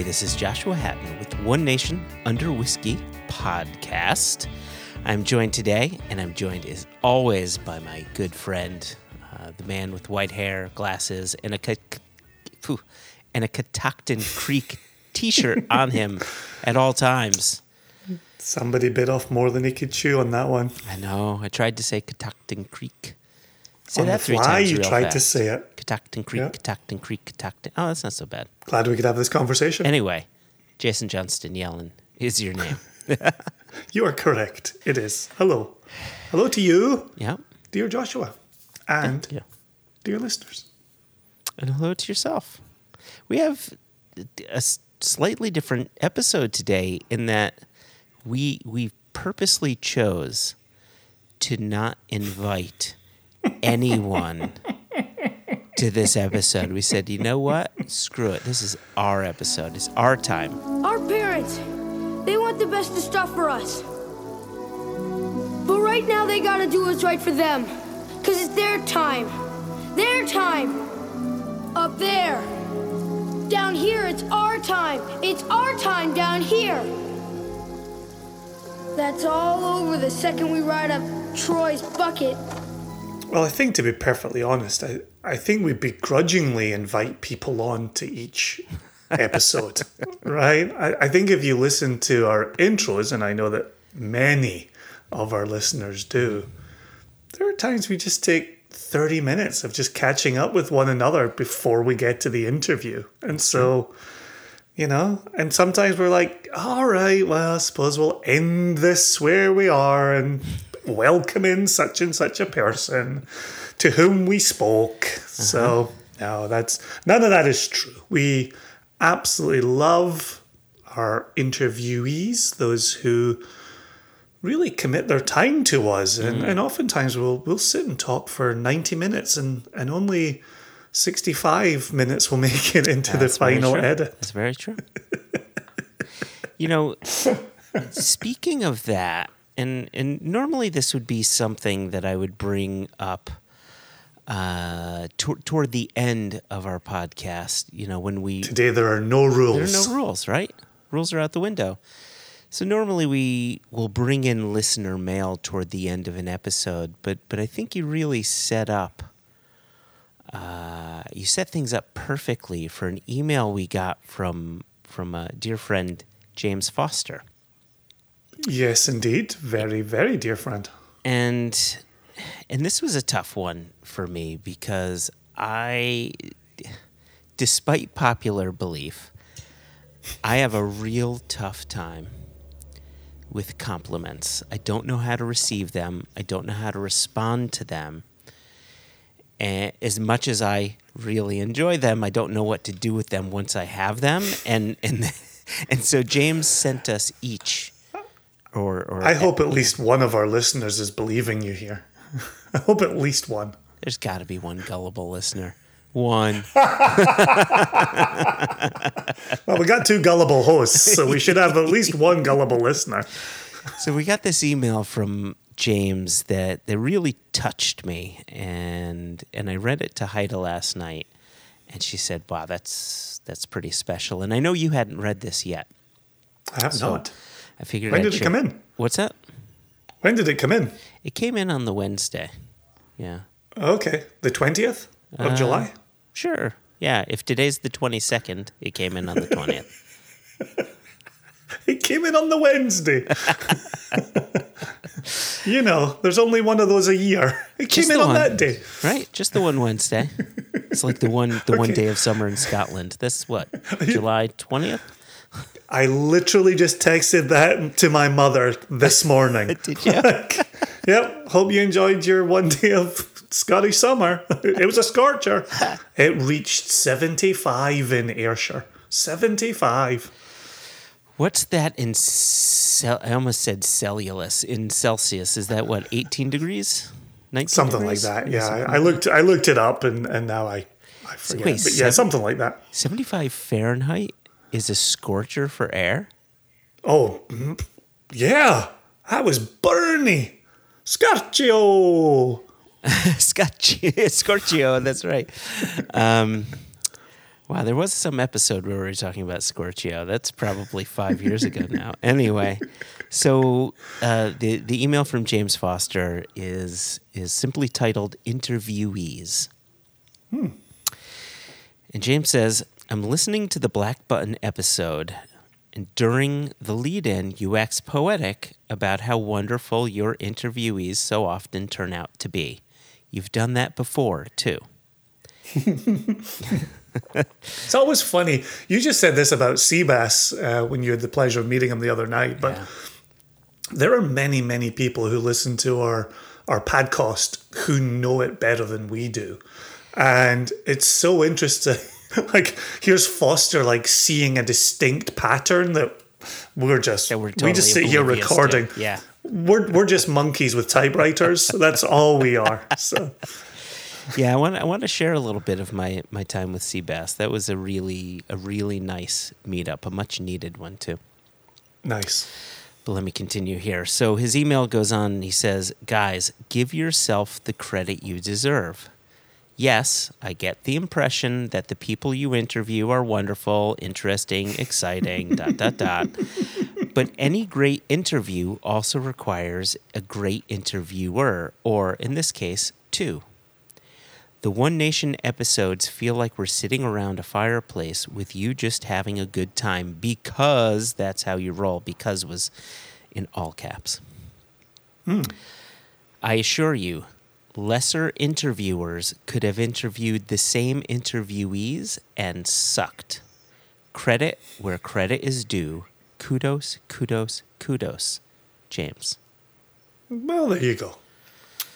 Everybody. This is Joshua Hatton with One Nation Under Whiskey podcast. I'm joined today, and I'm joined as always by my good friend, uh, the man with white hair, glasses, and a ca- phew, and a Catoctin Creek T-shirt on him at all times. Somebody bit off more than he could chew on that one. I know. I tried to say Catoctin Creek. Say that three times you real tried fast. to say it. Catoctin Creek, Yeah. Catoctin Creek, Catoctin. Oh, that's not so bad. Glad we could have this conversation. Anyway, Jason Johnstone-Yellin is your name. you are correct. It is. Hello. Hello to you, yeah. dear Joshua, and Yeah. dear listeners. And hello to yourself. We have a slightly different episode today in that we we purposely chose to not invite anyone to this episode. We said, you know what? Screw it. This is our episode. It's our time. Our parents, they want the best of stuff for us. But right now, they gotta do what's right for them. Cause it's their time. Their time. Up there. Down here, it's our time. It's our time down here. That's all over the second we ride up Troy's bucket. Well, I think to be perfectly honest, I, I think we begrudgingly invite people on to each episode, right? I, I think if you listen to our intros, and I know that many of our listeners do, there are times we just take 30 minutes of just catching up with one another before we get to the interview. And so, you know, and sometimes we're like, all right, well, I suppose we'll end this where we are and welcome in such and such a person to whom we spoke. So, uh-huh. no, that's none of that is true. We absolutely love our interviewees, those who really commit their time to us and, mm. and oftentimes we'll we'll sit and talk for 90 minutes and and only 65 minutes will make it into That's the final edit That's very true. you know, speaking of that, and and normally this would be something that I would bring up uh, to, toward the end of our podcast. You know, when we today there are no rules. there are no rules, right? Rules are out the window. So normally we will bring in listener mail toward the end of an episode, but but I think you really set up uh, you set things up perfectly for an email we got from from a dear friend James Foster. Yes indeed very very dear friend and and this was a tough one for me because I, despite popular belief, I have a real tough time with compliments. I don't know how to receive them. I don't know how to respond to them. And as much as I really enjoy them, I don't know what to do with them once I have them. And and and so James sent us each, or or i hope at least one of our listeners is believing you here i hope at least one There's got to be one gullible listener. One. well we got two gullible hosts so we should have at least one gullible listener So we got this email from James that that really touched me, and and I read it to Haida last night, and she said, "Wow, that's that's pretty special." And I know you hadn't read this yet. i have So not I figured. When I'd did it share- come in? What's that? when did it come in It came in on the Wednesday. Yeah. okay the 20th Uh, of july Sure. Yeah. If today's the twenty second, it came in on the twentieth. It came in on the Wednesday. you know, there's only one of those a year. It Just came in on one. that day. right? Just the one Wednesday. It's like the one the one day of summer in Scotland. That's what July twentieth. I literally just texted that to my mother this morning. Did you? yep. Hope you enjoyed your one day of Scottish summer. It was a scorcher. It reached 75 in Ayrshire. 75. What's that in cel- I almost said cellulose in Celsius. Is that what 18 degrees? 19 Something like that. Yeah. I, I looked I looked it up and, and now I, I forget. wait, but yeah, seven- something like that. 75 Fahrenheit is a scorcher for air. Oh, yeah. That was Bernie. Scorchio. Scotch Scorchio, that's right. Um, Wow, there was some episode where we were talking about Scorchio. That's probably five years ago now. Anyway, so uh, the the email from James Foster is is simply titled "Interviewees." Hmm. And James says, "I'm listening to the Black Button episode, and during the lead-in, you wax poetic about how wonderful your interviewees so often turn out to be. You've done that before too." It's always funny. You just said this about Seabass uh, when you had the pleasure of meeting him the other night, but Yeah. there are many, many people who listen to our our podcast who know it better than we do, and it's so interesting. like here's Foster like seeing a distinct pattern that we're just That we're we just sit here oblivious to. recording. Yeah. We're, we're just monkeys with typewriters. That's all we are. So Yeah, I want I want to share a little bit of my my time with Seabass. That was a really a really nice meetup, a much needed one too. nice. But let me continue here. So his email goes on he says, Guys, give yourself the credit you deserve. Yes, I get the impression that the people you interview are wonderful, interesting, exciting, dot, dot, dot. But any great interview also requires a great interviewer, or in this case, two. The One Nation episodes feel like we're sitting around a fireplace with you just having a good time because that's how you roll. Because was in all caps. Hmm. I assure you, lesser interviewers could have interviewed the same interviewees and sucked. Credit where credit is due. Kudos, kudos, kudos. James. Well, there you go.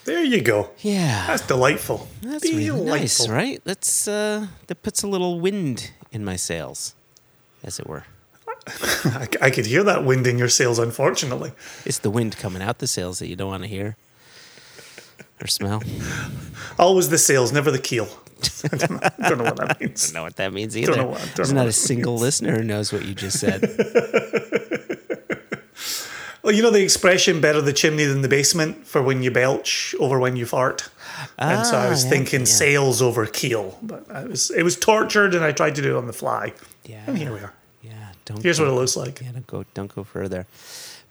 There you go. Yeah. That's delightful. That's really nice, right? That's uh, that puts a little wind in my sails, as it were. I, I could hear that wind in your sails, unfortunately. It's the wind coming out the sails that you don't want to hear or smell. Always the sails, never the keel. I don't know, I don't know what that means. Don't know what that means either. know what- don't There's know not a single listener who knows what you just said. Well, you know the expression "better the chimney than the basement" for when you belch over when you fart. and so I Ah, was yeah, thinking yeah. sails over keel, but I was it was tortured, and I tried to do it on the fly. Yeah. And here we are. Yeah, don't. Here's what it looks like. Yeah, don't go. Don't go further.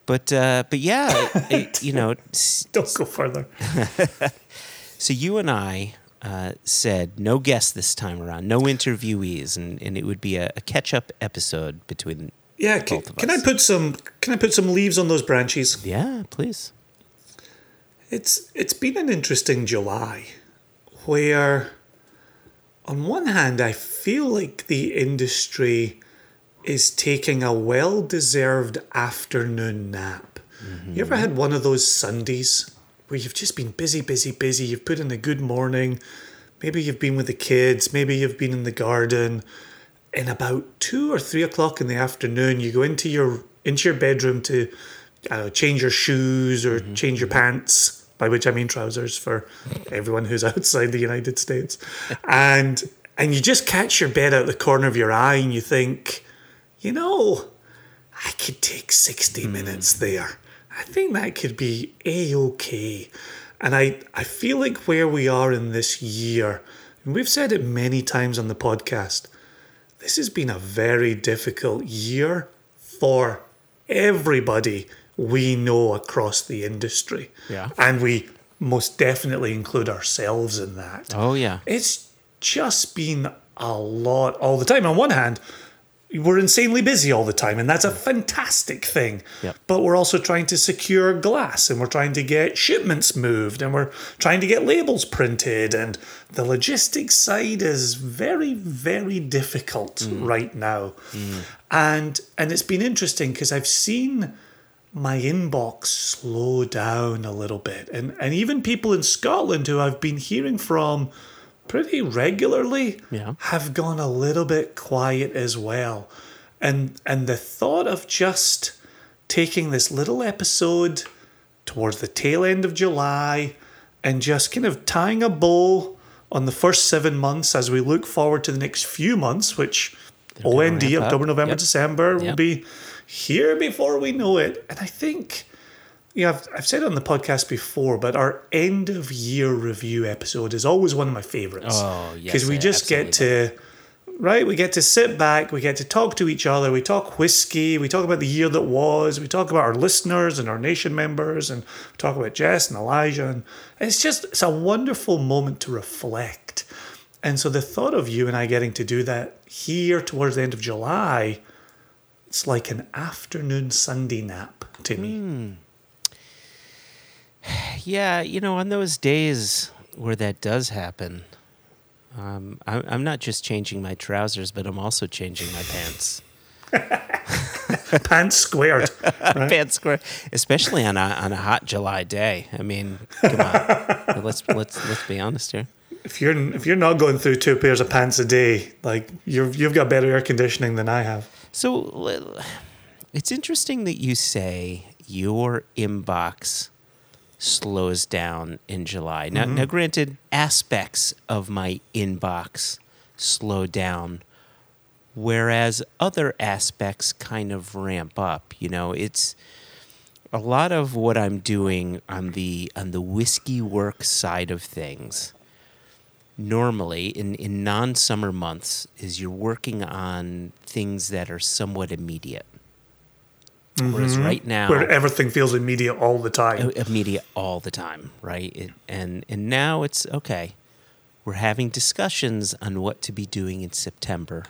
But uh, but yeah, it, you know. Don't go further. So you and I uh, said no guests this time around, no interviewees, and, and it would be a, a catch up episode between. Yeah, can, can I put some can I put some leaves on those branches? Yeah, please. It's it's been an interesting July where on one hand I feel like the industry is taking a well-deserved afternoon nap. You ever had one of those Sundays where you've just been busy, busy, busy, you've put in a good morning, maybe you've been with the kids, maybe you've been in the garden, and about two or three o'clock in the afternoon you go into your into your bedroom to know, change your shoes or mm-hmm. change your pants, by which I mean trousers for everyone who's outside the United States. And and you just catch your bed out the corner of your eye and you think, you know, I could take 60 hmm. minutes there. I think that could be a okay. And I, I feel like where we are in this year, and we've said it many times on the podcast, this has been a very difficult year for everybody we know across the industry. Yeah. And we most definitely include ourselves in that. Oh yeah. It's just been a lot all the time. On one hand, we're insanely busy all the time, and that's a fantastic thing. Yep. But we're also trying to secure glass, and we're trying to get shipments moved, and we're trying to get labels printed, and the logistics side is very, very difficult mm. right now. Mm. And and it's been interesting because I've seen my inbox slow down a little bit. And and even people in Scotland who I've been hearing from pretty regularly Yeah. have gone a little bit quiet as well. And and the thought of just taking this little episode towards the tail end of July and just kind of tying a bow on the first seven months as we look forward to the next few months, which gonna OND. October, November, Yep. December, will be here before we know it. And I think, you know, I've, I've said it on the podcast before, but our end of year review episode is always one of my favorites. Oh, yes, Because we just get to right? We get to sit back, we get to talk to each other, we talk whiskey, we talk about the year that was, we talk about our listeners and our nation members, and talk about Jess and Elijah. And it's just, it's a wonderful moment to reflect. And so the thought of you and I getting to do that here towards the end of July, it's like an afternoon Sunday nap to me. Hmm. Yeah, you know, on those days where that does happen, um, I, I'm not just changing my trousers, but I'm also changing my pants. Pants squared. Pants square, especially on a on a hot July day. I mean, come on, let's let's let's be honest here. If you're if you're not going through two pairs of pants a day, like you've you've got better air conditioning than I have. So it's interesting that you say your inbox slows down in July. Now, mm-hmm. now, granted, aspects of my inbox slow down, whereas other aspects kind of ramp up. You know, it's a lot of what I'm doing on the on the whiskey work side of things normally in, in non summer months is you're working on things that are somewhat immediate. Whereas mm-hmm. right now, Where everything feels immediate all the time. Oh, immediate all the time, right? It, and and now it's okay. We're having discussions on what to be doing in September,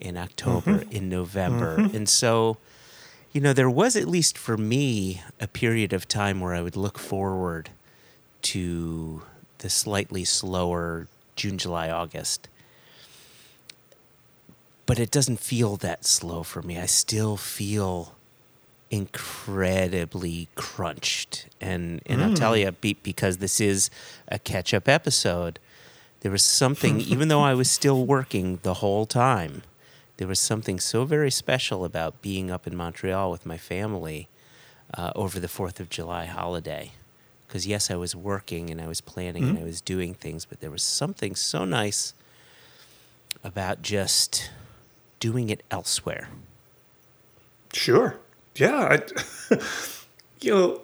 in October, mm-hmm. in November, mm-hmm. and so, you know, there was at least for me a period of time where I would look forward to the slightly slower June, July, August. But it doesn't feel that slow for me. I still feel incredibly crunched. And and I'll tell you, be, because this is a catch up episode, there was something, even though I was still working the whole time, there was something so very special about being up in Montreal with my family uh, over the 4th of July holiday. Because, yes, I was working and I was planning and I was doing things, but there was something so nice about just doing it elsewhere. Sure. Yeah. I, you know,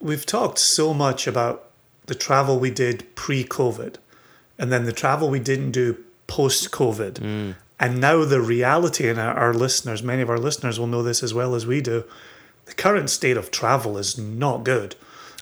we've talked so much about the travel we did pre COVID and then the travel we didn't do post COVID. Mm. And now the reality, and our, our listeners, many of our listeners will know this as well as we do, the current state of travel is not good.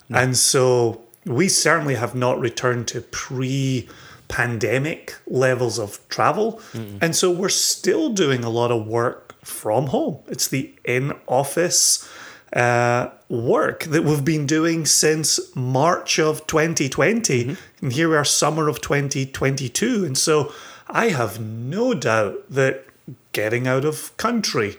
And so we certainly have not returned to pre pandemic levels of travel. And so we're still doing a lot of work from home. It's the in office uh, work that we've been doing since March of 2020. And here we are, summer of 2022. And so I have no doubt that getting out of country,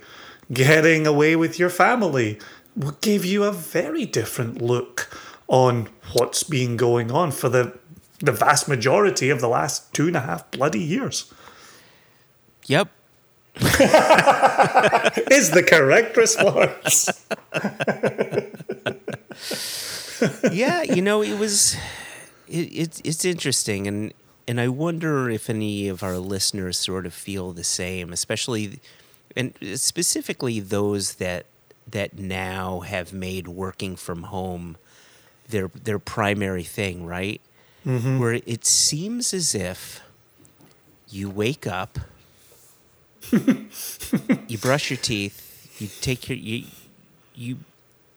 getting away with your family, will give you a very different look on what's been going on for the the vast majority of the last two and a half bloody years. Yep. Is the correct response. yeah, you know, it was it, it's it's interesting and and I wonder if any of our listeners sort of feel the same, especially and specifically those that that now have made working from home their their primary thing, right? Mm-hmm. Where it seems as if you wake up, you brush your teeth, you take your you you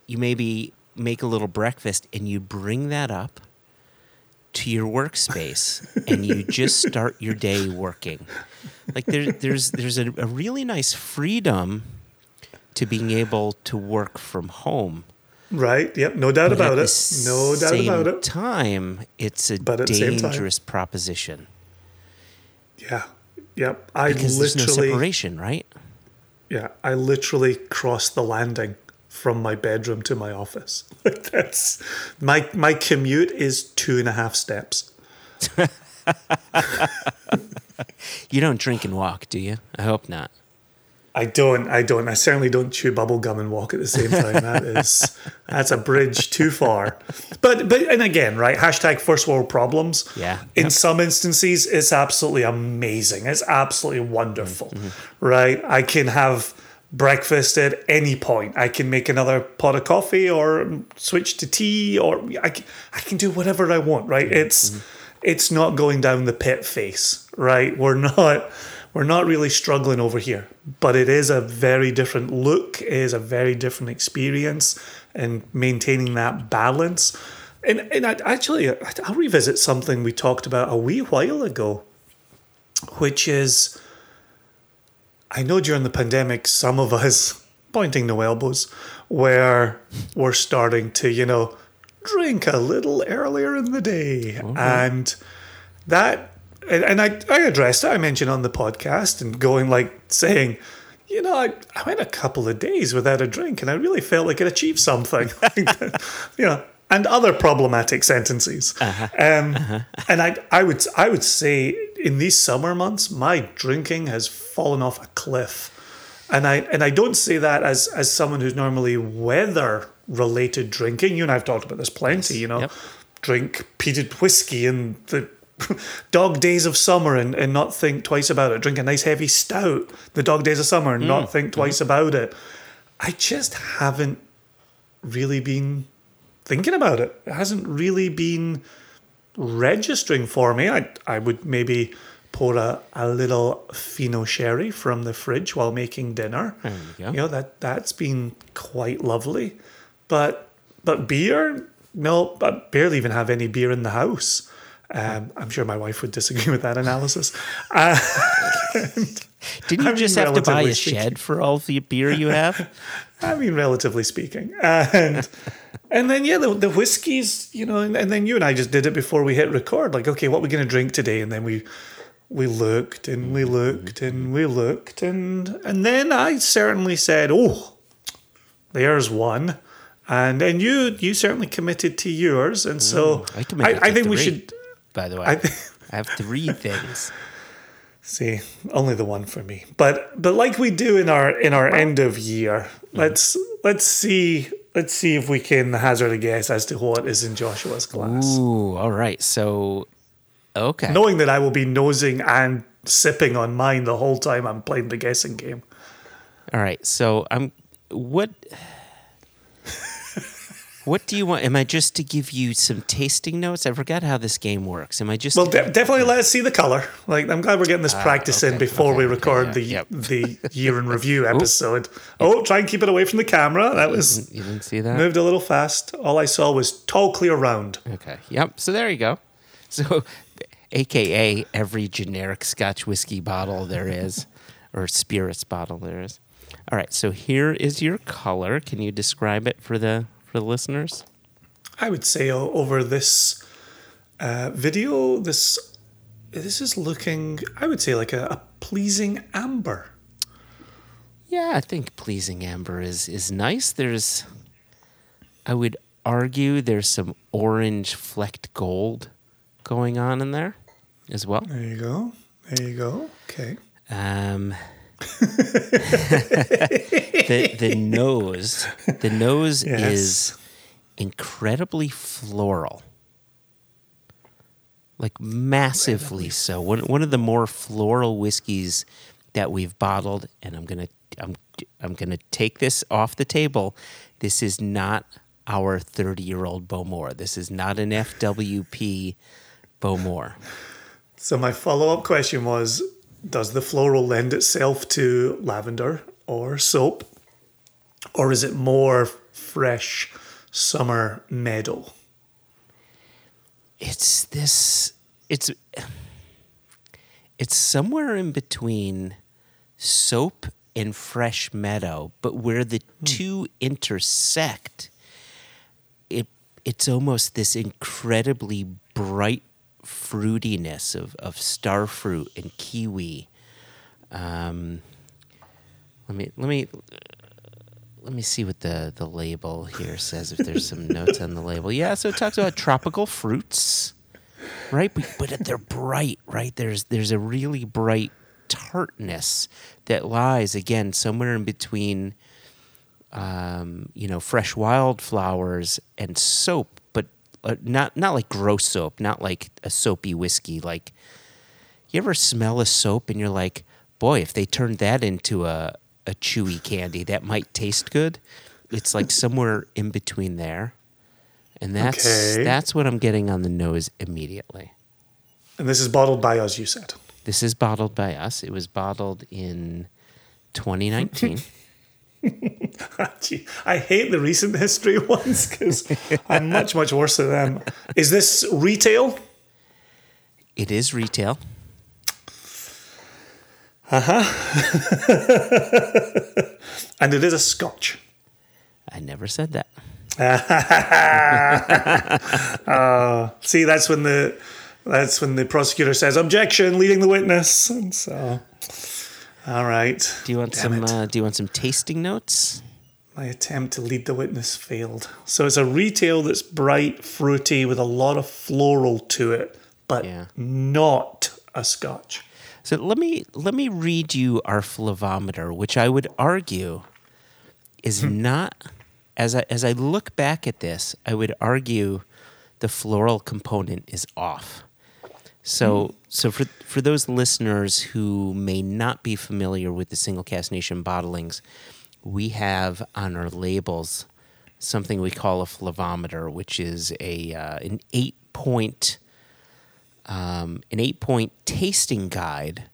you maybe make a little breakfast and you bring that up to your workspace and you just start your day working. Like there, there's there's a, a really nice freedom to being able to work from home. Right. Yep. No doubt But about it. No doubt about it. Time, it's a But at same time- dangerous proposition Yeah. Yep. I because there's no literally. separation, right? yeah. I literally crossed the landing from my bedroom to my office. That's my my commute is two and a half steps. You don't drink and walk, do you? I hope not. I don't. I don't. I certainly don't chew bubble gum and walk at the same time. That is that's a bridge too far. But but and again, right? Hashtag first world problems. Yeah. In Yep. some instances, it's absolutely amazing. It's absolutely wonderful, Mm-hmm. right? I can have breakfast at any point. I can make another pot of coffee or switch to tea, or I can, I can do whatever I want, right? Mm-hmm. It's it's not going down the pit face, right? We're not we're not really struggling over here. But it is a very different look, it is a very different experience, and maintaining that balance. And and I, actually, I'll revisit something we talked about a wee while ago, which is. I know during the pandemic, some of us, pointing no elbows, where we're starting to, you know, drink a little earlier in the day. And that, and, and I, I addressed it, I mentioned on the podcast and going like saying, you know, I, I went a couple of days without a drink and I really felt like it achieved something. you know, and other problematic sentences. Um, And I, I would, I would say in these summer months, my drinking has fallen off a cliff, and I, and I don't say that as as someone who's normally weather related drinking. You and I've talked about this plenty. You know, Yep. drink peated whiskey in the dog days of summer and, and not think twice about it. Drink a nice heavy stout the dog days of summer and not mm, think mm. twice about it. I just haven't really been thinking about it. It hasn't really been registering for me. I I would maybe pour a, a little Fino sherry from the fridge while making dinner. There you know that that's been quite lovely, but but beer, no, I barely even have any beer in the house. Um, I'm sure my wife would disagree with that analysis. Uh, Didn't you I just have to buy a speaking. shed for all the beer you have? I mean, relatively speaking, and and then yeah, the, the whiskeys, you know, and, and then you and I just did it before we hit record. Like, okay, what are we going to drink today? And then we we looked and we looked and we looked and and then I certainly said, oh, there's one, and and you you certainly committed to yours, and so I committed I, to think we should By the way, I I, have three things. See, only the one for me. But but like we do in our in our end of year, mm-hmm. let's let's see let's see if we can hazard a guess as to what is in Joshua's glass. Ooh, all right. So, okay. Knowing that I will be nosing and sipping on mine the whole time I'm playing the guessing game. All right. So I'm what What do you want? Am I just to give you some tasting notes? I forgot how this game works. Am I just Well, de- definitely let us see the color. Like I'm glad we're getting this practice in Ah, okay, before we record okay, the yep. the year in review episode. Oh, try and keep it away from the camera. That was you didn't see that? moved a little fast. All I saw was tall, clear, round. Okay. Yep. So there you go. So, AKA every generic Scotch whiskey bottle there is, or spirits bottle there is. All right. So here is your color. Can you describe it for the for the listeners? I would say over this uh, video, this this is looking, I would say, like a, a pleasing amber. Yeah, I think pleasing amber is is nice. There's, I would argue, there's some orange flecked gold going on in there as well. There you go. There you go. Okay. Um, the the nose, the nose Yes. is incredibly floral, like massively so. One one of the more floral whiskeys that we've bottled, and I'm gonna I'm I'm gonna take this off the table. This is not our 30 year old Bowmore. This is not an FWP Bowmore. So my follow up question was: Does the floral lend itself to lavender or soap, or is it more fresh summer meadow? it's this it's it's somewhere in between soap and fresh meadow but where the two intersect it it's almost this incredibly bright fruitiness of, of star fruit and kiwi um, let me let me let me see what the, the label here says if there's some notes on the label. Yeah, so it talks about tropical fruits, right? But, but they're bright, right? There's there's a really bright tartness that lies again somewhere in between, um, you know, fresh wildflowers and soap, but uh, not not like gross soap, not like a soapy whiskey. Like, you ever smell a soap and you're like, boy, if they turned that into a a chewy candy, that might taste good. It's like somewhere in between there. And that's Okay. that's what I'm getting on the nose immediately. And this is bottled by us, you said. This is bottled by us. It was bottled in 2019. I hate the recent history ones because I'm much, much worse than them. Is this retail? it is retail. And it is a scotch. I never said that. See, that's when the that's when the prosecutor says objection, leading the witness. And so, all right. Do you want Damn some? Uh, do you want some tasting notes? My attempt to lead the witness failed. So it's a retail that's bright, fruity, with a lot of floral to it, but Yeah. not a scotch. So let me let me read you our flavometer, which I would argue is not as I as I look back at this, I would argue the floral component is off. So so for for those listeners who may not be familiar with the Single Cask Nation bottlings, we have on our labels something we call a flavometer, which is a uh, an eight point um, an eight point tasting guide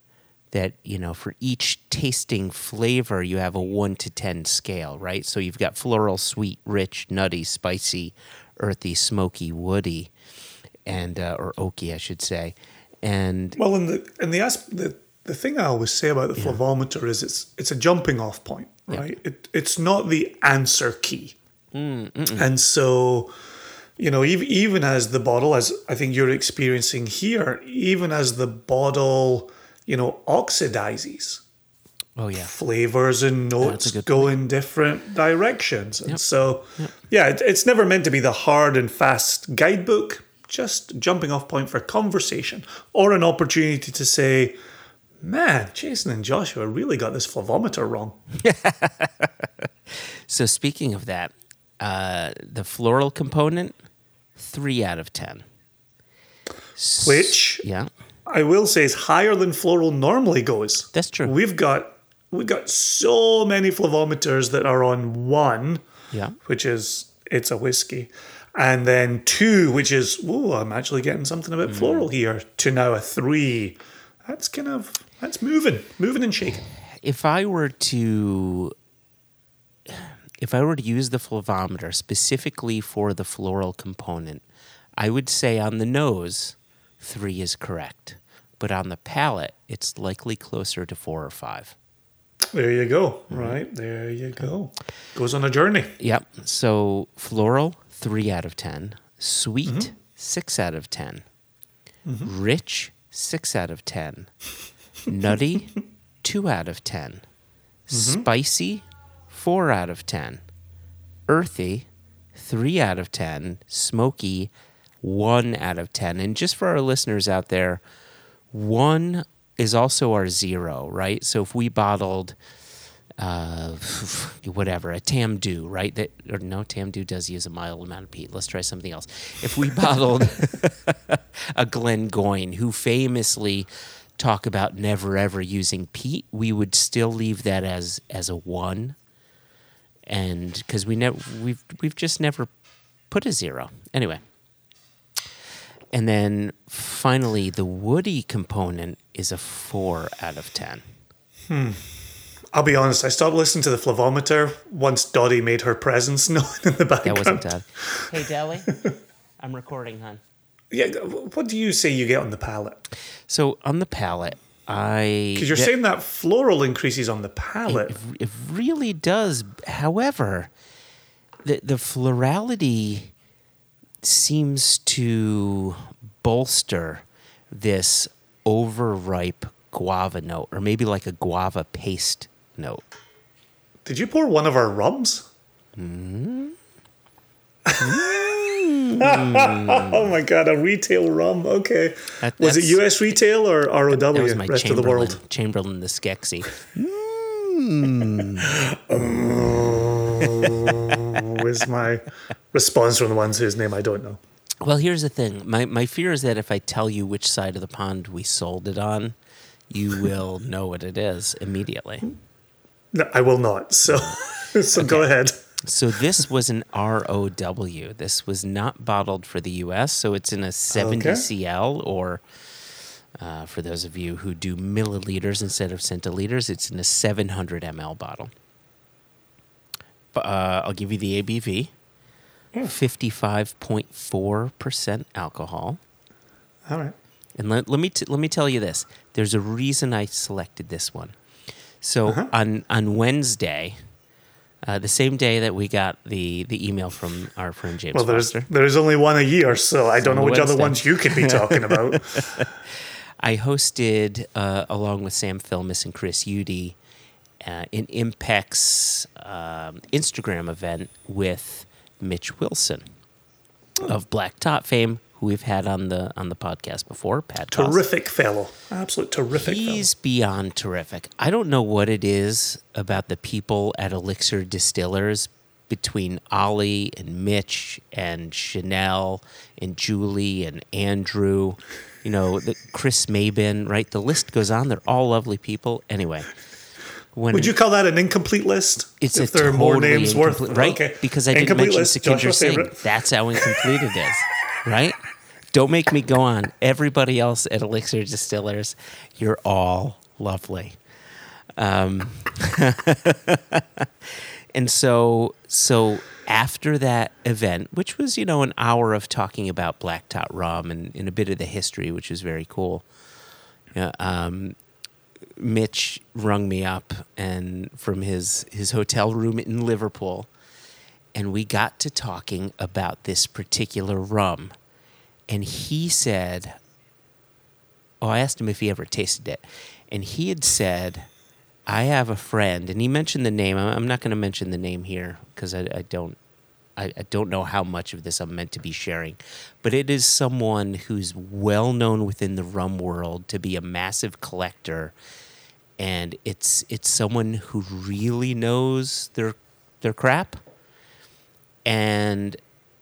that you know for each tasting flavor you have a 1 to 10 scale right? So you've got floral sweet rich nutty spicy earthy smoky woody and uh, or oaky i should say. And Well, and the and the asp- the the thing I always say about the flavometer is it's it's a jumping off point, right? It it's not the answer key, and so you know even even as the bottle, as I think you're experiencing here, even as the bottle you know oxidizes, oh yeah flavors and notes good go in different directions. And so, yeah, it, it's never meant to be the hard and fast guidebook, just jumping off point for conversation or an opportunity to say, man, Jason and Joshua really got this flavometer wrong. so speaking of that uh, the floral component 3 out of 10 Which yeah I will say is higher than floral normally goes. That's true. We've got we've got so many flavometers that are on one. yeah which is it's a whiskey, and then two, which is oh, I'm actually getting something a bit mm. floral here. To now a three, that's kind of that's moving, moving and shaking. if I were to if I were to use the flavometer specifically for the floral component, I would say on the nose, three is correct. But on the palate, it's likely closer to four or five. There you go. Mm-hmm. Right there you go. Goes on a journey. Yep. So floral, three out of 10. Sweet, mm-hmm. six out of 10. Mm-hmm. Rich, six out of 10. Nutty, two out of 10. Spicy, four out of 10. Earthy, three out of 10. Smoky, one out of 10. And just for our listeners out there, one is also our zero, right? So if we bottled uh, whatever, a Tamdhu, right? That or no, Tamdhu does use a mild amount of peat. Let's try something else. If we bottled a Glengoyne, who famously talk about never ever using peat, we would still leave that as as a one, and because we never we've we've just never put a zero anyway. And then finally, the woody component is a four out of ten. Hmm. I'll be honest. I stopped listening to the flavometer once Dottie made her presence known in the That background. wasn't Todd. Hey, Deli, I'm recording, hon. Yeah. What do you say you get on the palate? So on the palate, I Because you're that- saying that floral increases on the palate. it, it really does. However, the the florality seems to bolster this overripe guava note, or maybe like a guava paste note. Did you pour one of our rums? Mm-hmm. Mm. oh my god, a retail rum. Okay. That- was it U.S. retail or ROW? That was my rest of the world. Chamberlain the Skeksis. Mm. Oh, was my response from the ones whose name I don't know. Well, here's the thing. My my fear is that if I tell you which side of the pond we sold it on, you will know what it is immediately. No, I will not. So, so go ahead. So this was an ROW. This was not bottled for the US, so it's in a 70 Okay. CL or Uh, for those of you who do milliliters instead of centiliters, it's in a 700 ml bottle. Uh, I'll give you the ABV 55.4% alcohol. All right. And let, let me t- let me tell you this. There's a reason I selected this one. So Uh-huh. on on Wednesday, uh, the same day that we got the the email from our friend James Well, there's Foster, there's only one a year, so I don't know which other ones you could be talking about. I hosted uh, along with Sam Filmus and Chris Uhde uh, an Impex um, Instagram event with Mitch Wilson of Black Tot fame, who we've had on the on the podcast before. Pat terrific fellow, absolute terrific He's beyond terrific. I don't know what it is about the people at Elixir Distillers between Ollie and Mitch and Chanel and Julie and Andrew, you know, the, Chris Mabin, right? The list goes on. They're all lovely people. Anyway, when. Would you call that an incomplete list? it's if a there are more totally names worth right? Okay. Because I didn't mention list, Singh. That's how incomplete it is, right? Don't make me go on. Everybody else at Elixir Distillers, you're all lovely. Um, and so, so after that event, which was you know an hour of talking about Black Tot rum and, and a bit of the history, which was very cool. Um, Mitch rung me up and from his his hotel room in Liverpool, and we got to talking about this particular rum, and he said, "Oh, I asked him if he ever tasted it, and he had said." I have a friend, and he mentioned the name. I'm not going to mention the name here because I, I don't, I, I don't know how much of this I'm meant to be sharing, but it is someone who's well known within the rum world to be a massive collector, and it's it's someone who really knows their their crap. And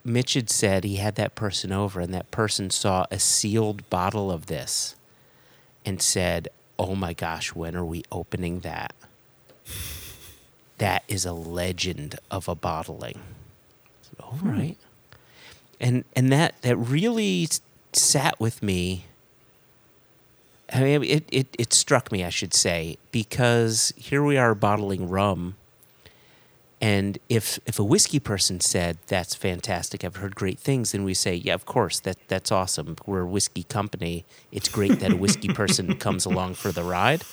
Mitch had said he had that person over, and that person saw a sealed bottle of this and said, Oh my gosh, when are we opening that? That is a legend of a bottling. Said, All hmm. right. And and that that really sat with me. I mean, it, it, it struck me, I should say, because here we are bottling rum. And if if a whiskey person said that's fantastic, I've heard great things, then we say, yeah, of course, that that's awesome. We're a whiskey company. It's great that a whiskey person comes along for the ride.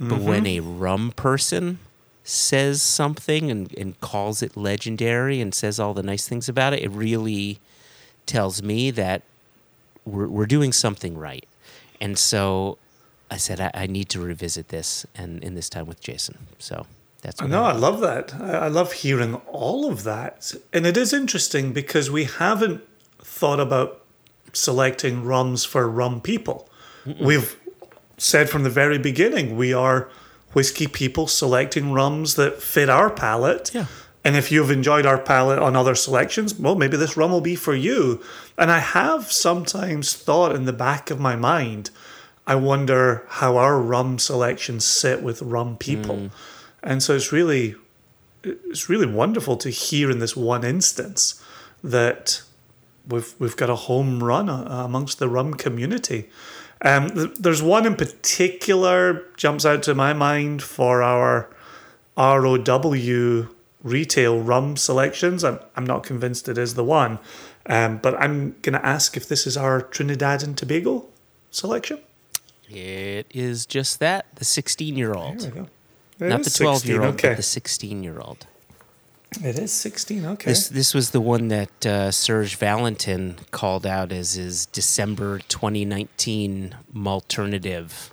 But when mm-hmm. a rum person says something and, and calls it legendary and says all the nice things about it, it really tells me that we're, we're doing something right. And so I said, I, I need to revisit this and in this time with Jason. So that's No, I love that. I I love hearing all of that. And it is interesting because we haven't thought about selecting rums for rum people. We've said from the very beginning we are whiskey people selecting rums that fit our palate. Yeah. And if you've enjoyed our palate on other selections, well, maybe this rum will be for you. And I have sometimes thought in the back of my mind, I wonder how our rum selections sit with rum people. And so it's really it's really wonderful to hear in this one instance that we've we've got a home run uh, amongst the rum community. Um, th- there's one in particular jumps out to my mind for our ROW retail rum selections. I'm, I'm not convinced it is the one, um, but I'm going to ask if this is our Trinidad and Tobago selection. It is just that the 16 year old. There we go. It Not the 12 year old, okay. but the 16 year old. It is 16, okay. This this was the one that uh, Serge Valentin called out as his December 2019 alternative.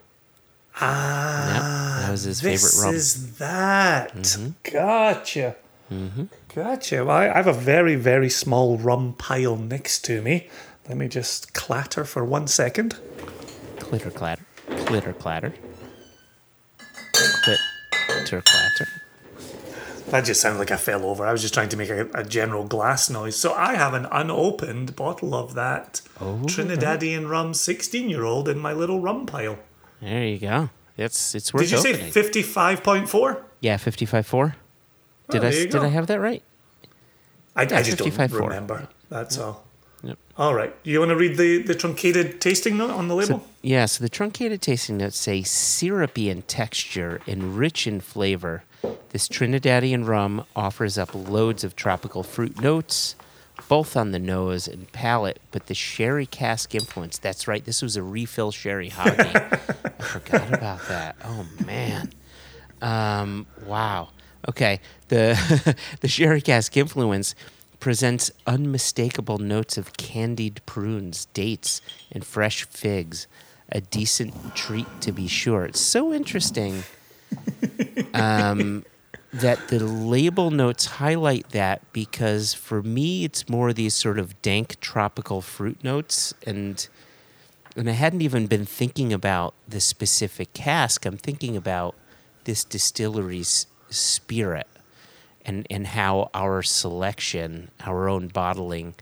Ah, that was his favorite rum. This is that. Gotcha. Gotcha. Well, I, I have a very, very small rum pile next to me. Let me just clatter for one second. Clitter clatter, clitter clatter, clitter clatter. That just sounded like I fell over. I was just trying to make a, a general glass noise. So I have an unopened bottle of that Oh, Trinidadian rum 16 year old in my little rum pile. There you go. It's it's worth Did you opening. say 55.4? yeah, 55.4. Did Oh, I did I have that right? I, I just don't 55.4. remember. That's all. Yep. All right. You want to read the, the truncated tasting note on the label? So, yeah, so the truncated tasting notes say syrupy in texture and rich in flavor. This Trinidadian rum offers up loads of tropical fruit notes, both on the nose and palate, but the sherry cask influence, that's right, this was a refill sherry hogging. I forgot about that. Oh, man. Um, wow. Okay, the, the sherry cask influence presents unmistakable notes of candied prunes, dates, and fresh figs. A decent treat to be sure. It's so interesting um, that the label notes highlight that because for me, it's more these sort of dank tropical fruit notes. And, and I hadn't even been thinking about the specific cask. I'm thinking about this distillery's spirit and and how our selection, our own bottling,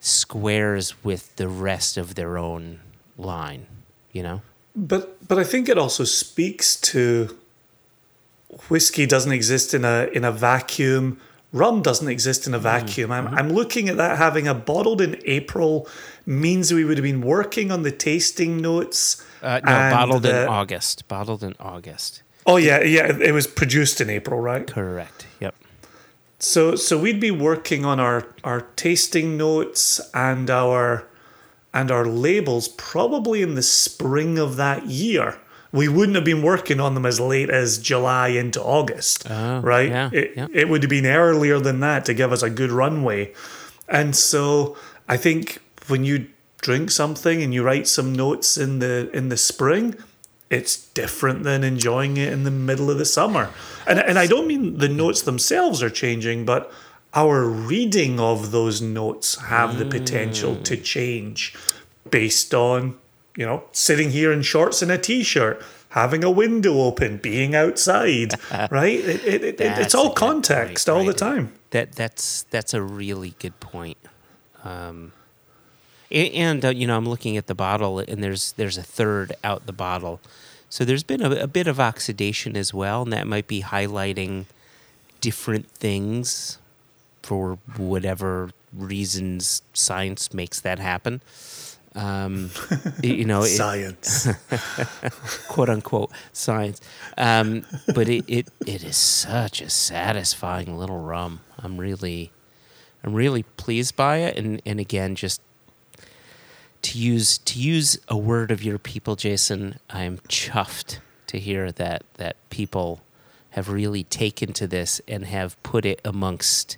squares with the rest of their own line. You know. But but I think it also speaks to whiskey doesn't exist in a in a vacuum. Rum doesn't exist in a vacuum. I'm, I'm looking at that having a bottled in April means we would have been working on the tasting notes. Uh, no, and bottled in August. Bottled in August. Oh yeah, yeah. It was produced in April, right? Correct. So so we'd be working on our our tasting notes and our and our labels probably in the spring of that year. We wouldn't have been working on them as late as July into August, Oh, right? yeah, it, yeah. it would have been earlier than that to give us a good runway. And so I think when you drink something and you write some notes in the in the spring, it's different than enjoying it in the middle of the summer. And and I don't mean the notes themselves are changing, but our reading of those notes have the potential to change based on, you know, sitting here in shorts and a t-shirt, having a window open, being outside, right? It, it, it, it's all context point, all the time. That that's that's a really good point. Um, and uh, you know, I'm looking at the bottle, and there's there's a third out the bottle, so there's been a, a bit of oxidation as well, and that might be highlighting different things for whatever reasons science makes that happen. Um, you know, it, Science. quote unquote science. Um, but it, it it is such a satisfying little rum. I'm really I'm really pleased by it and, and again just to use to use a word of your people, Jason, I'm chuffed to hear that that people have really taken to this and have put it amongst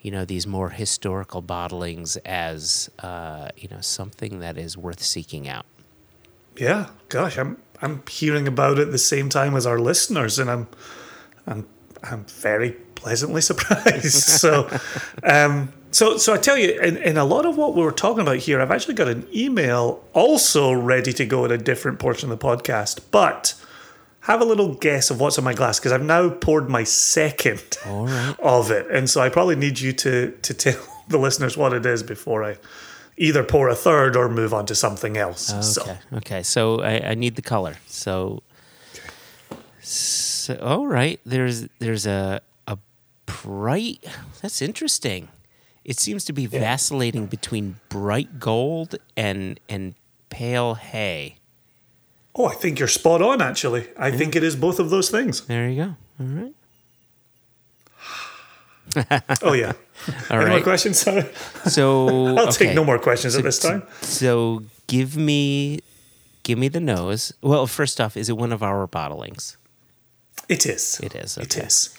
you know these more historical bottlings as uh, you know something that is worth seeking out. Yeah, gosh, I'm I'm hearing about it the same time as our listeners, and I'm I'm I'm very pleasantly surprised. so, um, so so I tell you, in, in a lot of what we were talking about here, I've actually got an email also ready to go in a different portion of the podcast, but. Have a little guess of what's in my glass because I've now poured my second right. of it, and so I probably need you to to tell the listeners what it is before I either pour a third or move on to something else. So Okay. Okay. So I, I need the color. So, so all right. There's there's a a bright. That's interesting. It seems to be vacillating between bright gold and and pale hay. Oh, I think you're spot on, actually. I think it is both of those things. There you go. All right. Oh, yeah. All Any more questions? Sorry. So I'll take no more questions So- at this time. So give me give me the nose. Well, first off, is it one of our bottlings? It is. It is, It okay. is.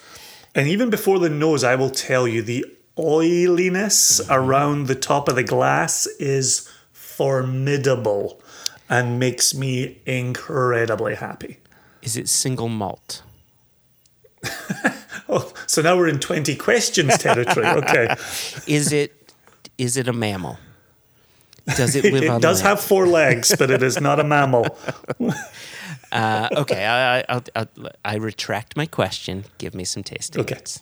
And even before the nose, I will tell you the oiliness around the top of the glass is formidable and makes me incredibly happy. Is it single malt? Oh, so now we're in 20 questions territory. Okay. Is it is it a mammal? Does it live on it does have four legs, but it is not a mammal. Uh, okay, I, I, I'll, I retract my question. Give me some tasting Okay. notes.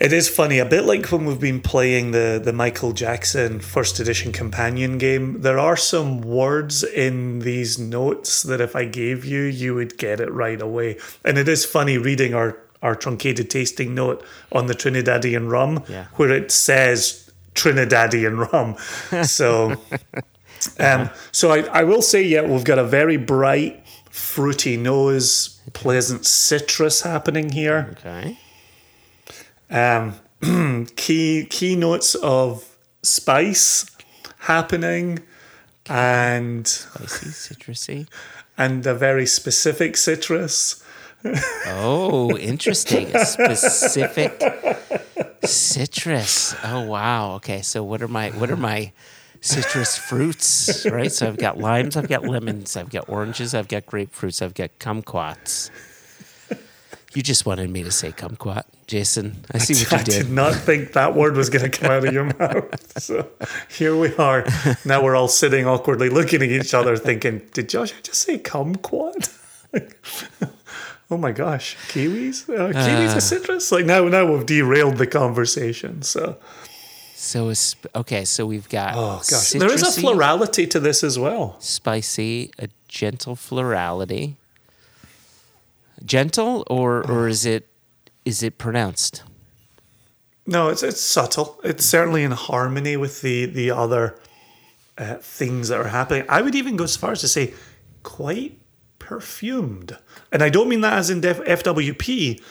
It is funny, a bit like when we've been playing the, the Michael Jackson first edition companion game. There are some words in these notes that if I gave you, you would get it right away. And it is funny reading our, our truncated tasting note on the Trinidadian rum, Yeah. where it says Trinidadian rum. So, um, so I, I will say, yeah, we've got a very bright, fruity nose, pleasant citrus happening here. Okay. Um, key key notes of spice happening, and Spicy, citrusy. and a very specific citrus. Oh, interesting. A specific citrus. Oh wow. Okay, so what are my what are my citrus fruits? Right. So I've got limes, I've got lemons, I've got oranges, I've got grapefruits, I've got kumquats. You just wanted me to say kumquat, Jason. I see what I you did I did. not think that word was going to come out of your mouth. So here we are. Now we're all sitting awkwardly looking at each other, thinking, "Did Josh just say kumquat?" oh my gosh, kiwis! Uh, kiwis are citrus. Like now, now we've derailed the conversation. So So is okay. So we've got oh gosh, there is a citrusy, florality to this as well. spicy, a gentle florality. Gentle, or or is it is it pronounced? No, it's it's subtle. It's certainly in harmony with the the other uh, things that are happening. I would even go as far as to say quite perfumed, and I don't mean that as in def- FWP.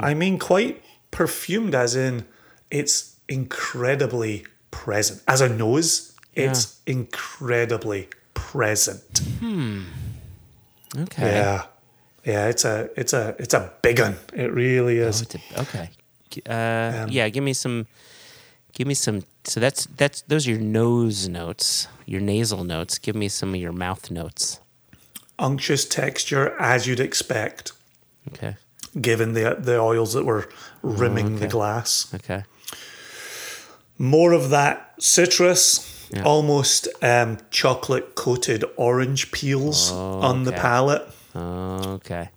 I mean quite perfumed, as in it's incredibly present. As a nose, it's incredibly present. Hmm. Okay. Yeah, yeah. It's a it's a it's a big one. It really is. It's a- okay. Uh, yeah, give me some. Give me some. So that's that's those are your nose notes, your nasal notes. Give me some of your mouth notes. Unctuous texture, as you'd expect. Okay. given the the oils that were rimming the okay. glass. Okay. More of that citrus, Yeah. almost um, chocolate coated orange peels on the palate. Okay.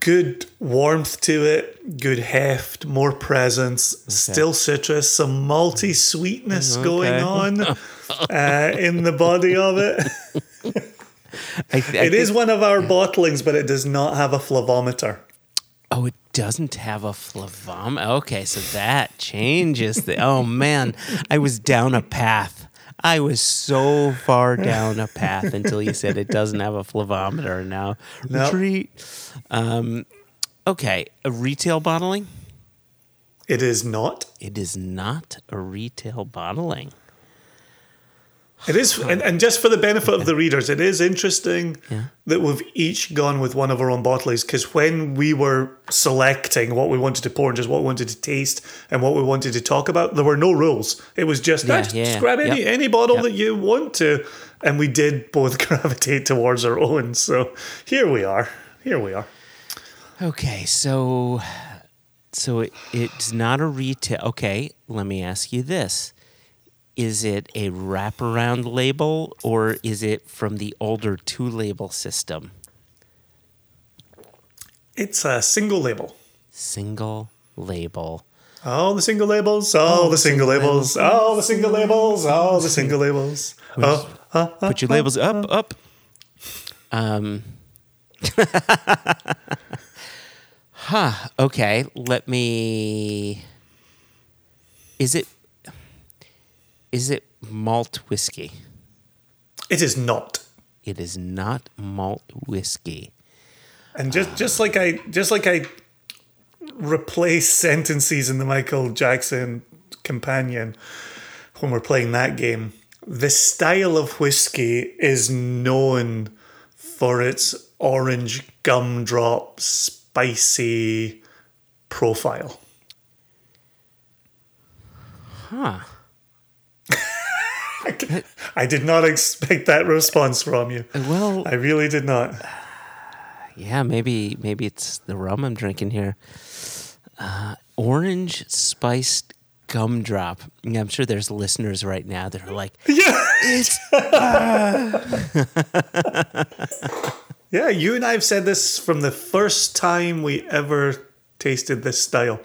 Good warmth to it, good heft, more presence, still citrus, some malty sweetness going on uh, in the body of it. I th- I It is one of our bottlings, but it does not have a flavometer. Oh, it doesn't have a flavom. Okay, so that changes the. Oh man, I was down a path. I was so far down a path until you said it doesn't have a flavometer. Now Nope. retreat. Um, okay, a retail bottling. It is not. It is not a retail bottling. It is, and, and just for the benefit of the readers, it is interesting Yeah. that we've each gone with one of our own bottlings because when we were selecting what we wanted to pour and just what we wanted to taste and what we wanted to talk about, there were no rules. It was just, Yeah, "Ah, just yeah, grab any yep. any bottle Yep. that you want to, and we did both gravitate towards our own. So here we are. Here we are. Okay, so so it, it's not a retail. Okay, let me ask you this: Is it a wraparound label or is it from the older two label system? It's a single label. Single label. All the single labels, all the single labels, all the single labels, all the single labels. Oh, huh, huh, Put your labels up, up. Um. huh. Okay. Let me. Is it? Is it malt whiskey? It is not. It is not malt whiskey. And just just like I just like I replace sentences in the Michael Jackson companion when we're playing that game, the style of whiskey is known for its orange gumdrop spicy profile. Huh. I did not expect that response from you. Well, I really did not. yeah, maybe maybe it's the rum I'm drinking here. Uh, orange spiced gumdrop. Yeah, I'm sure there's listeners right now that are like, Yeah. it's Yeah, you and I have said this from the first time we ever tasted this style.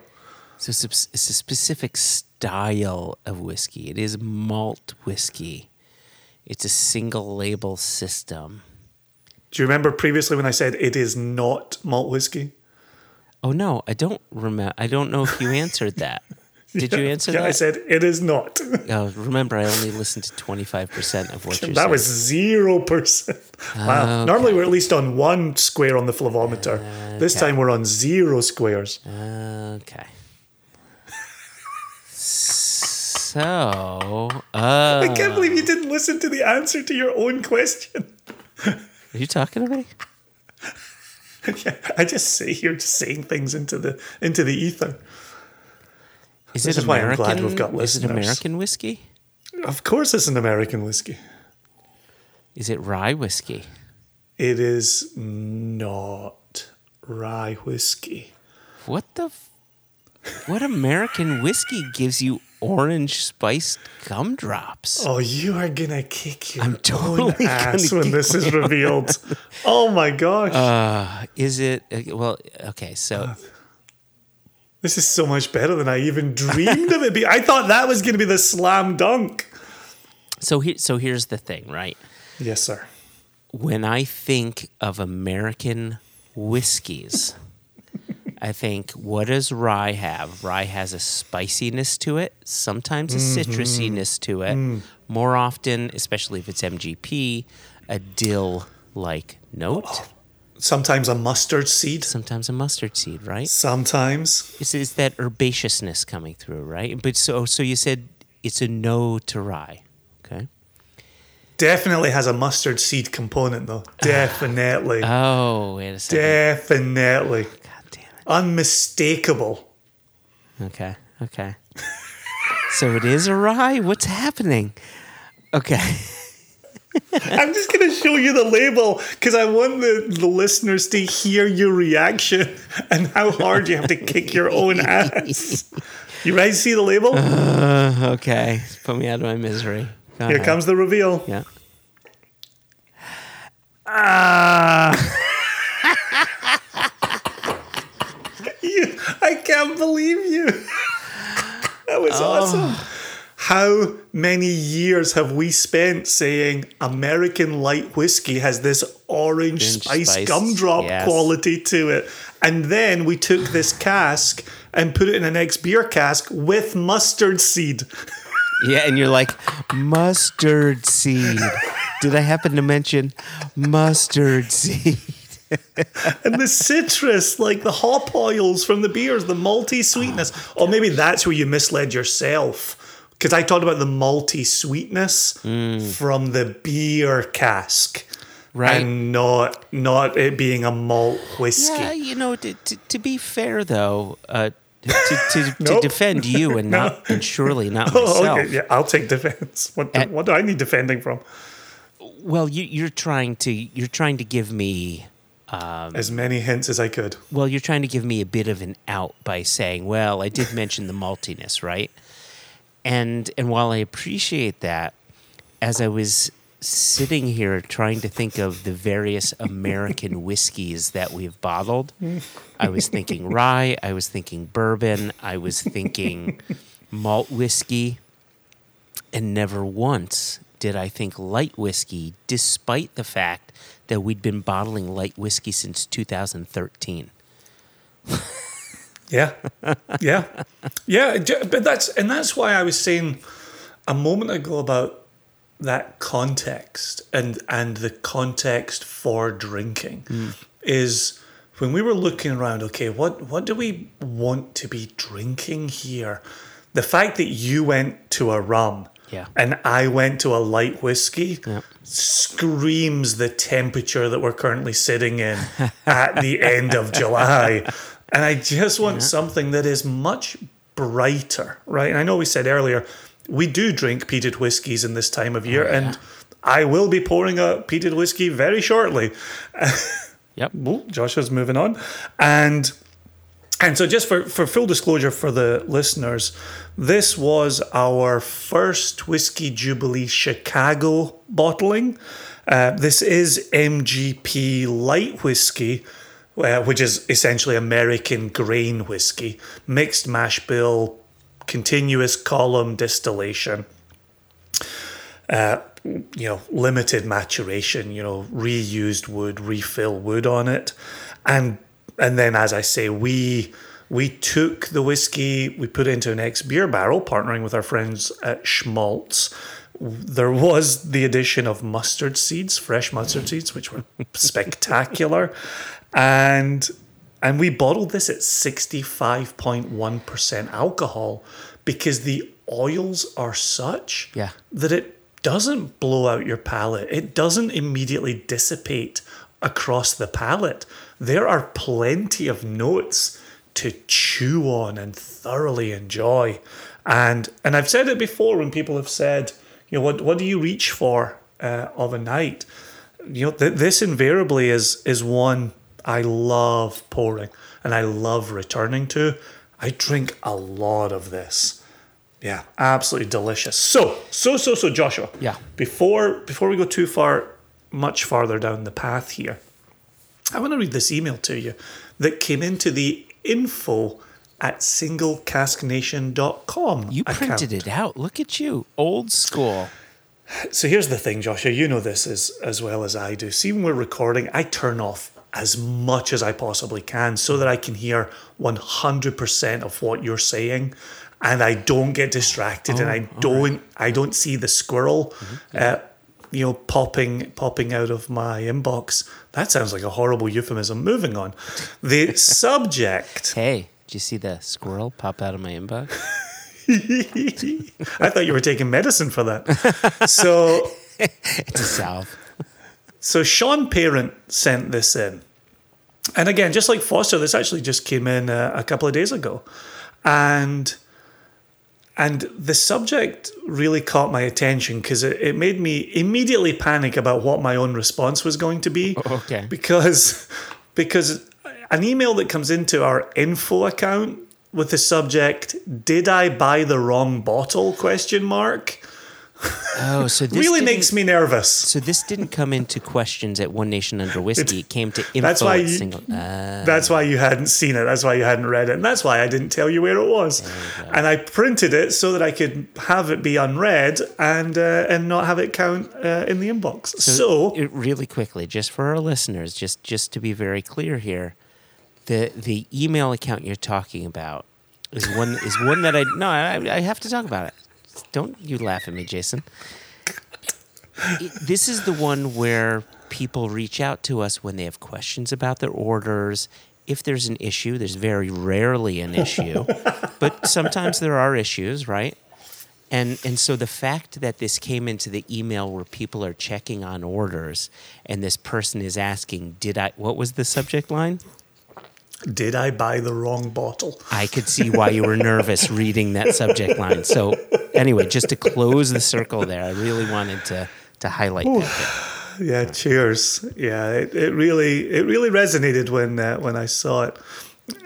So it's a, it's a specific style of whiskey. It is malt whiskey. It's a single label system. Do you remember previously when I said it is not malt whiskey? Oh no, I don't remember. I don't know if you answered that. Did you answer yeah, that? I said it is not. Oh, remember, I only listened to 25% of what you said. that was zero percent. Wow. Normally we're at least on one square on the flavometer. This Okay. time we're on zero squares. Okay. So, uh, I can't believe you didn't listen to the answer to your own question. are you talking to me? Yeah, I just say you're just saying things into the into the ether. Is This it is why I'm American? glad we've got Is it. American whiskey? Of course, it's an American whiskey. Is it rye whiskey? It is not rye whiskey. What the? F- what American whiskey gives you orange spiced gumdrops? Oh, you are gonna kick your I'm totally ass when this is revealed. oh my gosh, Uh, is it? uh, Well, okay. So this is so much better than I even dreamed of it. Be I thought that was gonna be the slam dunk. so here so here's the thing, right? Yes, sir. When I think of American whiskeys, I think what does rye have? Rye has a spiciness to it, sometimes a mm-hmm. citrusiness to it. Mm. More often, especially if it's MGP, a dill like note. Oh, sometimes a mustard seed. Sometimes a mustard seed, right? Sometimes It's, it's that herbaceousness coming through, right? But so so you said it's a no to rye, okay? definitely has a mustard seed component though. Ah. Definitely, Oh, wait a second. definitely, God damn it. Unmistakable. Okay, okay. so it is a rye. What's happening? Okay. I'm just going to show you the label because I want the, the listeners to hear your reaction and how hard you have to kick your own ass. You ready to see the label? Uh, okay. Put me out of my misery. Go Here ahead. comes the reveal. Yeah. You, I can't believe you. That was Oh. awesome. How many years have we spent saying American light whiskey has this orange, Orange spice, spice, gumdrop yes. quality to it? And then we took this cask and put it in an ex beer cask with mustard seed. Yeah, and you're like, mustard seed. Did I happen to mention mustard seed? And the citrus, like the hop oils from the beers, the malty sweetness. or maybe that's where you misled yourself. Because I talked about the malty sweetness from the beer cask. Right. And not not it being a malt whiskey. Yeah, you know, to, to, to be fair though, uh, to, to, to defend you and not and surely not Oh, myself. okay. Yeah, I'll take defense. What do, Uh, what do I need defending from? Well, you, you're trying to you're trying to give me Um, as many hints as I could. well, you're trying to give me a bit of an out by saying, well, I did mention the maltiness, right? And and while I appreciate that, as I was sitting here trying to think of the various American whiskeys that we've bottled, I was thinking rye, I was thinking bourbon, I was thinking malt whiskey, and never once did I think light whiskey, despite the fact that we'd been bottling light whiskey since 2013. Yeah, yeah, yeah. But that's and that's why I was saying a moment ago about that context and and the context for drinking mm. is when we were looking around. Okay, what what do we want to be drinking here? The fact that you went to a rum. Yeah. And I went to a light whiskey Yep. screams the temperature that we're currently sitting in at the end of July. And I just want something that is much brighter, right? And I know we said earlier, we do drink peated whiskies in this time of year, oh, and I will be pouring a peated whiskey very shortly. Yep. Oh, Joshua's moving on. And and so just for, for full disclosure for the listeners, this was our first Whiskey Jubilee Chicago bottling. Uh, this is MGP light whiskey, uh, which is essentially American grain whiskey, mixed mash bill, continuous column distillation you know, limited maturation, you know, reused wood, refill wood on it. And and then as I say, we we took the whiskey, we put it into an ex beer barrel, partnering with our friends at Schmaltz. There was the addition of mustard seeds, fresh mustard seeds, which were spectacular. And and we bottled this at 65.1% alcohol because the oils are such Yeah. that it doesn't blow out your palate. It doesn't immediately dissipate across the palate. There are plenty of notes to chew on and thoroughly enjoy. And and I've said it before when people have said, you know, what what do you reach for uh, of a night? You know, th- this invariably is is one I love pouring and I love returning to. I drink a lot of this. Yeah, absolutely delicious. So, so, so, so, Joshua. Yeah. Before before we go too far, much farther down the path here, I want to read this email to you that came into the info at singlecasknation.com. You printed it out. Look at you, old school. So here's the thing, Joshua. You know this as as well as I do. See, when we're recording, I turn off as much as I possibly can so that I can hear 100% of what you're saying, and I don't get distracted, and I don't I don't see the squirrel, uh, you know, popping popping out of my inbox. That sounds like a horrible euphemism. Moving on, the subject. Hey, did you see the squirrel pop out of my inbox? I thought you were taking medicine for that. So. It's a salve. So Sean Parent sent this in. And again, just like Foster, this actually just came in uh, a couple of days ago. And and the subject really caught my attention because it, it made me immediately panic about what my own response was going to be. Okay. Because because an email that comes into our info account with the subject "Did I buy the wrong bottle?" question mark Oh, so this really makes me nervous. So this didn't come into questions at One Nation Under Whiskey. It came to info That's why you- single. Uh, That's why you hadn't seen it. That's why you hadn't read it. And that's why I didn't tell you where it was. And I printed it so that I could have it be unread and uh, and not have it count uh, in the inbox. So, it- really quickly, just for our listeners, just just to be very clear here, the the email account you're talking about is one is one that I no I, I have to talk about it. Don't you laugh at me, Jason. It- this is the one where people reach out to us when they have questions about their orders. If there's an issue, there's very rarely an issue, but sometimes there are issues, right? And and so the fact that this came into the email where people are checking on orders and this person is asking, "Did I what was the subject line?" Did I buy the wrong bottle? I could see why you were nervous reading that subject line. So anyway, just to close the circle there, I really wanted to to highlight that. bit. Yeah, cheers. Yeah, it, it really it really resonated when uh, when I saw it.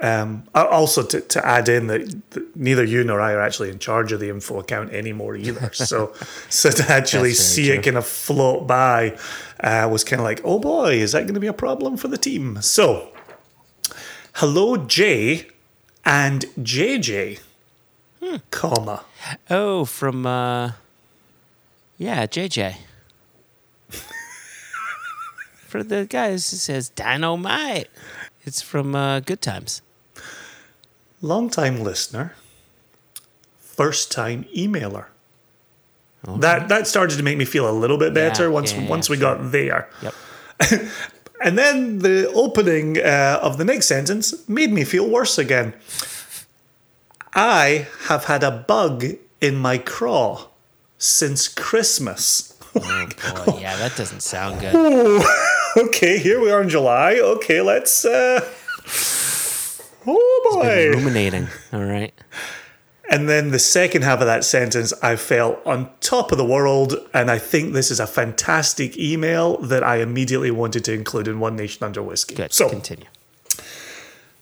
Um, also, to, to add in that neither you nor I are actually in charge of the info account anymore either. So, so to actually see very it kind of float by uh, was kind of like, oh boy, is that going to be a problem for the team? So, hello Jay and JJ, comma. Oh, from uh yeah, JJ. For the guys who says dynamite. It's from uh, Good Times. long time listener, first time emailer. That that started to make me feel a little bit better Yeah, once yeah, yeah, once we sure. got there. Yep. And then the opening uh, of the next sentence made me feel worse again. I have had a bug in my craw since Christmas. Oh boy, yeah, that doesn't sound good. okay, here we are in July. Okay, let's. Uh... Oh boy! Ruminating. All right. And then the second half of that sentence, I felt on top of the world. And I think this is a fantastic email that I immediately wanted to include in One Nation Under Whiskey. Good. So, Continue.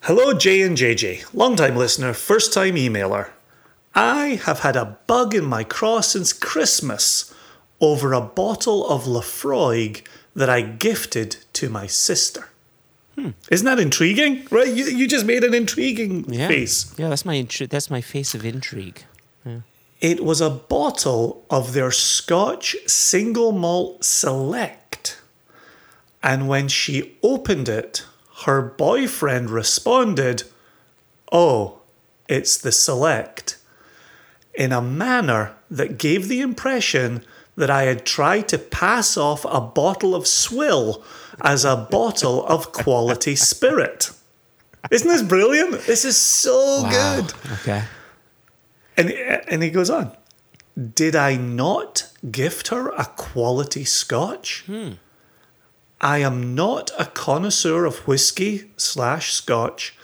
hello, Jay and JJ, long-time listener, first time emailer. I have had a bug in my craw since Christmas over a bottle of Laphroaig that I gifted to my sister. Isn't that intriguing? Right? You, you just made an intriguing Yeah. face. Yeah, that's my intri- that's my face of intrigue. It was a bottle of their Scotch single malt select. And when she opened it, her boyfriend responded, oh, it's the select, in a manner that gave the impression that I had tried to pass off a bottle of swill as a bottle of quality spirit. Isn't this brilliant? This is so good. Okay. And, and he goes on. Did I not gift her a quality scotch? Hmm. I am not a connoisseur of whiskey slash scotch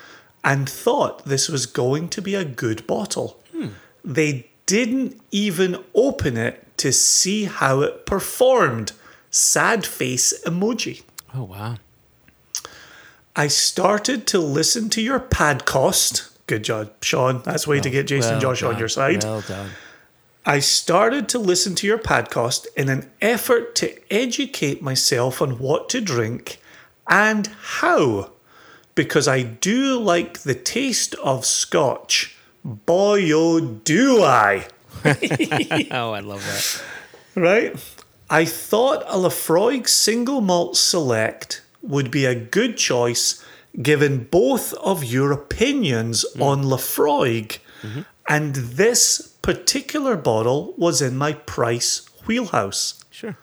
and thought this was going to be a good bottle. Hmm. They didn't even open it to see how it performed. Sad face emoji. Oh wow. I started to listen to your podcast. Good job, Sean. That's way to oh, get Jason Well Josh on your side. Well done. I started to listen to your podcast in an effort to educate myself on what to drink and how, because I do like the taste of scotch. Boy, oh, do I! Oh, I love that. Right? I thought a Laphroaig single malt select would be a good choice given both of your opinions mm-hmm. on Laphroaig. Mm-hmm. And this particular bottle was in my price wheelhouse. Sure.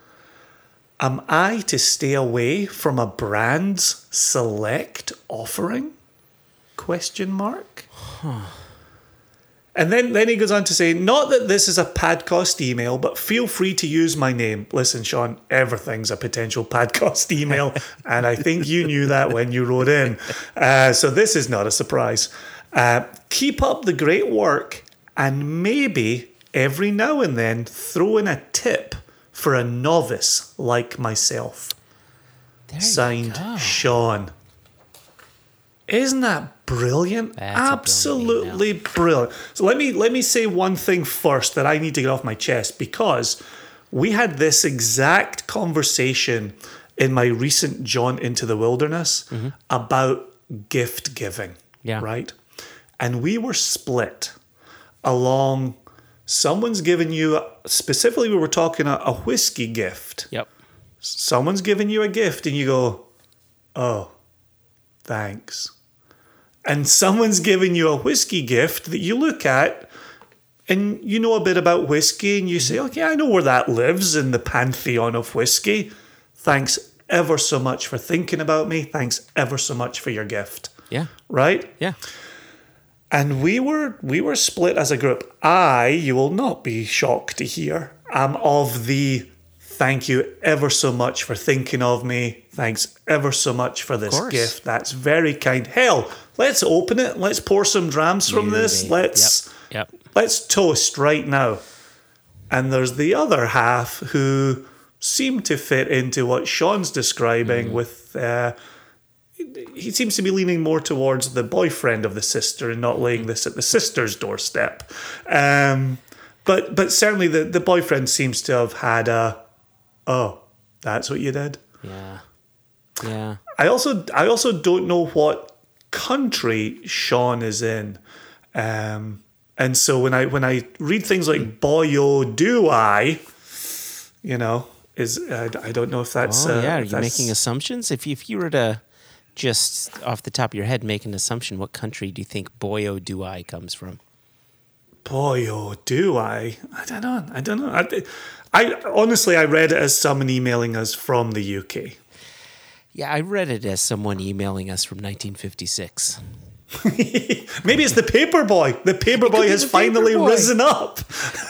Am I to stay away from a brand's select offering? Question mark. And then, then he goes on to say, not that this is a podcast email, but feel free to use my name. Listen, Sean, everything's a potential podcast email, and I think you knew that when you wrote in. Uh, so this is not a surprise. Uh, keep up the great work, and maybe every now and then throw in a tip for a novice like myself. There Signed. Sean. Isn't that brilliant? That's a brilliant Absolutely brilliant. So let me let me say one thing first that I need to get off my chest because we had this exact conversation in my recent jaunt into the wilderness about gift giving. Mm-hmm. Yeah. Right? And we were split along someone's given you specifically we were talking a, a whiskey gift Yep. someone's giving you a gift and you go, oh, thanks. And someone's giving you a whiskey gift that you look at and you know a bit about whiskey and you say, okay, I know where that lives in the pantheon of whiskey. Thanks ever so much for thinking about me. Thanks ever so much for your gift. Yeah. Right? Yeah. And we were we were split as a group. I, you will not be shocked to hear, am of the thank you ever so much for thinking of me. Thanks ever so much for this gift. That's very kind. Hell, let's open it. Let's pour some drams from this. Let's Yep. Yep. let's toast right now. And there's the other half who seem to fit into what Sean's describing with uh, he seems to be leaning more towards the boyfriend of the sister and not laying this at the sister's doorstep. Um, but but certainly the, the boyfriend seems to have had a oh, that's what you did. Yeah. Yeah. I also I also don't know what country Sean is in. Um, and so when I when I read things like boy oh do I, you know, is I, I don't know if that's Oh uh, yeah. Are you that's- making assumptions? If you, if you were to just off the top of your head make an assumption, what country do you think "boy oh do I" comes from? boy oh do I I don't know I don't know I, I honestly I read it as someone emailing us from the UK. Yeah, I read it as someone emailing us from 1956. Maybe it's the paper boy. The paper boy has the finally Paperboy. risen up.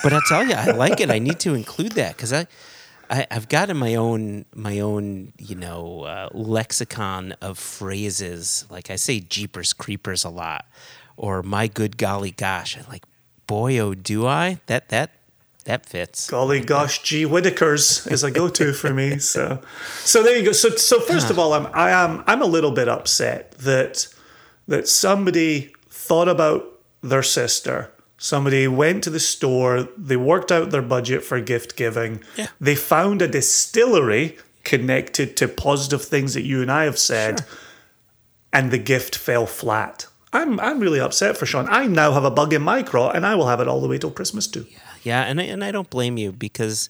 But I tell you, I like it. I need to include that because I, I, I've got in my own my own you know uh, lexicon of phrases. Like I say, "jeepers creepers" a lot, or "my good golly gosh." I like, boy, oh, do I? That that that fits. Golly gosh, G Whitakers is a go-to for me. So, so there you go. So, so first of all, I'm I am I'm a little bit upset that that somebody thought about their sister. Somebody went to the store. They worked out their budget for gift giving. Yeah. They found a distillery connected to positive things that you and I have said, and the gift fell flat. I'm I'm really upset for Sean. I now have a bug in my craw, and I will have it all the way till Christmas too. Yeah, and I, and I don't blame you because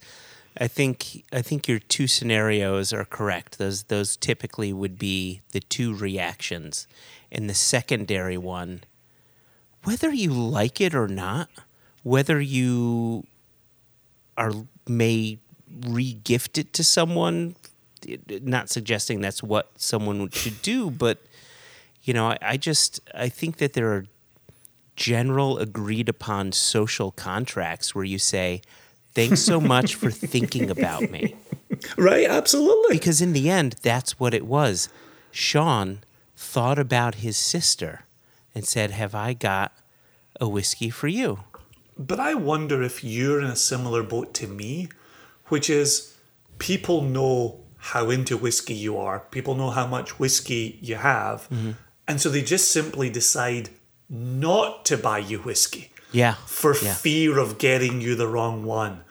I think I think your two scenarios are correct. Those those typically would be the two reactions, and the secondary one whether you like it or not, whether you are may re-gift it to someone, not suggesting that's what someone should do, but you know, I, I just I think that there are general agreed upon social contracts where you say, Thanks so much for thinking about me. Right, absolutely. Because in the end, that's what it was. Sean thought about his sister and said, Have I got a whiskey for you? But I wonder if you're in a similar boat to me, which is people know how into whiskey you are, people know how much whiskey you have, mm-hmm. and so they just simply decide not to buy you whiskey Yeah. for yeah. fear of getting you the wrong one.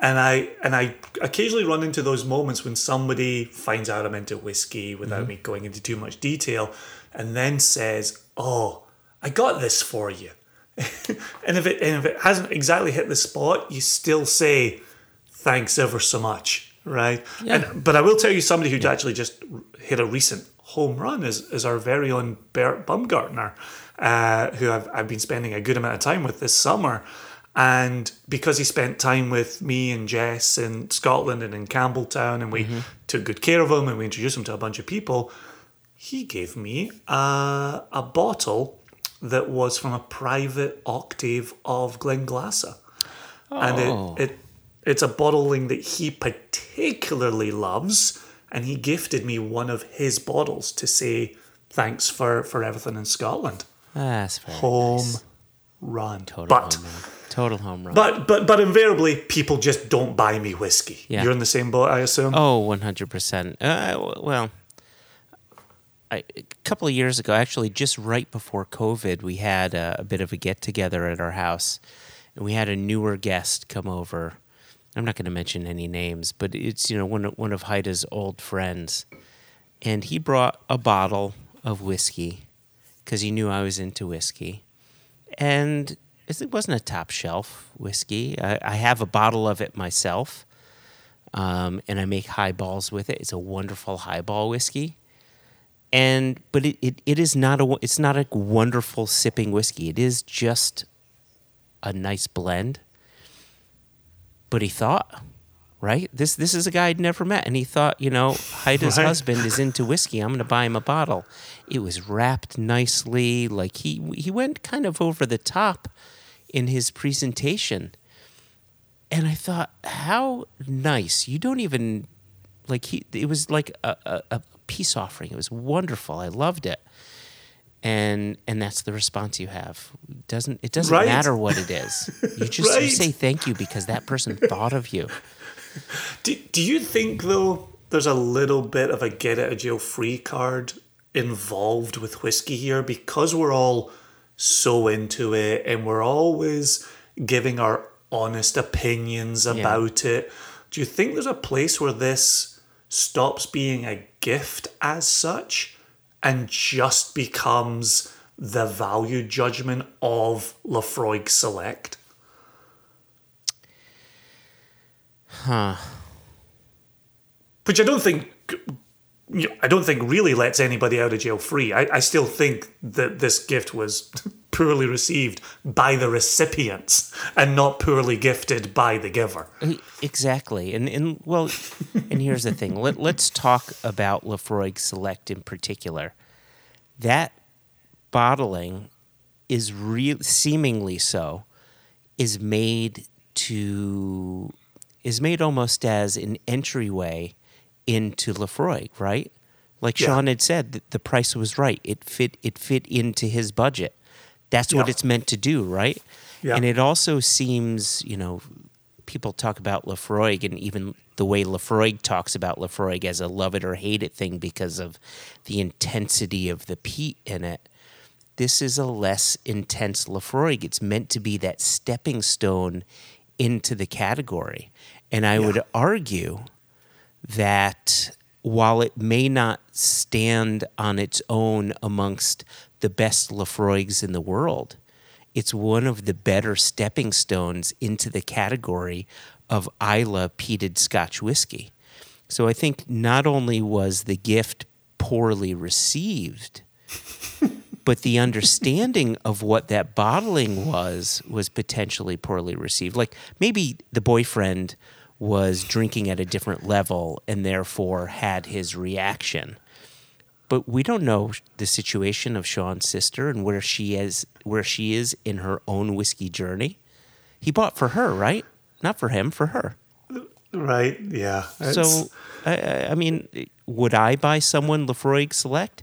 And I and I occasionally run into those moments when somebody finds out I'm into whiskey without Mm-hmm. me going into too much detail, and then says, "Oh, I got this for you." and if it and if it hasn't exactly hit the spot, you still say, "Thanks ever so much." Right? And, but I will tell you, somebody who actually just hit a recent home run is, is our very own Bert Bumgartner, uh, who I've, I've been spending a good amount of time with this summer. And because he spent time with me and Jess in Scotland and in Campbeltown, and we took good care of him and we introduced him to a bunch of people, he gave me a, a bottle that was from a private octave of Glenglassaugh. And Oh. it, it it's a bottling that he particularly loves, and he gifted me one of his bottles to say thanks for, for everything in Scotland. That's very Home nice. run. Total but home run. Total home run. but but but invariably people just don't buy me whiskey. Yeah. You're in the same boat, I assume. Oh, 100%. Uh, well, I, a couple of years ago, actually, just right before COVID, we had a, a bit of a get together at our house. And we had a newer guest come over. I'm not going to mention any names, but it's, you know, one, one of Haida's old friends. And he brought a bottle of whiskey because he knew I was into whiskey. And it wasn't a top shelf whiskey. I, I have a bottle of it myself um, and I make highballs with it. It's a wonderful highball whiskey, and but it, it, it is not a it's not a wonderful sipping whiskey. It is just a nice blend. But he thought, right? This this is a guy I'd never met, and he thought, you know, Haida's Right. husband is into whiskey. I'm going to buy him a bottle. It was wrapped nicely, like he he went kind of over the top in his presentation. And I thought, how nice! You don't even like he. It was like a, a, a peace offering. It was wonderful. I loved it. And and that's the response you have. It doesn't it doesn't Right. matter what it is. You just you say thank you because that person thought of you. Do, do you think though there's a little bit of a get out of jail free card involved with whiskey here because we're all so into it and we're always giving our honest opinions about it. Do you think there's a place where this stops being a gift as such and just becomes the value judgment of Laphroaig Select? Huh. Which I don't think I don't think really lets anybody out of jail free. I, I still think that this gift was poorly received by the recipients and not poorly gifted by the giver. Exactly. And and well, and here's the thing. Let, let's talk about Laphroaig Select in particular. That bottling is real seemingly so is made to is made almost as an entryway into Laphroaig, right? Like Yeah. Sean had said, th- the price was right. It fit it fit into his budget. That's what it's meant to do, right? Yeah. And it also seems, you know, people talk about Laphroaig and even the way Laphroaig talks about Laphroaig as a love it or hate it thing because of the intensity of the peat in it. This is a less intense Laphroaig. It's meant to be that stepping stone into the category. And I would argue that while it may not stand on its own amongst the best Laphroaigs in the world, it's one of the better stepping stones into the category of Islay peated Scotch whiskey. So I think not only was the gift poorly received, but the understanding of what that bottling was was potentially poorly received. Like maybe the boyfriend was drinking at a different level and therefore had his reaction. But we don't know the situation of Sean's sister and where she is where she is in her own whiskey journey. He bought for her, right? Not for him, for her. Right? Yeah. So, I- I, I mean, would I buy someone Laphroaig Select?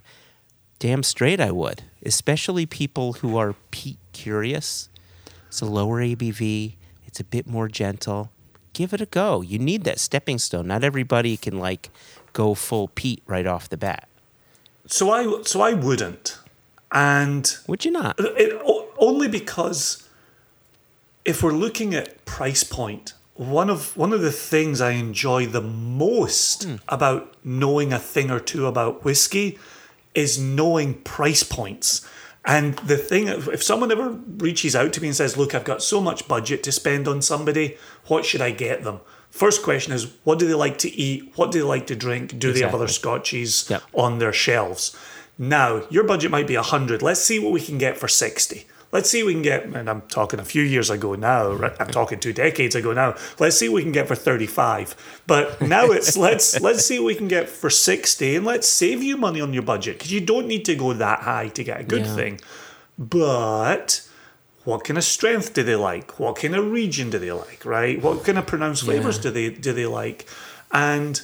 Damn straight I would. Especially people who are peat curious. It's a lower ABV. It's a bit more gentle. Give it a go. You need that stepping stone. Not everybody can like go full peat right off the bat. so I so I wouldn't, and Would you not? It, only because if we're looking at price point, one of one of the things I enjoy the most hmm. about knowing a thing or two about whiskey is knowing price points. And the thing, if someone ever reaches out to me and says, "Look, I've got so much budget to spend on somebody, what should I get them?" First question is, what do they like to eat? What do they like to drink? Do they have other scotches Yep. on their shelves? Now, your budget might be 100. Let's see what we can get for 60. Let's see we can get, and I'm talking a few years ago now, mm-hmm. right? I'm talking two decades ago now. Let's see what we can get for 35. But now it's let's let's see what we can get for 60 and let's save you money on your budget because you don't need to go that high to get a good Yeah. thing. But what kind of strength do they like? What kind of region do they like? Right? What kind of pronounced flavors Yeah. do they do they like? And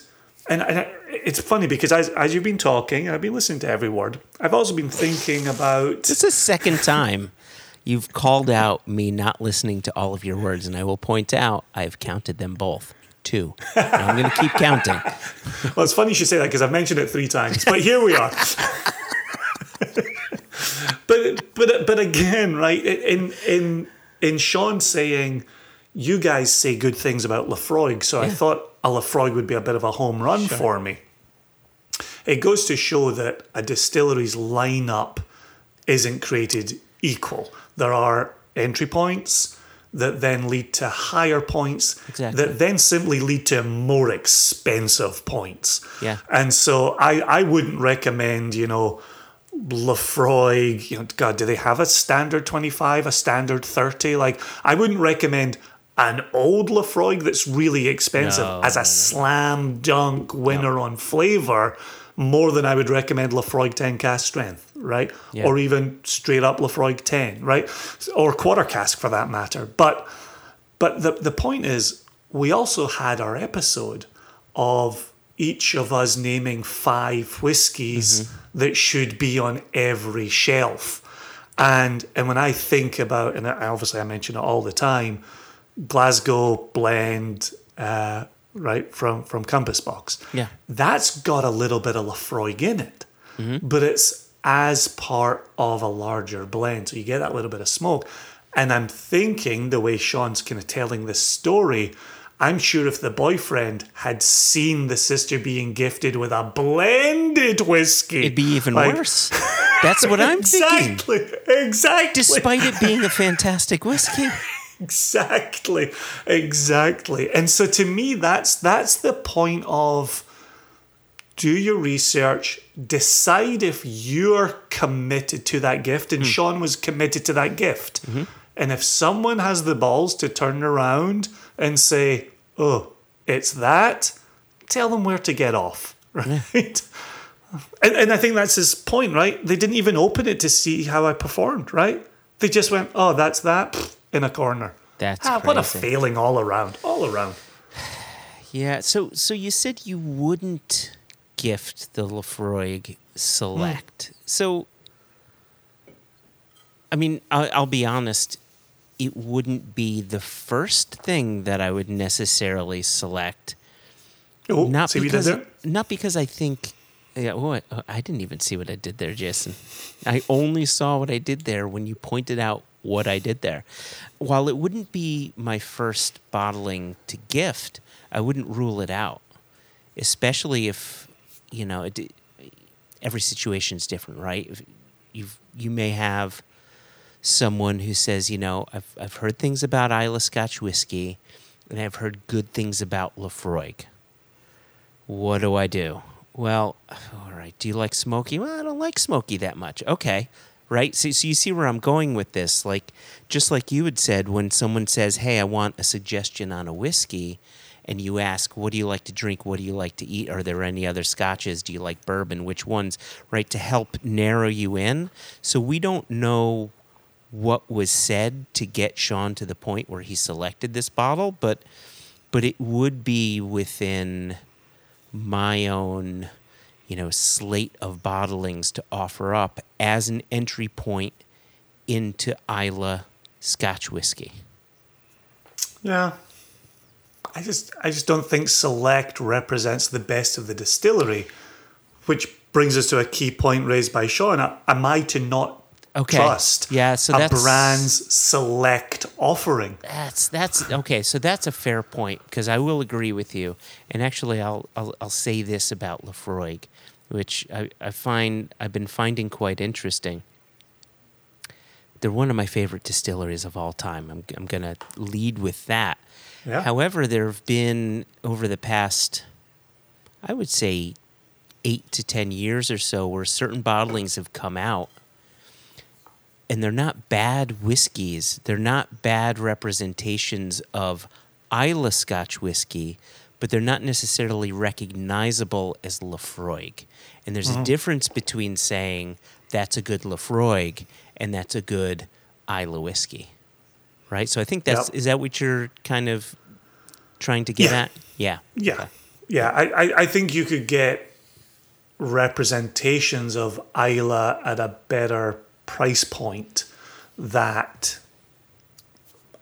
and, and it's funny because as, as you've been talking, I've been listening to every word. I've also been thinking about This is the second time you've called out me not listening to all of your words, and I will point out I've counted them both. Two. And I'm going to keep counting. Well, it's funny you should say that because I've mentioned it three times, but here we are. but but but again, right? In in in Sean saying, you guys say good things about Laphroaig, so I thought a Laphroaig would be a bit of a home run for me. It goes to show that a distillery's lineup isn't created equal. There are entry points that then lead to higher points Exactly. that then simply lead to more expensive points. Yeah. And so I, I wouldn't recommend, you know, Laphroaig, you know, God, do they have a standard 25, a standard 30? Like, I wouldn't recommend an old Laphroaig that's really expensive No, as a no, no. slam dunk winner on flavor more than I would recommend Laphroaig 10 cask strength, right? Yeah. Or even straight up Laphroaig 10, right? Or quarter cask for that matter. But but the the point is we also had our episode of each of us naming five whiskies that should be on every shelf. And and when I think about and obviously I mention it all the time, Glasgow blend uh, right from from Compass Box. Yeah. That's got a little bit of Laphroaig in it, mm-hmm. but it's as part of a larger blend. So you get that little bit of smoke. And I'm thinking the way Sean's kind of telling this story, I'm sure if the boyfriend had seen the sister being gifted with a blended whiskey, It'd be even like- worse. That's what I'm thinking. Exactly. Exactly. Despite it being a fantastic whiskey. Exactly, exactly. And so to me, that's that's the point of do your research, decide if you're committed to that gift. And hmm. Sean was committed to that gift. Mm-hmm. And if someone has the balls to turn around and say, "Oh, it's that," tell them where to get off, right? And, and I think that's his point, right? They didn't even open it to see how I performed, right? They just went, "Oh, that's that," pfft, in a corner. That's Ah, what a failing all around, all around. Yeah. So so you said you wouldn't gift the Laphroaig Select. So I mean, I'll, I'll be honest. It wouldn't be the first thing that I would necessarily select. Oh, Not see what you did because there? not because I think. Yeah, what I didn't even see what I did there, Jason. I only saw what I did there when you pointed out what I did there. While it wouldn't be my first bottling to gift, I wouldn't rule it out, especially if you know it, every situation is different, right? You you may have someone who says, you know, I've I've heard things about Islay Scotch whiskey, and I've heard good things about Laphroaig. What do I do? Well, all right. Do you like smoky? Well, I don't like smoky that much. Okay. Right? So, so you see where I'm going with this. Like, just like you had said, when someone says, Hey, I want a suggestion on a whiskey, and you ask, What do you like to drink? What do you like to eat? Are there any other scotches? Do you like bourbon? Which ones? Right? To help narrow you in. So we don't know what was said to get Sean to the point where he selected this bottle, but but it would be within my own you know slate of bottlings to offer up as an entry point into Islay Scotch whiskey. Yeah. I just I just don't think select represents the best of the distillery, which brings us to a key point raised by Sean. Am I to not Okay. trust Yeah, so that's a brand's select offering? That's that's okay. So that's a fair point because I will agree with you. And actually, I'll I'll, I'll say this about Laphroaig, which I, I find I've been finding quite interesting. They're one of my favorite distilleries of all time. I'm I'm gonna lead with that. Yeah. However, there have been over the past, I would say, eight to ten years or so, where certain bottlings have come out and they're not bad whiskeys. They're not bad representations of Islay Scotch whiskey, but they're not necessarily recognizable as Laphroaig. And there's a mm-hmm. difference between saying that's a good Laphroaig and that's a good Islay whiskey, right? So I think that's Yep. is that what you're kind of trying to get Yeah. at? Yeah. Yeah. Okay. Yeah. I, I, I think you could get representations of Islay at a better price point that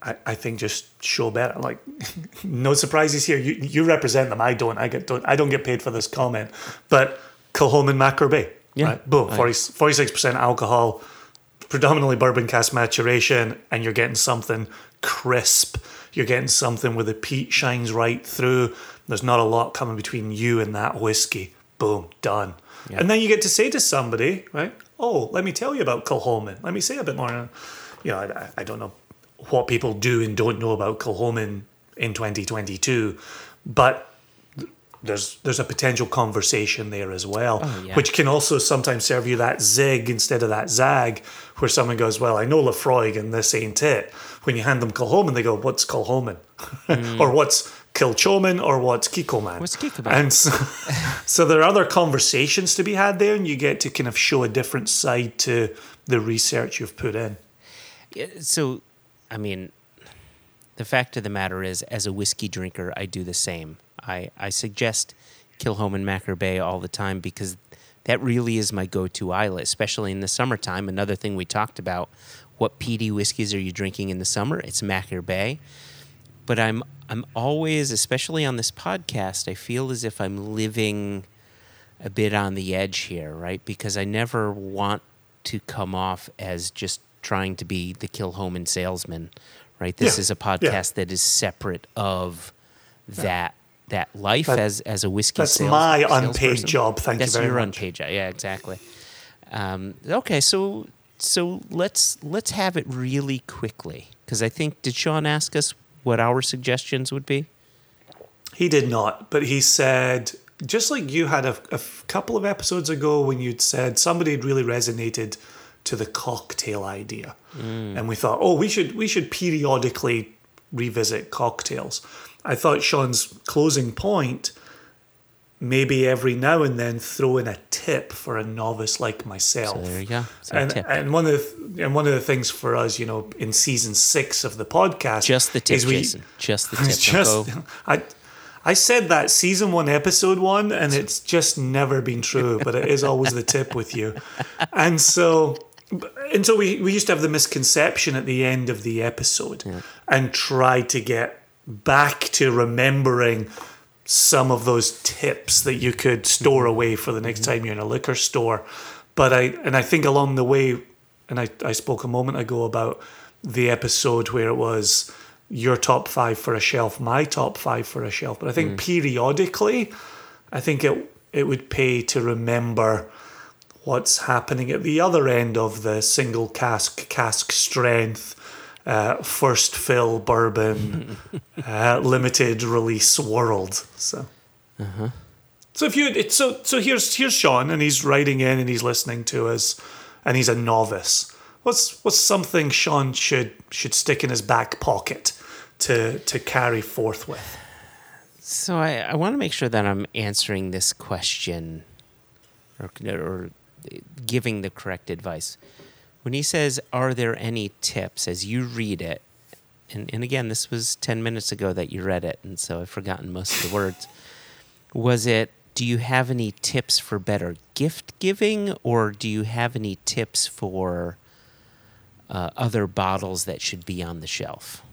I, I think just show better. Like no surprises here. You you represent them. I don't. I get don't I don't get paid for this comment. But Kilchoman Machir Bay. Yeah. Right? Boom. Right. 46 percent alcohol, predominantly bourbon cask maturation, and you're getting something crisp. You're getting something where the peat shines right through. There's not a lot coming between you and that whiskey. Boom, done. And then you get to say to somebody, right? Oh, let me tell you about Kilchoman. Let me say a bit more. You know, I, I don't know what people do and don't know about Kilchoman in 2022, but there's there's a potential conversation there as well, Oh, yeah. which can also sometimes serve you that zig instead of that zag, where someone goes, "Well, I know Lafroig and this ain't it." When you hand them Kilchoman, they go, "What's Kilchoman?" Hmm. or "What's Kilchoman?" or "What's Kikoman?" What's Kikoman? And so, so there are other conversations to be had there, and you get to kind of show a different side to the research you've put in. Yeah, So, I mean, the fact of the matter is, as a whiskey drinker, I do the same. I, I suggest Kilchoman Machir Bay all the time because that really is my go-to islet, especially in the summertime. Another thing we talked about: what peaty whiskeys are you drinking in the summer? It's Machir Bay. But I'm I'm always, especially on this podcast, I feel as if I'm living a bit on the edge here, right? Because I never want to come off as just trying to be the Kilchoman salesman, right? This Yeah, is a yeah. podcast that is separate of that that life That- as as a whiskey. that's sales- my unpaid job, thank you that's very your much. unpaid job. Yeah, exactly. Um, okay, so so let's let's have it really quickly because I think did Sean ask us what our suggestions would be? He did not, but he said, just like you had a couple of episodes ago when you'd said somebody had really resonated to the cocktail idea, mm. and we thought, oh, we should we should periodically revisit cocktails. I thought Sean's closing point, maybe every now and then throw in a tip for a novice like myself. So there you go. And, and one of the and one of the things for us, you know, in season six of the podcast, Just the tip, is we, Jason. Just the tip. just I I said that season one, episode one, and it's just never been true, but it is always the tip with you. And so and so we, we used to have the misconception at the end of the episode and try to get back to remembering some of those tips that you could store mm-hmm. away for the next mm-hmm. time you're in a liquor store. But I and I think along the way, and I, I spoke a moment ago about the episode where it was your top five for a shelf, my top five for a shelf. But I think mm. periodically, I think it it would pay to remember what's happening at the other end of the single cask, cask strength, uh, first fill bourbon, uh, limited release world. So. So if you so so here's here's Sean and he's writing in and he's listening to us and he's a novice. What's what's something Sean should should stick in his back pocket to to carry forth with? So I, I want to make sure that I'm answering this question or, or giving the correct advice. When he says, Are there any tips as you read it? And, and again, this was 10 minutes ago that you read it, and so I've forgotten most of the words. Was it, Do you have any tips for better gift giving, or do you have any tips for uh, other bottles that should be on the shelf?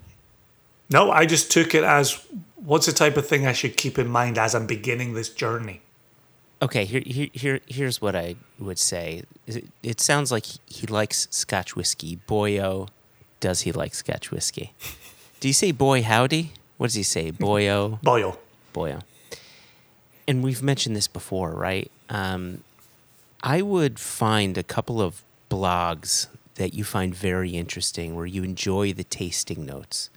No, I just took it as what's the type of thing I should keep in mind as I'm beginning this journey. Okay, here, here, here here's what I would say. It, it sounds like he, likes Scotch whiskey. Boyo, does he like Scotch whiskey? Do you say boy howdy? What does he say? Boyo, Boyo. boyo. And we've mentioned this before, right? Um, I would find a couple of blogs that you find very interesting where you enjoy the tasting notes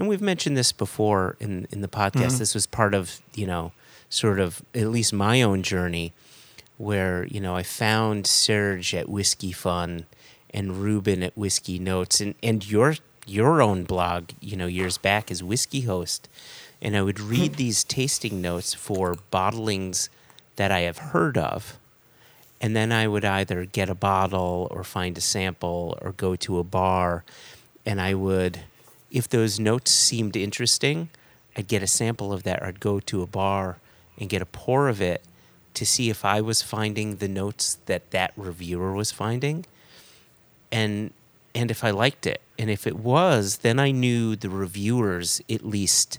and we've mentioned this before in in the podcast. Mm-hmm. This was part of you know sort of at least my own journey, where you know I found Serge at Whiskey Fun and Ruben at Whiskey Notes, and and your your own blog, you know, years back as Whiskey Host, and I would hmm. read these tasting notes for bottlings that I have heard of. And then I would either get a bottle or find a sample or go to a bar and I would if those notes seemed interesting, I'd get a sample of that, or I'd go to a bar and get a pour of it to see if I was finding the notes that that reviewer was finding, and and if I liked it, and if it was, then I knew the reviewers at least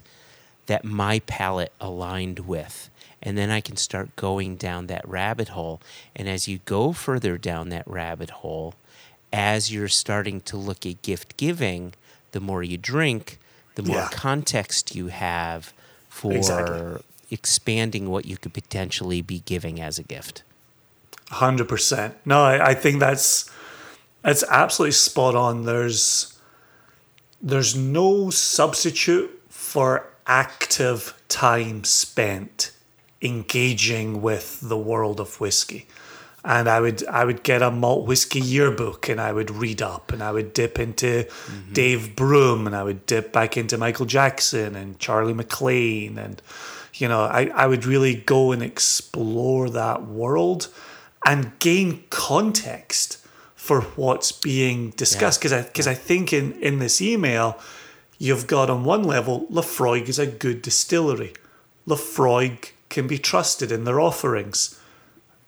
that my palate aligned with. And then I can start going down that rabbit hole. And as you go further down that rabbit hole, as you're starting to look at gift giving, the more you drink, the more yeah. context you have for exactly. Expanding what you could potentially be giving as a gift. Hundred percent. No, I, I think that's that's absolutely spot on. There's there's no substitute for active time spent engaging with the world of whiskey and I would I would get a malt whiskey yearbook and I would read up and I would dip into mm-hmm. Dave Broom and I would dip back into Michael Jackson and Charlie MacLean and you know I, I would really go and explore that world and gain context for what's being discussed because yeah. I because I think in in this email you've got on one level Laphroaig is a good distillery Laphroaig can be trusted in their offerings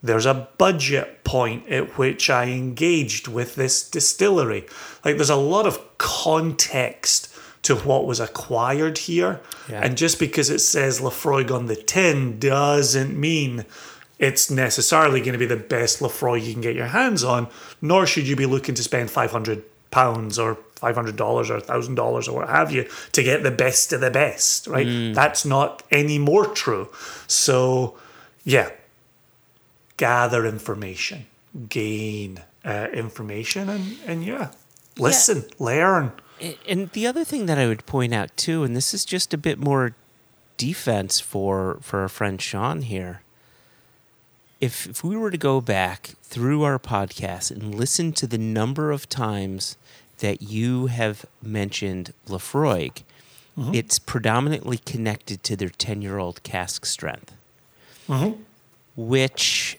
there's a budget point at which I engaged with this distillery. Like there's a lot of context to what was acquired here. Yeah. And just because it says Laphroaig on the tin doesn't mean it's necessarily going to be the best Laphroaig you can get your hands on, nor should you be looking to spend 500 pounds or $500 or $1,000 or what have you to get the best of the best, right? Mm. That's not any more true. So, yeah, gather information, gain uh, information, and and yeah, listen, yeah. learn. And the other thing that I would point out too, and this is just a bit more defense for for our friend Sean here. If if we were to go back through our podcast and listen to the number of times that you have mentioned Laphroaig, mm-hmm. it's predominantly connected to their ten year old cask strength, mm-hmm. which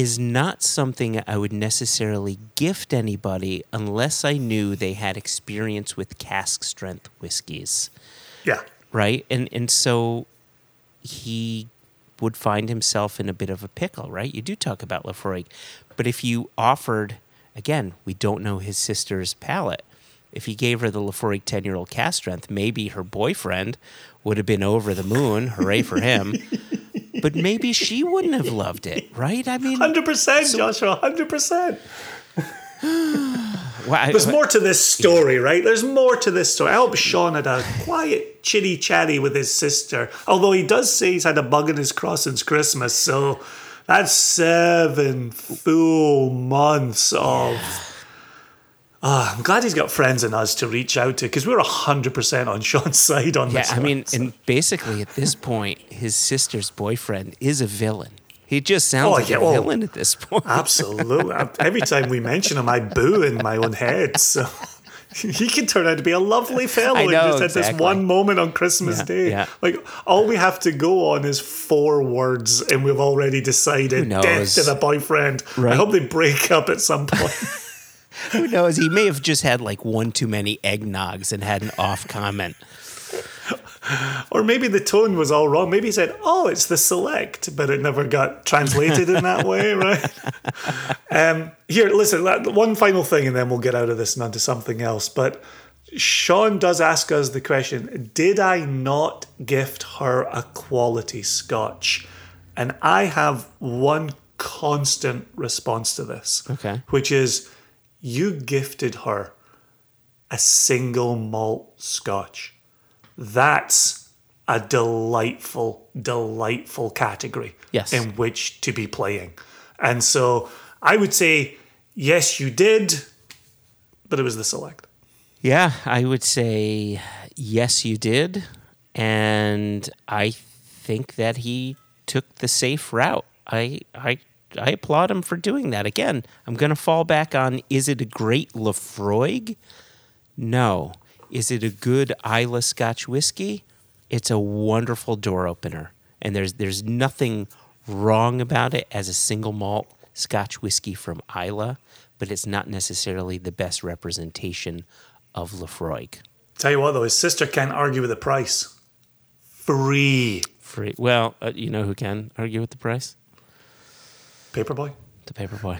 is not something I would necessarily gift anybody unless I knew they had experience with cask strength whiskeys. Yeah. Right? And and so he would find himself in a bit of a pickle, right? You do talk about Laphroaig. But if you offered again, we don't know his sister's palate. If he gave her the Laphroaig 10 year old cask strength, maybe her boyfriend would have been over the moon. Hooray for him. but maybe she wouldn't have loved it, right? I mean, hundred percent, Joshua, hundred percent. There's more to this story, right? There's more to this story. I hope Sean had a quiet, chitty chatty with his sister. Although he does say he's had a bug in his cross since Christmas, so that's seven full months of uh, I'm glad he's got friends in us to reach out to because we're 100% on Sean's side on yeah, this. Yeah, I mean, and basically at this point, his sister's boyfriend is a villain. He just sounds Oh, like yeah, a oh. villain at this point. Absolutely. Every time we mention him, I boo in my own head. So he can turn out to be a lovely fellow. I know, just at this one moment on Christmas Yeah, Day. yeah. Like all we have to go on is four words, and we've already decided death to the boyfriend. I hope they break up at some point. Who knows? He may have just had like one too many eggnogs and had an off comment. or maybe the tone was all wrong. Maybe he said, "Oh, it's the select," but it never got translated in that way, right? Um, here, listen. One final thing, and then we'll get out of this and onto something else. But Sean does ask us the question: Did I not gift her a quality Scotch? And I have one constant response to this, Okay. which is you gifted her a single malt Scotch. That's a delightful, delightful category Yes. in which to be playing. And so I would say, yes, you did, but it was the select. Yeah, I would say yes, you did. And I think that he took the safe route. I, I, I applaud him for doing that. Again, I'm going to fall back on is it a great Laphroaig? No. Is it a good Islay Scotch whiskey? It's a wonderful door opener. And there's, there's nothing wrong about it as a single malt Scotch whiskey from Islay, but it's not necessarily the best representation of Laphroaig. Tell you what, though, his sister can't argue with the price. Free. Free. Well, uh, you know who can argue with the price? Paperboy. The paper boy.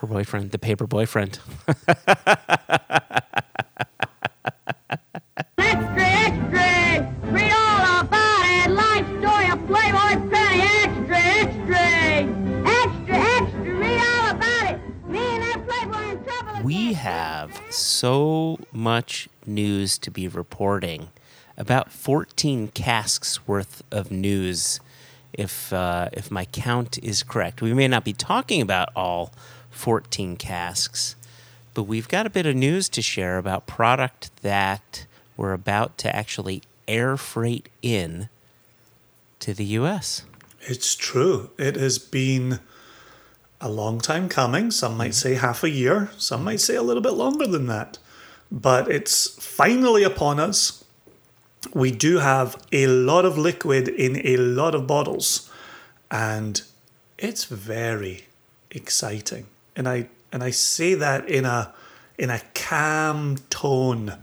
Her boyfriend. The paper boyfriend. Extra, extra! Read all about it! Life story of Playboy Penny! Extra, extra! Extra, extra! Read all about it! Me and that Playboy in trouble We have so much news to be reporting. About 14 casks worth of news, if uh, if my count is correct. We may not be talking about all 14 casks, but we've got a bit of news to share about product that we're about to actually air freight in to the U.S. It's true. It has been a long time coming. Some might say half a year, some might say a little bit longer than that. But it's finally upon us. We do have a lot of liquid in a lot of bottles, and it's very exciting. And I and I say that in a in a calm tone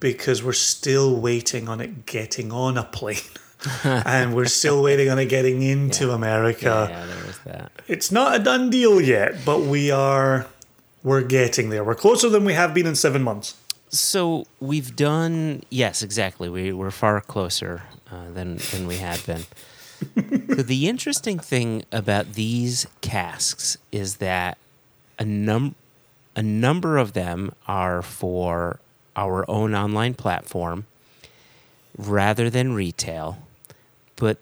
because we're still waiting on it getting on a plane. and we're still waiting on it getting into America. yeah, there was that. It's not a done deal yet, but we are we're getting there. We're closer than we have been in seven months. So we've done yes, exactly. We we're far closer uh, than than we had been. so the interesting thing about these casks is that a num a number of them are for our own online platform rather than retail, but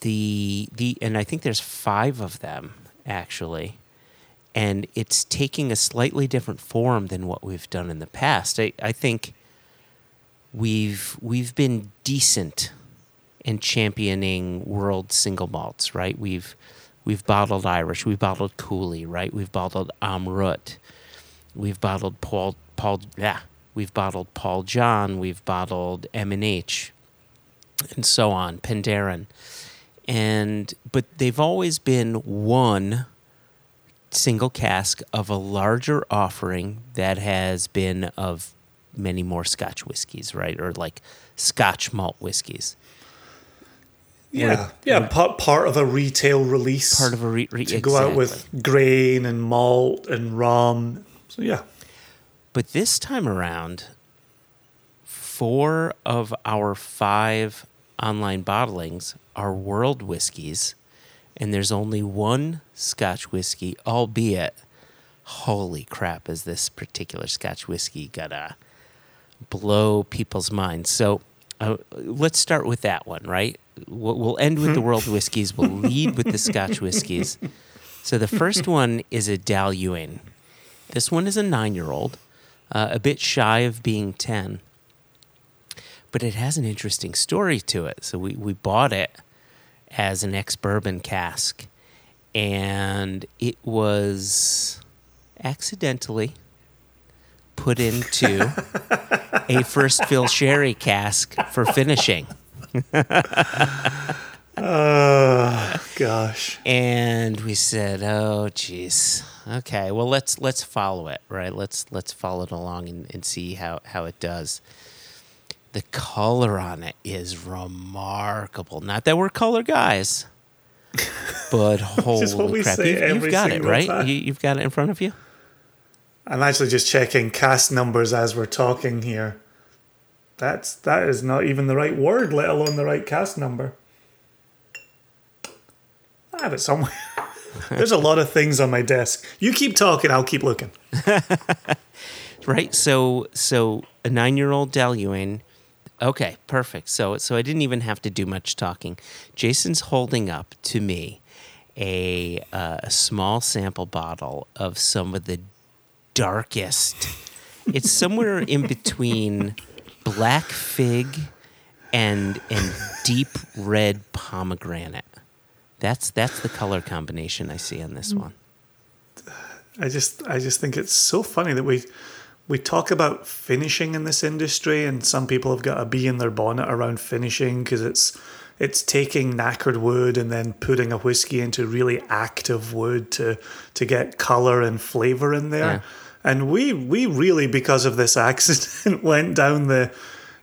the the and I think there's five of them actually and it's taking a slightly different form than what we've done in the past. I, I think we've we've been decent in championing world single malts, right? We've we've bottled Irish, we've bottled Cooley, right? We've bottled Amrut, we've bottled Paul Paul yeah, we've bottled Paul John, we've bottled M and H, and so on, Penderyn, and but they've always been one single cask of a larger offering that has been of many more Scotch whiskies, right? Or like Scotch malt whiskies. Yeah, yeah, part part of a retail release. Part of a re- re- to go out with grain and malt and rum. So yeah, But this time around, four of our five online bottlings are world whiskeys, and there's only one Scotch whiskey, albeit, holy crap, is this particular Scotch whiskey gonna blow people's minds? So uh, let's start with that one, right? We'll, we'll end with the world whiskeys, we'll lead with the Scotch whiskeys. So the first one is a Dailuaine. This one is a nine year old, uh, a bit shy of being 10, but it has an interesting story to it. So we, we bought it as an ex bourbon cask, and it was accidentally put into a first fill sherry cask for finishing. Oh gosh. and we said, "Oh, geez, okay. Well, let's let's follow it, right? Let's let's follow it along and, and see how how it does." The color on it is remarkable. Not that we're color guys, but holy is what we crap! You've, you've got it right. time. You, you've got it in front of you. I'm actually just checking cask numbers as we're talking here. That's that is not even the right word, let alone the right cask number. I have it somewhere. There's a lot of things on my desk. You keep talking, I'll keep looking. Right. So so a nine year old Dailuaine. Okay, perfect. So so I didn't even have to do much talking. Jason's holding up to me a uh, a small sample bottle of some of the darkest. It's somewhere in between black fig and and deep red pomegranate. That's that's the color combination I see on this one. I just I just think it's so funny that we we talk about finishing in this industry and some people have got a bee in their bonnet around finishing because it's it's taking knackered wood and then putting a whiskey into really active wood to to get color and flavor in there. Yeah. And we we really because of this accident went down the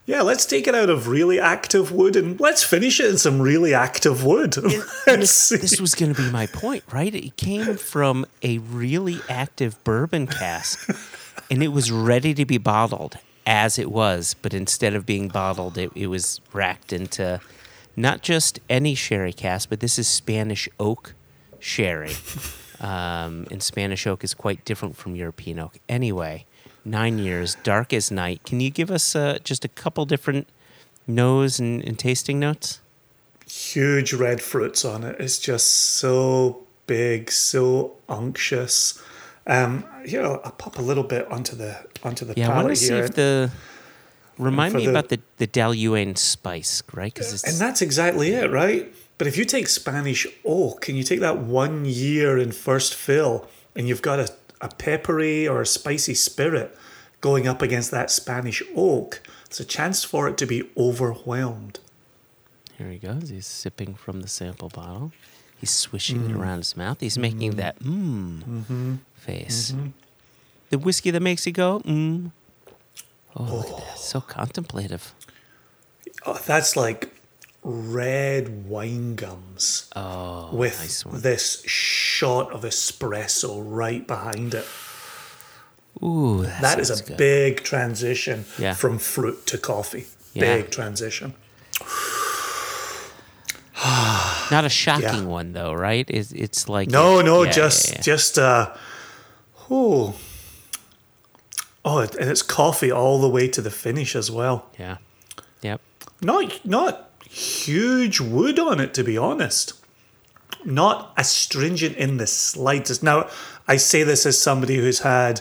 yeah, let's take it out of really active wood and let's finish it in some really active wood. This, this was going to be my point, right? It came from a really active bourbon cask, and it was ready to be bottled as it was, but instead of being bottled, it, it was racked into not just any sherry cask, but this is Spanish oak sherry. Um, and Spanish oak is quite different from European oak. Anyway, nine years, dark as night. Can you give us uh, just a couple different nose and, and tasting notes? huge red fruits on it. It's just so big, so unctuous. Um, here I'll, I'll pop a little bit onto the onto the Yeah, I want to see if the remind me the- about the the Dailuaine spice, right? Because and that's exactly it, right? But if you take Spanish oak and you take that one year in first fill, and you've got a, a peppery or a spicy spirit going up against that Spanish oak, it's a chance for it to be overwhelmed. here he goes. He's sipping from the sample bottle. He's swishing Mm. it around his mouth. He's making that mmm Mm-hmm. Face. The whiskey that makes you go mmm. Oh, look at that! So contemplative. Oh, that's like red wine gums. Oh, with nice one. this shot of espresso right behind it. Ooh, That is a good. big transition Yeah. from fruit to coffee. Yeah. Big transition. Not a shocking Yeah. one though, right? It's it's like No, it- no, yeah, just yeah, yeah. just uh oh. Oh, and it's coffee all the way to the finish as well. yeah, yep. Not not huge wood on it to be honest. Not astringent in the slightest. Now, I say this as somebody who's had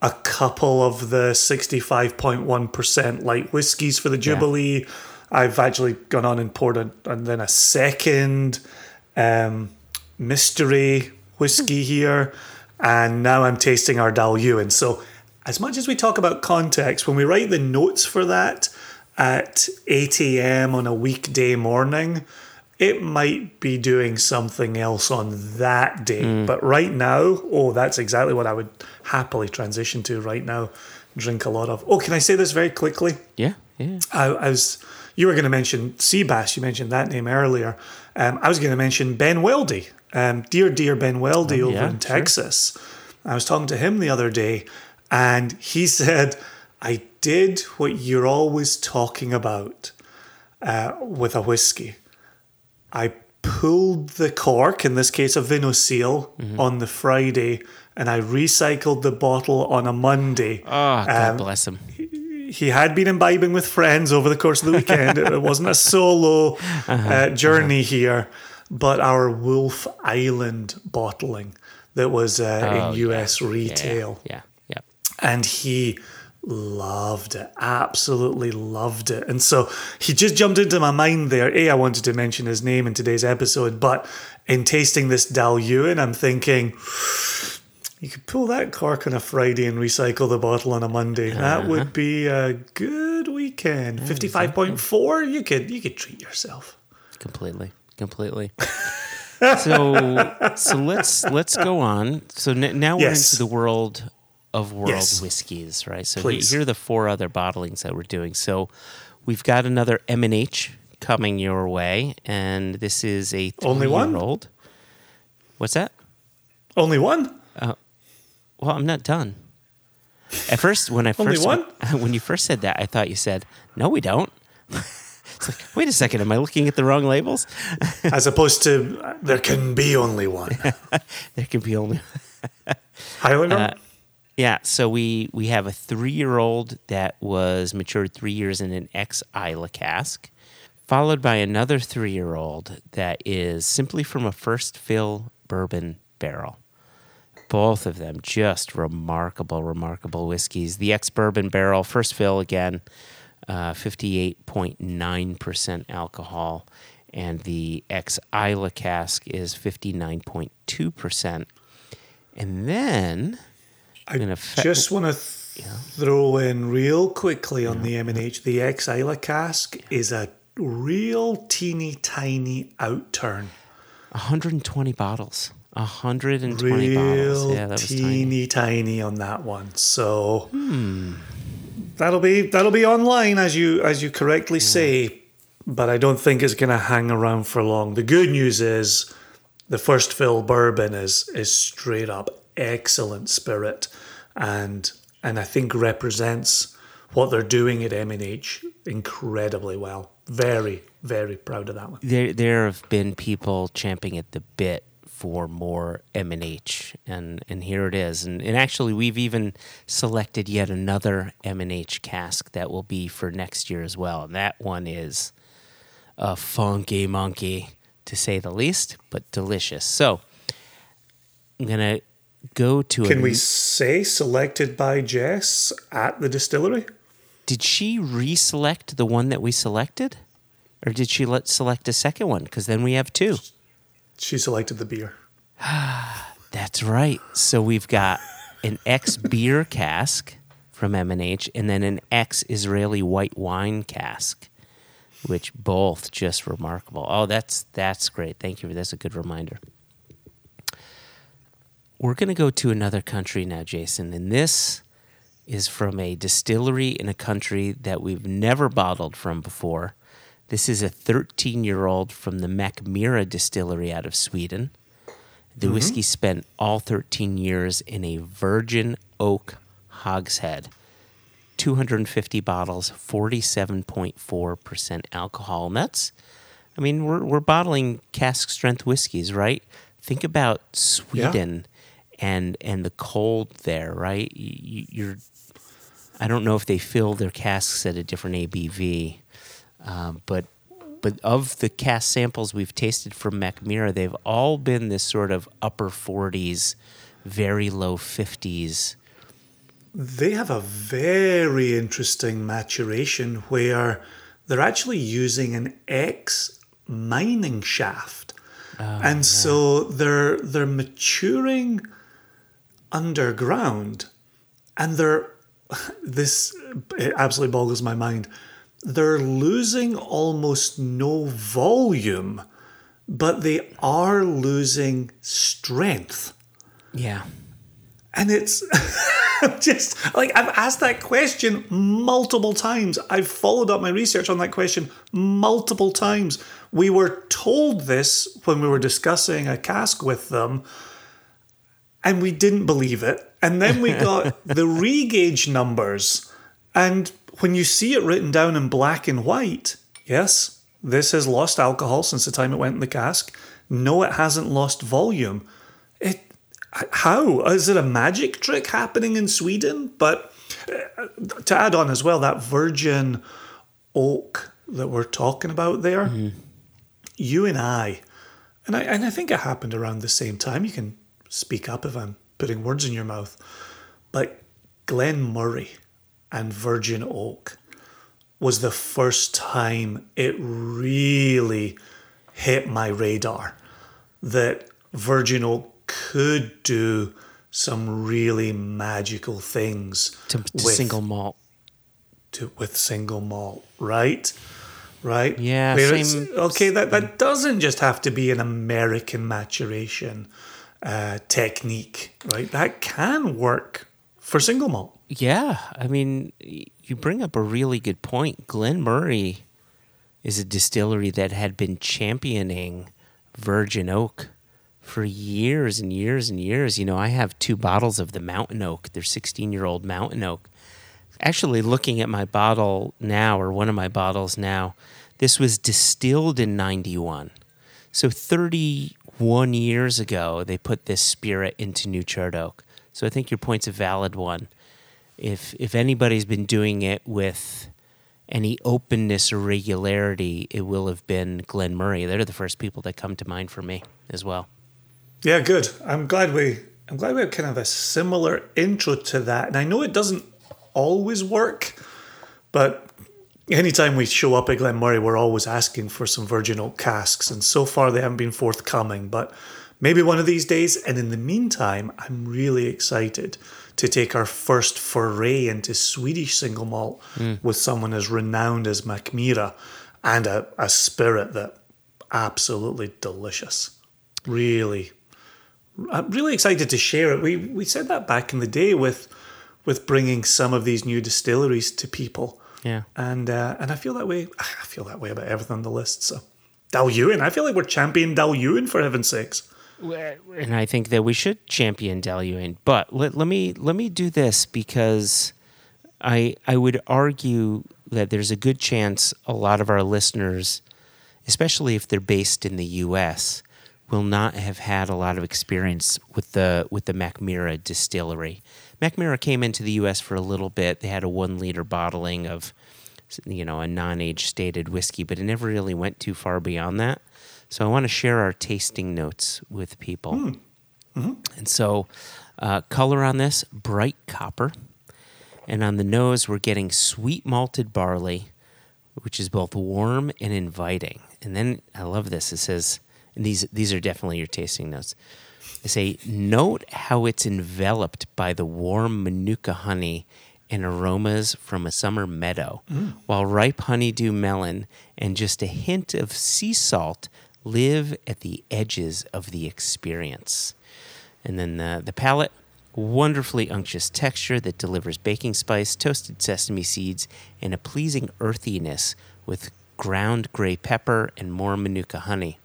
a couple of the 65.1% light whiskies for the Jubilee. I've actually gone on and poured a, and then a second um, mystery whiskey here. And now I'm tasting our Dailuaine. So, as much as we talk about context, when we write the notes for that at 8 a.m. on a weekday morning, it might be doing something else on that day. But right now, oh, that's exactly what I would happily transition to right now. Drink a lot of. Oh, can I say this very quickly? Yeah, yeah. I, I was you were going to mention Seabass. You mentioned that name earlier. Um, I was going to mention Ben Weldy, um, dear dear Ben Weldy over Oh, yeah, in sure. Texas. I was talking to him the other day, and he said, "I did what you're always talking about uh, with a whiskey. I pulled the cork, in this case a Vino Seal, Mm-hmm. on the Friday." And I recycled the bottle on a Monday Oh, God Um, bless him. he had been imbibing with friends over the course of the weekend. it wasn't a solo uh, journey here, but our Wolf Island bottling that was uh, Oh, in US yeah, retail. Yeah, yeah. And he loved it. Absolutely loved it. And so he just jumped into my mind there. A, I wanted to mention his name in today's episode, but in tasting this Dailuaine, I'm thinking you could pull that cork on a Friday and recycle the bottle on a Monday. That would be a good weekend. Fifty-five point four. You could you could treat yourself. completely completely so so let's let's go on so n- now we're Yes. into the world of world Yes. whiskeys right so Please. here are the four other bottlings that we're doing so we've got another m&h coming your way and this is a Only one? three-year-old what's that Only one. Uh, well i'm not done at first when i first one? when you first said that i thought you said no we don't it's like wait a second am i looking at the wrong labels As opposed to there can be only one. there can be only Highlander. Uh, Yeah, so we we have a three year old that was matured three years in an ex Islay cask, followed by another three year old that is simply from a first fill bourbon barrel. Both of them just remarkable, remarkable whiskeys. The ex bourbon barrel, first fill again, uh, 58.9% alcohol, and the ex Islay cask is 59.2%. And then I gonna fe- just want to th- throw in real quickly on the M&H. The ex Islay cask is a real teeny tiny outturn. 120 bottles. 120 bottles. Real Yeah, that was tiny. teeny tiny on that one. So that'll be that'll be online as you as you correctly say, but I don't think it's going to hang around for long. The good news is the first fill bourbon is is straight up excellent spirit and and I think represents what they're doing at M&H incredibly well. Very very proud of that one. There, there have been people champing at the bit for more M and and here it is. And, and actually, we've even selected yet another M and H cask that will be for next year as well. And that one is a funky monkey, to say the least, but delicious. So I'm gonna go to. Can a, we say selected by Jess at the distillery? Did she reselect the one that we selected, or did she let select a second one? Because then we have two. She selected the beer. That's right. So we've got an ex beer cask from M&H and then an ex Israeli white wine cask, which both just remarkable. Oh, that's that's great. Thank you. That's a good reminder. We're going to go to another country now, Jason, and this is from a distillery in a country that we've never bottled from before. This is a 13 year old from the Mackmyra distillery out of Sweden. The mm-hmm. whiskey spent all 13 years in a virgin oak hogshead. 250 bottles, 47.4% alcohol. And that's, I mean, we're, we're bottling cask strength whiskeys, right? Think about Sweden and and the cold there, right? You, you're, I don't know if they fill their casks at a different ABV, um, but but of the cask samples we've tasted from Mackmyra, they've all been this sort of upper 40s, very low 50s. They have a very interesting maturation where they're actually using an ex mining shaft. and so they're they're maturing underground and they're this it absolutely boggles my mind. They're losing almost no volume, but they are losing strength. Yeah. And it's just like I've asked that question multiple times. I've followed up my research on that question multiple times. We were told this when we were discussing a cask with them, and we didn't believe it. And then we got the regauge numbers. And when you see it written down in black and white, yes, this has lost alcohol since the time it went in the cask. No, it hasn't lost volume. It how is it a magic trick happening in Sweden? But uh, to add on as well, that virgin oak that we're talking about there, you and I, and I and I think it happened around the same time. You can speak up if I'm putting words in your mouth, but Glen Moray and Virgin Oak was the first time it really hit my radar that Virgin Oak could do some really magical things To, to single malt. to, with single malt, right? Right? Yeah, same- okay, that, that doesn't just have to be an American maturation uh, technique, right? That can work for single malt. Yeah, I mean, you bring up a really good point. Glen Moray is a distillery that had been championing Virgin Oak for years and years and years. You know, I have two bottles of the Mountain Oak. They're 16 year old Mountain Oak. Actually, looking at my bottle now, or one of my bottles now, this was distilled in 91. So 31 years ago, they put this spirit into New Charred Oak. So I think your point's a valid one. If if anybody's been doing it with any openness or regularity, it will have been Glen Moray. They're the first people that come to mind for me as well. Yeah, good. I'm glad we I'm glad we have kind of a similar intro to that. And I know it doesn't always work, but anytime we show up at Glen Moray, we're always asking for some virgin oak casks, and so far they haven't been forthcoming. But maybe one of these days. And in the meantime, I'm really excited to take our first foray into Swedish single malt with someone as renowned as Mackmyra and a, a spirit that absolutely delicious. Really I'm really excited to share it. We we said that back in the day with with bringing some of these new distilleries to people, Yeah. and uh, and I feel that way. I feel that way about everything on the list. So, Dailuaine, I feel like we're championing Dailuaine for heaven's sakes. And I think that we should champion Dailuaine. But let, let me let me do this because I I would argue that there's a good chance a lot of our listeners, especially if they're based in the U.S., will not have had a lot of experience with the with the Mackmyra distillery. Mackmyra came into the U.S. for a little bit. They had a one liter bottling of you know a non-age stated whiskey, but it never really went too far beyond that. So I want to share our tasting notes with people. Hmm. Mm-hmm. And so, uh, color on this bright copper, and on the nose we're getting sweet malted barley, which is both warm and inviting. And then I love this. It says, and these these are definitely your tasting notes. They say, note how it's enveloped by the warm manuka honey and aromas from a summer meadow, mm. while ripe honeydew melon and just a hint of sea salt live at the edges of the experience. And then the, the palate, wonderfully unctuous texture that delivers baking spice, toasted sesame seeds, and a pleasing earthiness with ground gray pepper and more manuka honey.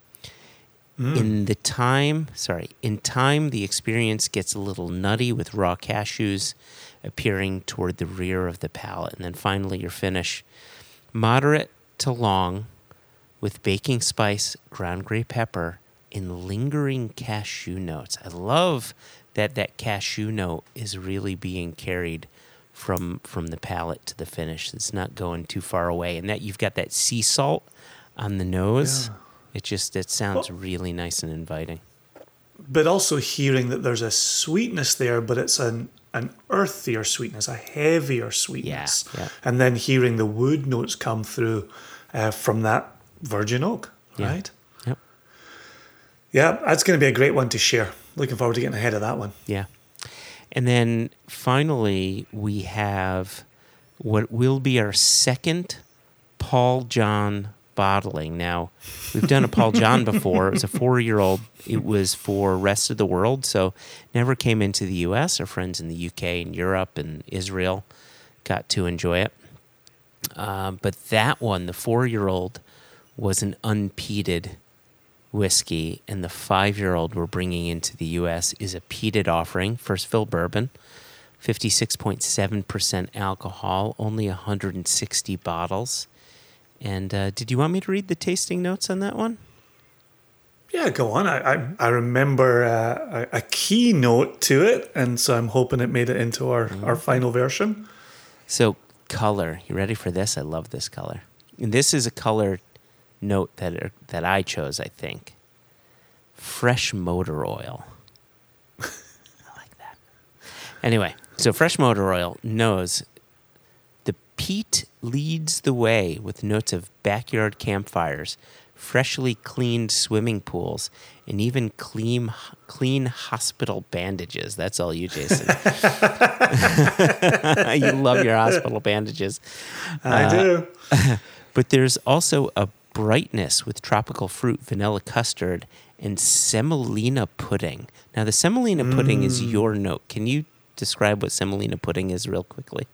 Mm. In the time, sorry, in time, the experience gets a little nutty with raw cashews appearing toward the rear of the palate. And then finally, your finish, moderate to long, with baking spice, ground gray pepper, and lingering cashew notes. I love that that cashew note is really being carried from from the palate to the finish. It's not going too far away, and that you've got that sea salt on the nose. It just it sounds really nice and inviting. But also hearing that there's a sweetness there, but it's an an earthier sweetness, a heavier sweetness, yeah. and then hearing the wood notes come through uh, from that virgin oak, Yeah. right? Yep. Yeah, that's going to be a great one to share. Looking forward to getting ahead of that one. Yeah. And then finally, we have what will be our second Paul John bottling. Now, we've done a Paul John before. It was a four year old, it was for rest of the world. So, never came into the US. Our friends in the UK and Europe and Israel got to enjoy it. Um, but that one, the four year old, was an unpeated whiskey, and the five year old we're bringing into the U.S. is a peated offering, first fill bourbon, 56.7% alcohol, only 160 bottles. And uh, did you want me to read the tasting notes on that one? Yeah, go on. I I, I remember uh, a, a keynote to it, and so I'm hoping it made it into our, our final version. So, color. You ready for this? I love this color. And this is a color note that are, that I chose. I think fresh motor oil. I like that. Anyway, so fresh motor oil knows the peat leads the way with notes of backyard campfires, freshly cleaned swimming pools, and even clean clean hospital bandages. That's all you, Jason. you love your hospital bandages. I uh, do. But there's also a brightness with tropical fruit, vanilla custard, and semolina pudding. Now, the semolina pudding is your note. Can you describe what semolina pudding is real quickly?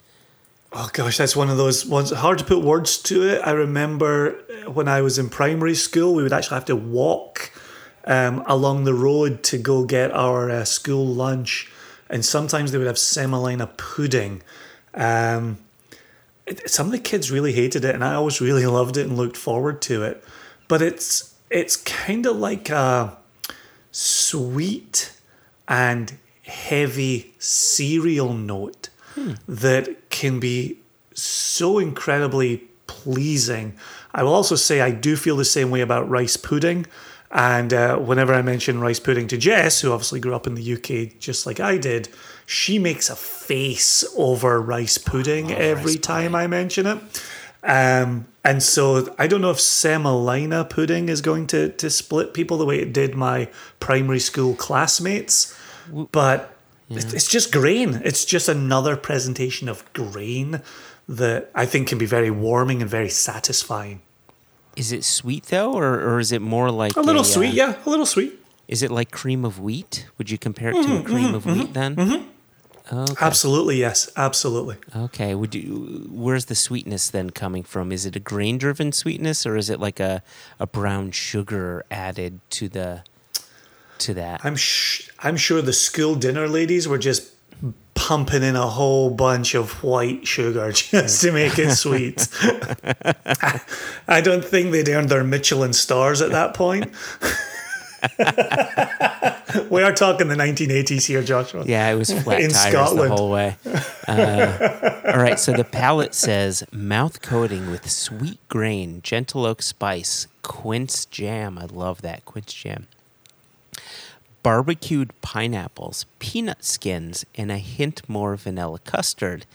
Oh gosh, that's one of those ones hard to put words to it. I remember when I was in primary school, we would actually have to walk um, along the road to go get our uh, school lunch, and sometimes they would have semolina pudding. Um, some of the kids really hated it, and I always really loved it and looked forward to it. But it's it's kind of like a sweet and heavy cereal note that can be so incredibly pleasing. I will also say I do feel the same way about rice pudding. And uh, whenever I mention rice pudding to Jess, who obviously grew up in the UK just like I did, she makes a face over rice pudding every time I mention it. Um, and so I don't know if semolina pudding is going to, to split people the way it did my primary school classmates, but it's it's just grain. It's just another presentation of grain that I think can be very warming and very satisfying. Is it sweet though, or, or is it more like A little uh, sweet, yeah, a little sweet. Is it like cream of wheat? Would you compare it to a cream of wheat then? Okay. Absolutely, yes, absolutely. Okay. Would you? Where's the sweetness then coming from? Is it a grain-driven sweetness, or is it like a, a brown sugar added to the to that? I'm sh- I'm sure the school dinner ladies were just pumping in a whole bunch of white sugar just to make it sweet. I don't think they'd earned their Michelin stars at that point. we are talking the 1980s here, Joshua. Yeah, it was flat In tires Scotland. the whole way. Uh, all right, so the palate says mouth coating with sweet grain, gentle oak spice, quince jam. I love that quince jam. Barbecued pineapples, peanut skins, and a hint more vanilla custard.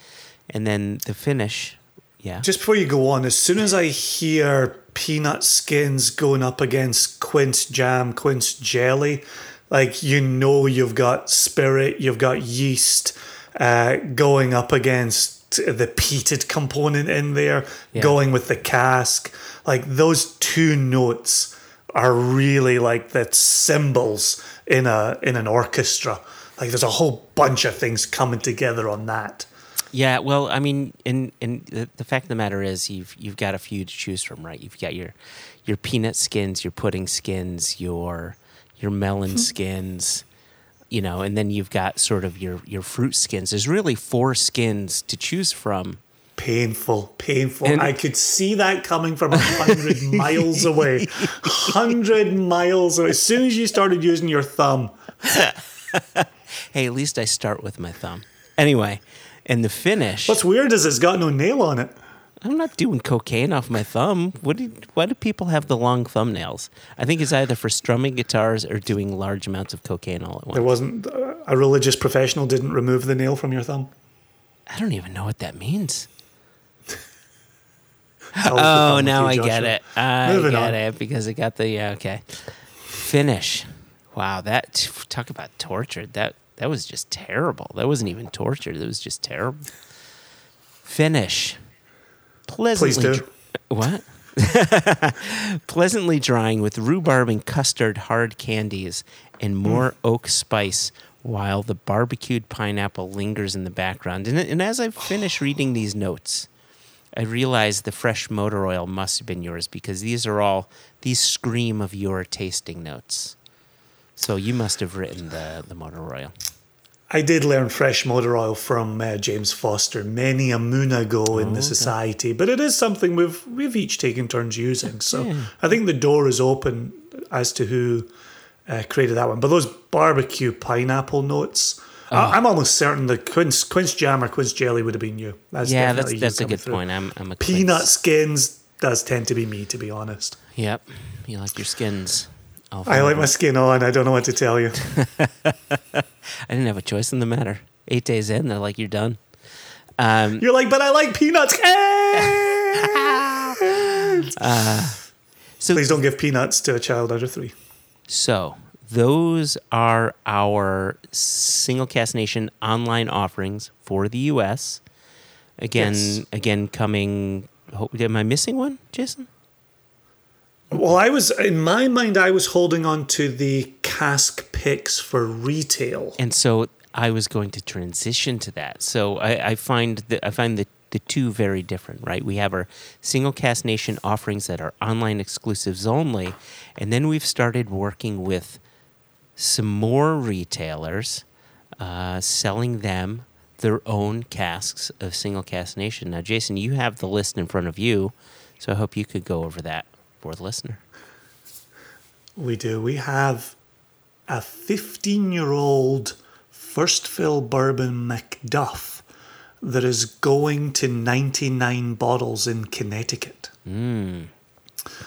And then the finish, yeah. Just before you go on, as soon as I hear peanut skins going up against quince jam, quince jelly, like you know you've got spirit, you've got yeast uh, going up against the peated component in there, Yeah. going with the cask. Like those two notes are really like the cymbals in a in an orchestra. Like there's a whole bunch of things coming together on that. Yeah, well, I mean, and and the, the fact of the matter is, you've you've got a few to choose from, right? You've got your your peanut skins, your pudding skins, your your melon mm-hmm. skins, you know, and then you've got sort of your your fruit skins. There's really four skins to choose from. Painful, painful. And- I could see that coming from a hundred miles away. Hundred miles away. As soon as you started using your thumb, Hey, at least I start with my thumb. Anyway, and the finish. what's weird is it's got no nail on it. I'm not doing cocaine off my thumb. What do, why do people have the long thumbnails? I think it's either for strumming guitars or doing large amounts of cocaine all at once. There wasn't uh, a religious professional didn't remove the nail from your thumb. I don't even know what that means. Oh, now I get it. I Moving get on. it because it got the yeah. Okay, finish. Wow, that talk about tortured. That that was just terrible. That wasn't even torture. That was just terrible. Finish. Pleasantly. do. dr- What? Pleasantly drying with rhubarb and custard hard candies and mm. more oak spice while the barbecued pineapple lingers in the background. And, and as I finish reading these notes, I realize the fresh motor oil must have been yours because these are all these scream of your tasting notes. So you must have written the the motor oil. I did learn fresh motor oil from uh, James Foster many a moon ago in the society, but it is something we've we've each taken turns using. So I think the door is open as to who uh, created that one. But those barbecue pineapple notes, I, I'm almost certain the quince quince jam or quince jelly would have been you. That's yeah, that's that's a good through. point. I'm I'm a Peanut quince. skins does tend to be me, to be honest. Yep, you like your skins. All I like my skin on. I don't know what to tell you. I didn't have a choice in the matter. Eight days in, they're like, you're done. Um, You're like, but I like peanuts. Eh! So Please don't give peanuts to a child under three. So those are our Single Cask Nation online offerings for the U.S. Again, Yes. again coming. Am I missing one, Jason? Well, I was in my mind, I was holding on to the cask picks for retail. And so I was going to transition to that. So I, I find that I find the the two very different, right? We have our Single Cask Nation offerings that are online exclusives only, and then we've started working with some more retailers, uh, selling them their own casks of Single Cask Nation. Now, Jason, you have the list in front of you, so I hope you could go over that for the listener. We do. We have a 15 year old first fill bourbon Macduff that is going to 99 bottles in Connecticut. Mm.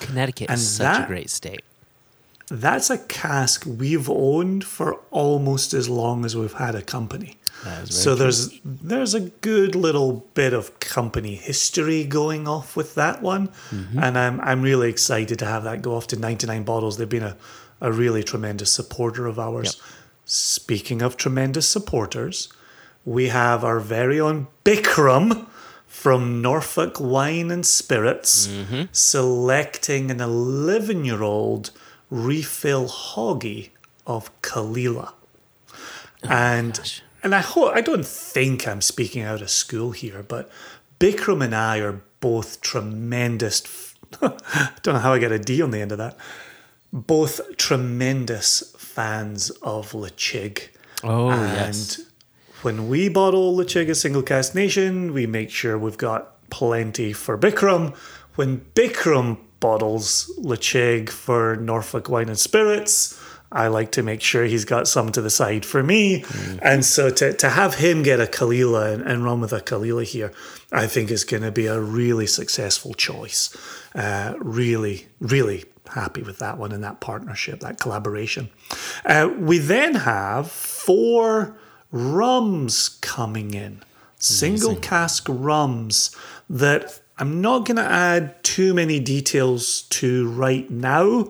Connecticut And is such a great state. That's a cask we've owned for almost as long as we've had a company. That is very So there's there's a good little bit of company history going off with that one, Mm-hmm. and I'm I'm really excited to have that go off to 99 bottles. They've been a, a really tremendous supporter of ours. Speaking of tremendous supporters, we have our very own Bikram from Norfolk Wine and Spirits Mm-hmm. selecting an 11 year old refill hoggy of Caol Ila. and gosh. And I hope I don't think I'm speaking out of school here, but Bikram and I are both tremendous. I don't know how I get a D on the end of that. Both tremendous fans of Ledaig. Oh and yes. when we bottle Ledaig as Single Cask Nation, we make sure we've got plenty for Bikram. When Bikram bottles Ledaig for Norfolk Wine and Spirits, I like to make sure he's got some to the side for me. And so to, to have him get a Caol Ila and, and run with a Caol Ila here, I think is going to be a really successful choice. Uh, really, really happy with that one and that partnership, that collaboration. Uh, we then have four rums coming in, single cask rums that I'm not going to add too many details to right now.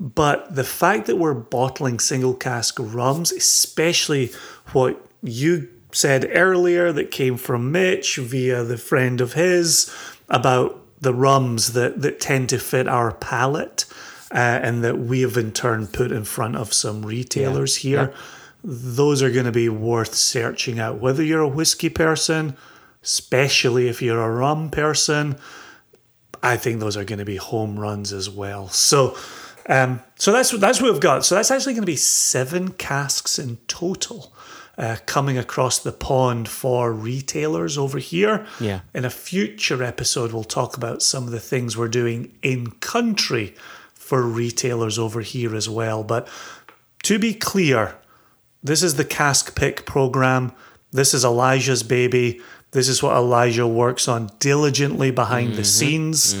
But the fact that we're bottling single cask rums, especially what you said earlier that came from Mitch via the friend of his about the rums that, that tend to fit our palate uh, and that we have in turn put in front of some retailers here, those are going to be worth searching out. Whether you're a whiskey person, especially if you're a rum person, I think those are going to be home runs as well. So, um, so that's that's what we've got. So that's actually going to be seven casks in total uh, coming across the pond for retailers over here. Yeah. In a future episode, we'll talk about some of the things we're doing in country for retailers over here as well. But to be clear, this is the cask pick program. This is Elijah's baby. This is what Elijah works on diligently behind the scenes.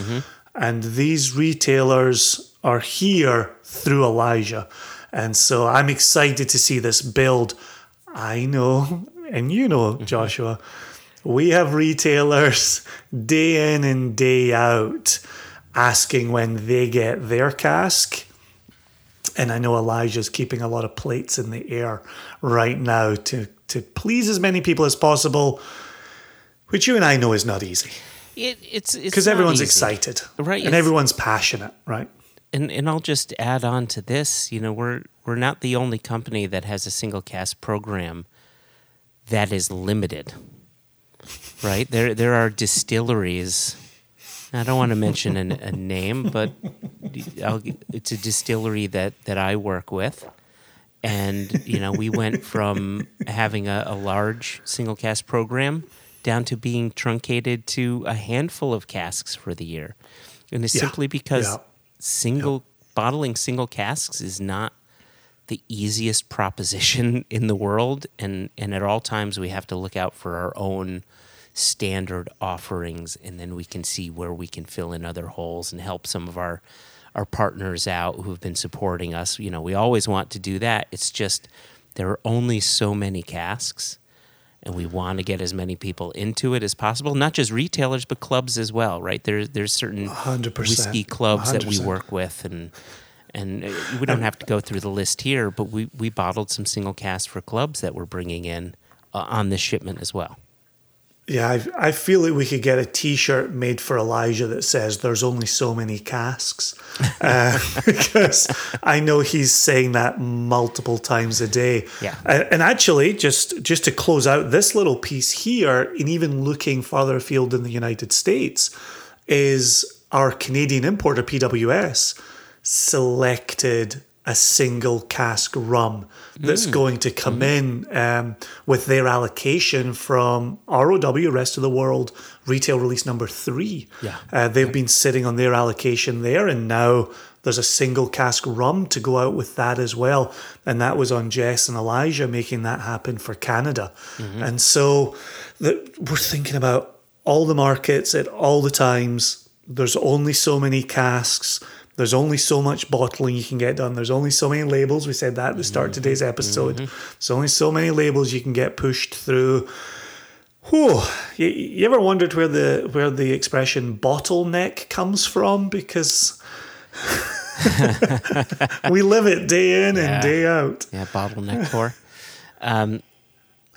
And these retailers are here through Elijah. And so I'm excited to see this build. I know, and you know, mm-hmm. Joshua, we have retailers day in and day out asking when they get their cask. And I know Elijah's keeping a lot of plates in the air right now to, to please as many people as possible, which you and I know is not easy It, it's because everyone's easy. excited, Right, And everyone's passionate, right? And and I'll just add on to this. You know, we're we're not the only company that has a single cask program that is limited. Right there, there are distilleries. I don't want to mention an, a name, but I'll, it's a distillery that that I work with, and you know, we went from having a, a large single cask program down to being truncated to a handful of casks for the year, and it's Yeah, simply because yeah. Single bottling single casks is not the easiest proposition in the world. And and at all times we have to look out for our own standard offerings. And then we can see where we can fill in other holes and help some of our our partners out who've been supporting us. You know we always want to do that. It's just there are only so many casks and we want to get as many people into it as possible. Not just retailers, but clubs as well, right? There's there's certain 100%. whiskey clubs that we work with, and and uh, we don't have to go through the list here, but we we bottled some single cask for clubs that we're bringing in uh, on this shipment as well. Yeah, I, I feel like we could get a T-shirt made for Elijah that says "There's only so many casks," uh, because I know he's saying that multiple times a day. Yeah. and, and actually, just just to close out this little piece here, and even looking farther afield in the United States, is our Canadian importer PWS selected a single cask rum that's going to come in um, with their allocation from ROW, rest of the world, retail release number three. Yeah. Uh, they've been sitting on their allocation there, and now there's a single cask rum to go out with that as well. And that was on Jess and Elijah making that happen for Canada. And so the, we're thinking about all the markets at all the times. There's only so many casks. There's only so much bottling you can get done. There's only so many labels. We said that at the start of today's episode. There's only so many labels you can get pushed through. Whew. You, you ever wondered where the where the expression bottleneck comes from? Because we live it day in Yeah. and day out. Yeah, bottleneck pour. Um,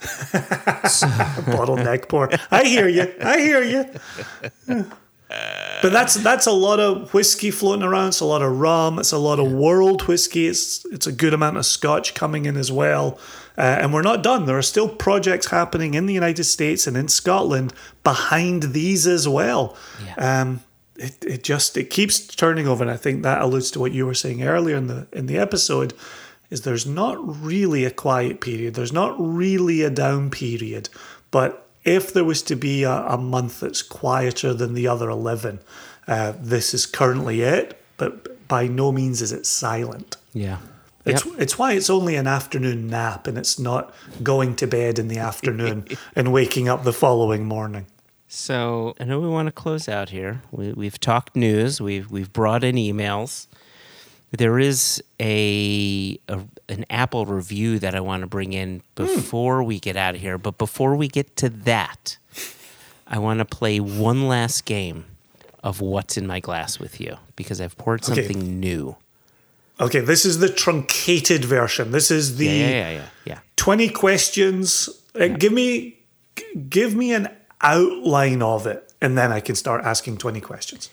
bottleneck pour. I hear you. I hear you. But that's that's a lot of whiskey floating around. It's a lot of rum. It's a lot of world whiskey. It's it's a good amount of scotch coming in as well. Uh, and we're not done. There are still projects happening in the United States and in Scotland behind these as well. Yeah. Um, it, it just it keeps turning over, and I think that alludes to what you were saying earlier in the in the episode. Is there's not really a quiet period. There's not really a down period, but if there was to be a, a month that's quieter than the other 11, uh, this is currently it, but by no means is it silent. yeah. It's, Yep. it's why it's only an afternoon nap and it's not going to bed in the afternoon and waking up the following morning. So I know we want to close out here. We, we've talked news. We've we've brought in emails. There is a, a an Apple review that I want to bring in before we get out of here. But before we get to that, I want to play one last game of what's in my glass with you because I've poured Okay. something new. Okay, this is the truncated version. This is the Yeah, yeah, yeah, yeah. 20 questions. Uh, Give me give me an outline of it and then I can start asking 20 questions.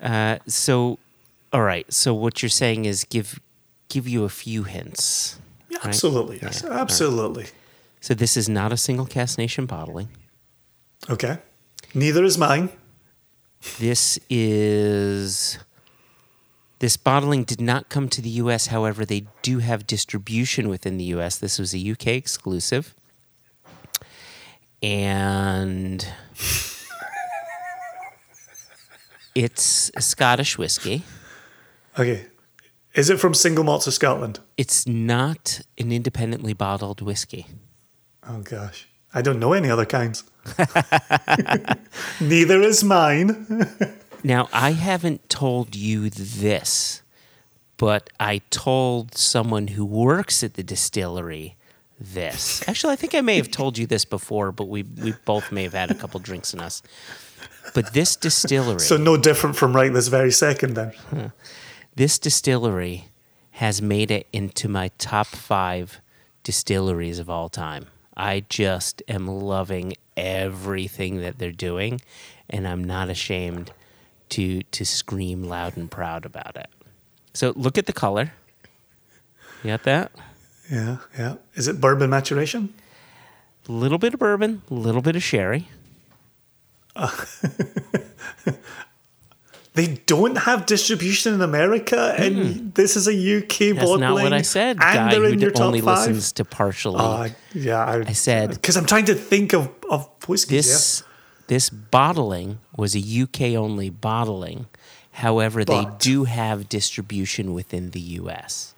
Uh, so, all right. So what you're saying is give give you a few hints. Yeah, right? absolutely. Yes. Yeah, all right. Absolutely. So this is not a Single Cask Nation bottling. Okay. Neither is mine. This is this bottling did not come to the US. However, they do have distribution within the US. This was a UK exclusive. And it's a Scottish whiskey. Okay. Is it from Single Malts of Scotland? It's not an independently bottled whiskey. Oh gosh. I don't know any other kinds. Neither is mine. Now, I haven't told you this, but I told someone who works at the distillery this. Actually, I think I may have told you this before, but we, we both may have had a couple drinks in us. But this distillery, So no different from right this very second then. This distillery has made it into my top five distilleries of all time. I just am loving everything that they're doing, and I'm not ashamed to to scream loud and proud about it. So look at the color. You got that? Yeah, yeah. Is it bourbon maturation? A little bit of bourbon, a little bit of sherry. They don't have distribution in America, and this is a UK. That's not what I said. And guy they're who your top only five. listens to partially. Uh, yeah, I, I said- because I'm trying to think of of whiskeys. this this bottling was a UK only bottling. However, they do have distribution within the US.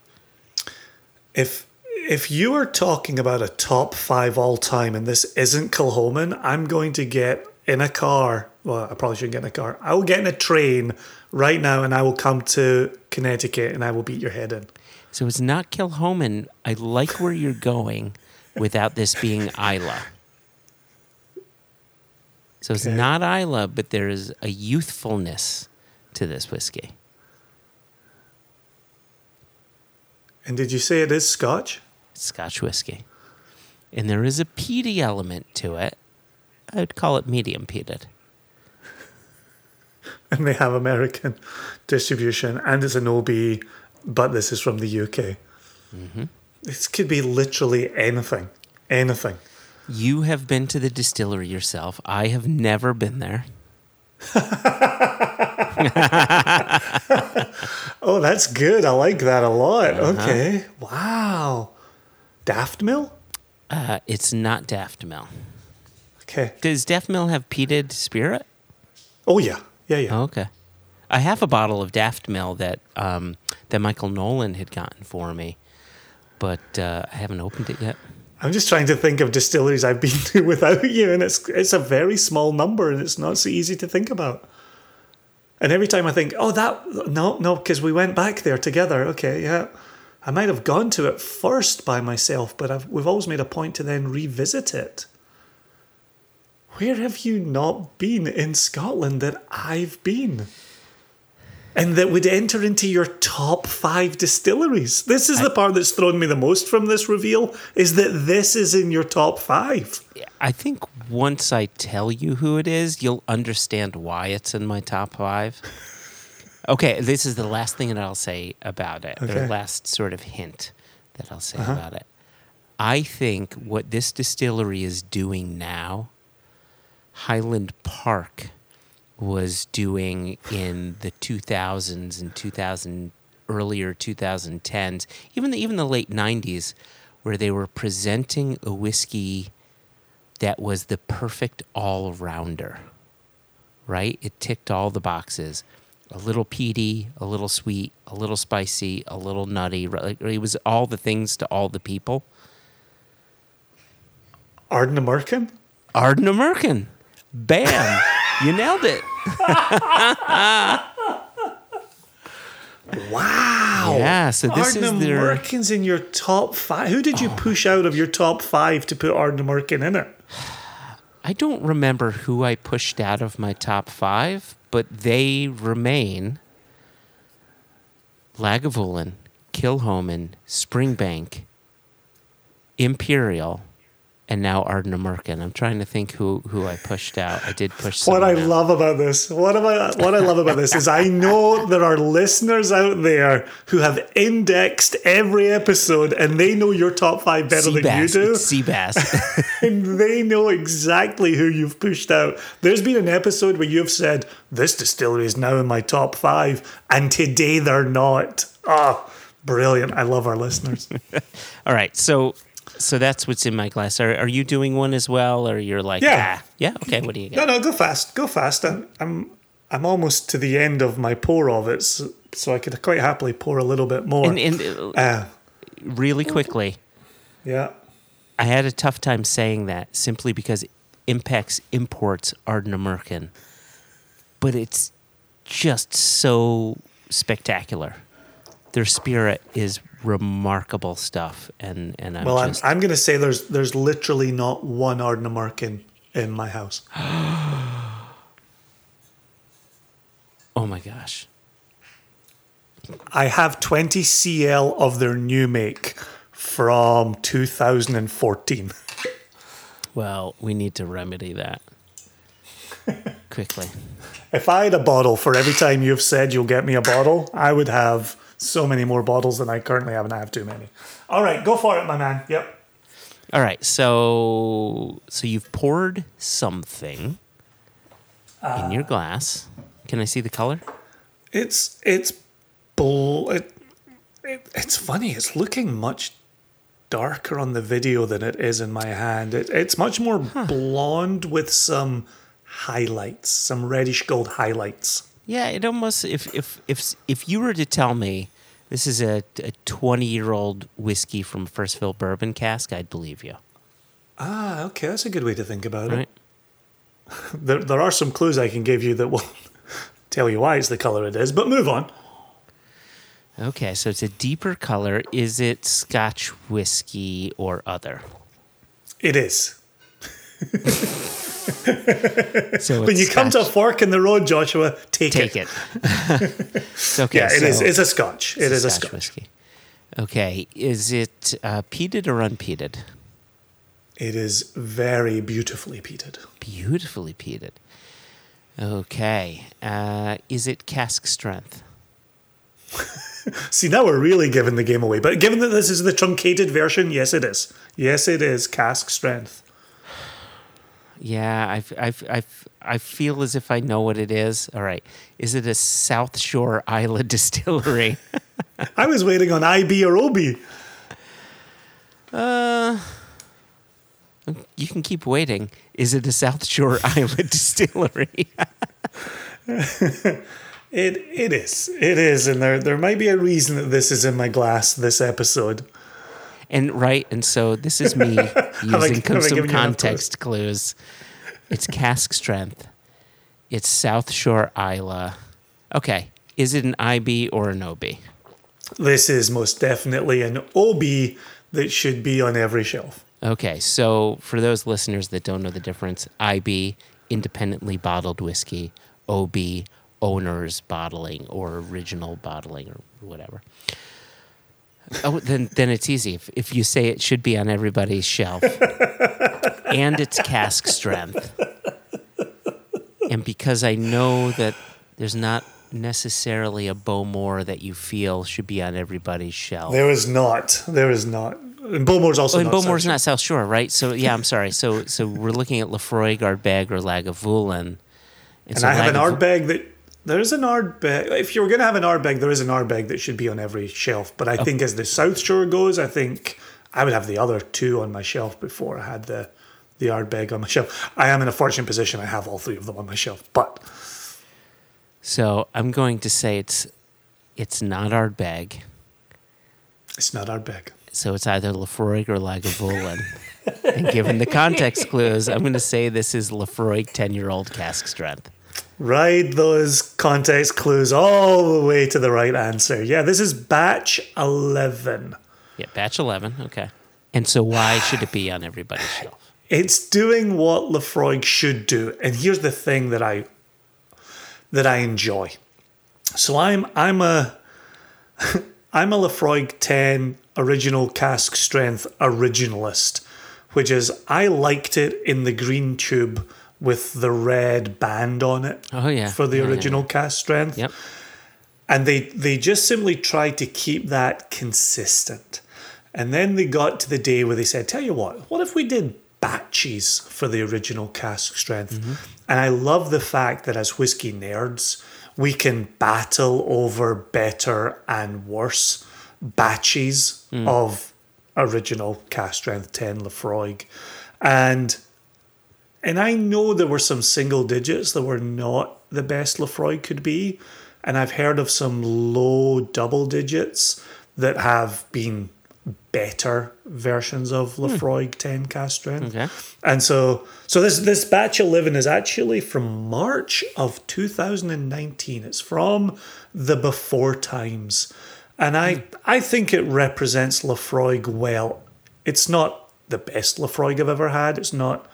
If if you are talking about a top five all time, and this isn't Kilchoman, I'm going to get in a car. Well, I probably shouldn't get in a car. I will get in a train right now, and I will come to Connecticut, and I will beat your head in. So it's not Kilchoman. I like where you're going, without this being Islay. So it's Okay. not Islay, but there is a youthfulness to this whiskey. And did you say it is Scotch? It's Scotch whiskey. And there is a peaty element to it. I'd call it medium peated. And they have American distribution, and it's an OB, but this is from the UK. This could be literally anything. Anything. You have been to the distillery yourself. I have never been there. Oh, that's good. I like that a lot. Okay. Wow. Daft Mill? Uh, it's not Daft Mill. Okay. Does Daft Mill have peated spirit? Oh, yeah. Yeah, yeah. Oh, okay. I have a bottle of Daft Mill that um, that Michael Nolan had gotten for me, but uh, I haven't opened it yet. I'm just trying to think of distilleries I've been to without you, and it's it's a very small number, and it's not so easy to think about. And every time I think, oh, that no, no, because we went back there together. Okay, yeah, I might have gone to it first by myself, but I've, we've always made a point to then revisit it. Where have you not been in Scotland that I've been? And that would enter into your top five distilleries. This is the part that's thrown me the most from this reveal, is that this is in your top five. I think once I tell you who it is, you'll understand why it's in my top five. Okay, this is the last thing that I'll say about it, Okay. or last sort of hint that I'll say uh-huh. about it. I think what this distillery is doing now, Highland Park was doing in the 2000s and 2000 earlier 2010s, even the, even the late 90s, where they were presenting a whiskey that was the perfect all rounder, right? It ticked all the boxes. A little peaty, a little sweet, a little spicy, a little nutty. It was all the things to all the people. Ardnamurchan? Arden American. Bam. you nailed it. Wow. Yeah, so this Arden is their- American's in your top five. Who did you oh push out of your top five to put Ardnamurchan in it? I don't remember who I pushed out of my top five, but they remain Lagavulin, Kilchoman, Springbank, Imperial, and now Ardnamurchan. I'm trying to think who, who I pushed out. I did push What I out. love about this, what am I, what I love about this is I know there are listeners out there who have indexed every episode and they know your top five better than you do. Seabass. and they know exactly who you've pushed out. There's been an episode where you've said, This distillery is now in my top five, and today they're not. Ah, brilliant. I love our listeners. All right, so so that's what's in my glass. Are, are you doing one as well, or you're like, Yeah. ah, yeah, okay. What do you got? no, no, go fast. Go fast. I'm, I'm, I'm almost to the end of my pour of it, so, so I could quite happily pour a little bit more. And, and uh, uh, really quickly, yeah. I had a tough time saying that simply because Impex imports Ardnamurchan, but it's just so spectacular. Their spirit is remarkable stuff, and and I'm Well, I'm, I'm going to say there's there's literally not one Ardnamurchan in my house. oh my gosh, I have 20 CL of their new make from 2014. well, we need to remedy that quickly. If I had a bottle for every time you've said you'll get me a bottle, I would have so many more bottles than I currently have, and I have too many. All right, go for it, my man. Yep. All right, so so you've poured something in uh, your glass. Can I see the color? It's it's bull. It, it, it's funny. It's looking much darker on the video than it is in my hand. It, it's much more blonde with some highlights, some reddish gold highlights. Yeah, it almost if if if if you were to tell me this is a twenty year old whiskey from First Fill bourbon cask, I'd believe you. Ah, okay, that's a good way to think about Right? it. There, there are some clues I can give you that will tell you why it's the color it is. But move on. Okay, so it's a deeper color. Is it Scotch whiskey or other? It is. So When you come to a fork in the road, Joshua, take, it. take it. it. it's okay. Yeah, it is. so It's a scotch. It it's is a scotch. whiskey. Okay, is it uh, peated or unpeated? It is very beautifully peated. Beautifully peated. Okay, uh, is it cask strength? See, now we're really giving the game away. But given that this is the truncated version, yes, it is. Yes, it is cask strength. Yeah, I, I, I, I feel as if I know what it is. All right, is it a South Shore Islay distillery? I was waiting on IB or OB. Uh, you can keep waiting. Is it a South Shore Islay distillery? It it is. It is, and there there might be a reason that this is in my glass this episode. And right, and so this is me using I some context clues. It's cask strength. It's South Shore Islay. Okay, is it an IB or an OB? This is most definitely an OB that should be on every shelf. Okay, so for those listeners that don't know the difference, IB, independently bottled whiskey, OB, owner's bottling or original bottling or whatever. Oh, then then it's easy. If, if you say it should be on everybody's shelf, and it's cask strength, and because I know that there's not necessarily a Bowmore that you feel should be on everybody's shelf. There is not. There is not. And Bowmore's also Oh, and not. Bowmore's South not South Shore, right? So yeah, I'm sorry. So so we're looking at Laphroaig, Ardbeg, or Lagavulin. And, And so I have an Ardbeg that there is an Ardbeg. If you're going to have an Ardbeg, there is an Ardbeg that should be on every shelf. But I oh. think as the South Shore goes, I think I would have the other two on my shelf before I had the the Ardbeg on my shelf. I am in a fortunate position. I have all three of them on my shelf. But So I'm going to say it's it's not Ardbeg. it's not Ardbeg. So it's either Laphroaig or Lagavulin. and given the context clues, I'm going to say this is Laphroaig 10 year old cask strength. Ride those context clues all the way to the right answer. Yeah, this is batch 11. Yeah, batch 11. Okay. And so why should it be on everybody's shelf? It's doing what Laphroaig should do. And here's the thing that I that I enjoy. So I'm I'm a I'm a Laphroaig 10 original cask strength originalist, which is I liked it in the green tube with the red band on it Oh, yeah. for the Yeah, yeah, original cask strength. Yep. And they they just simply tried to keep that consistent. And then they got to the day where they said, "Tell you what, what if we did batches for the original cask strength?" Mm-hmm. And I love the fact that as whiskey nerds, we can battle over better and worse batches mm. of original cask strength 10 Laphroaig. And and I know there were some single digits that were not the best Laphroaig could be. And I've heard of some low double digits that have been better versions of hmm. Laphroaig 10 cask strength. Okay. And so so this this batch 11 is actually from March of 2019. It's from the before times. And I hmm. I think it represents Laphroaig well. It's not the best Laphroaig I've ever had. It's not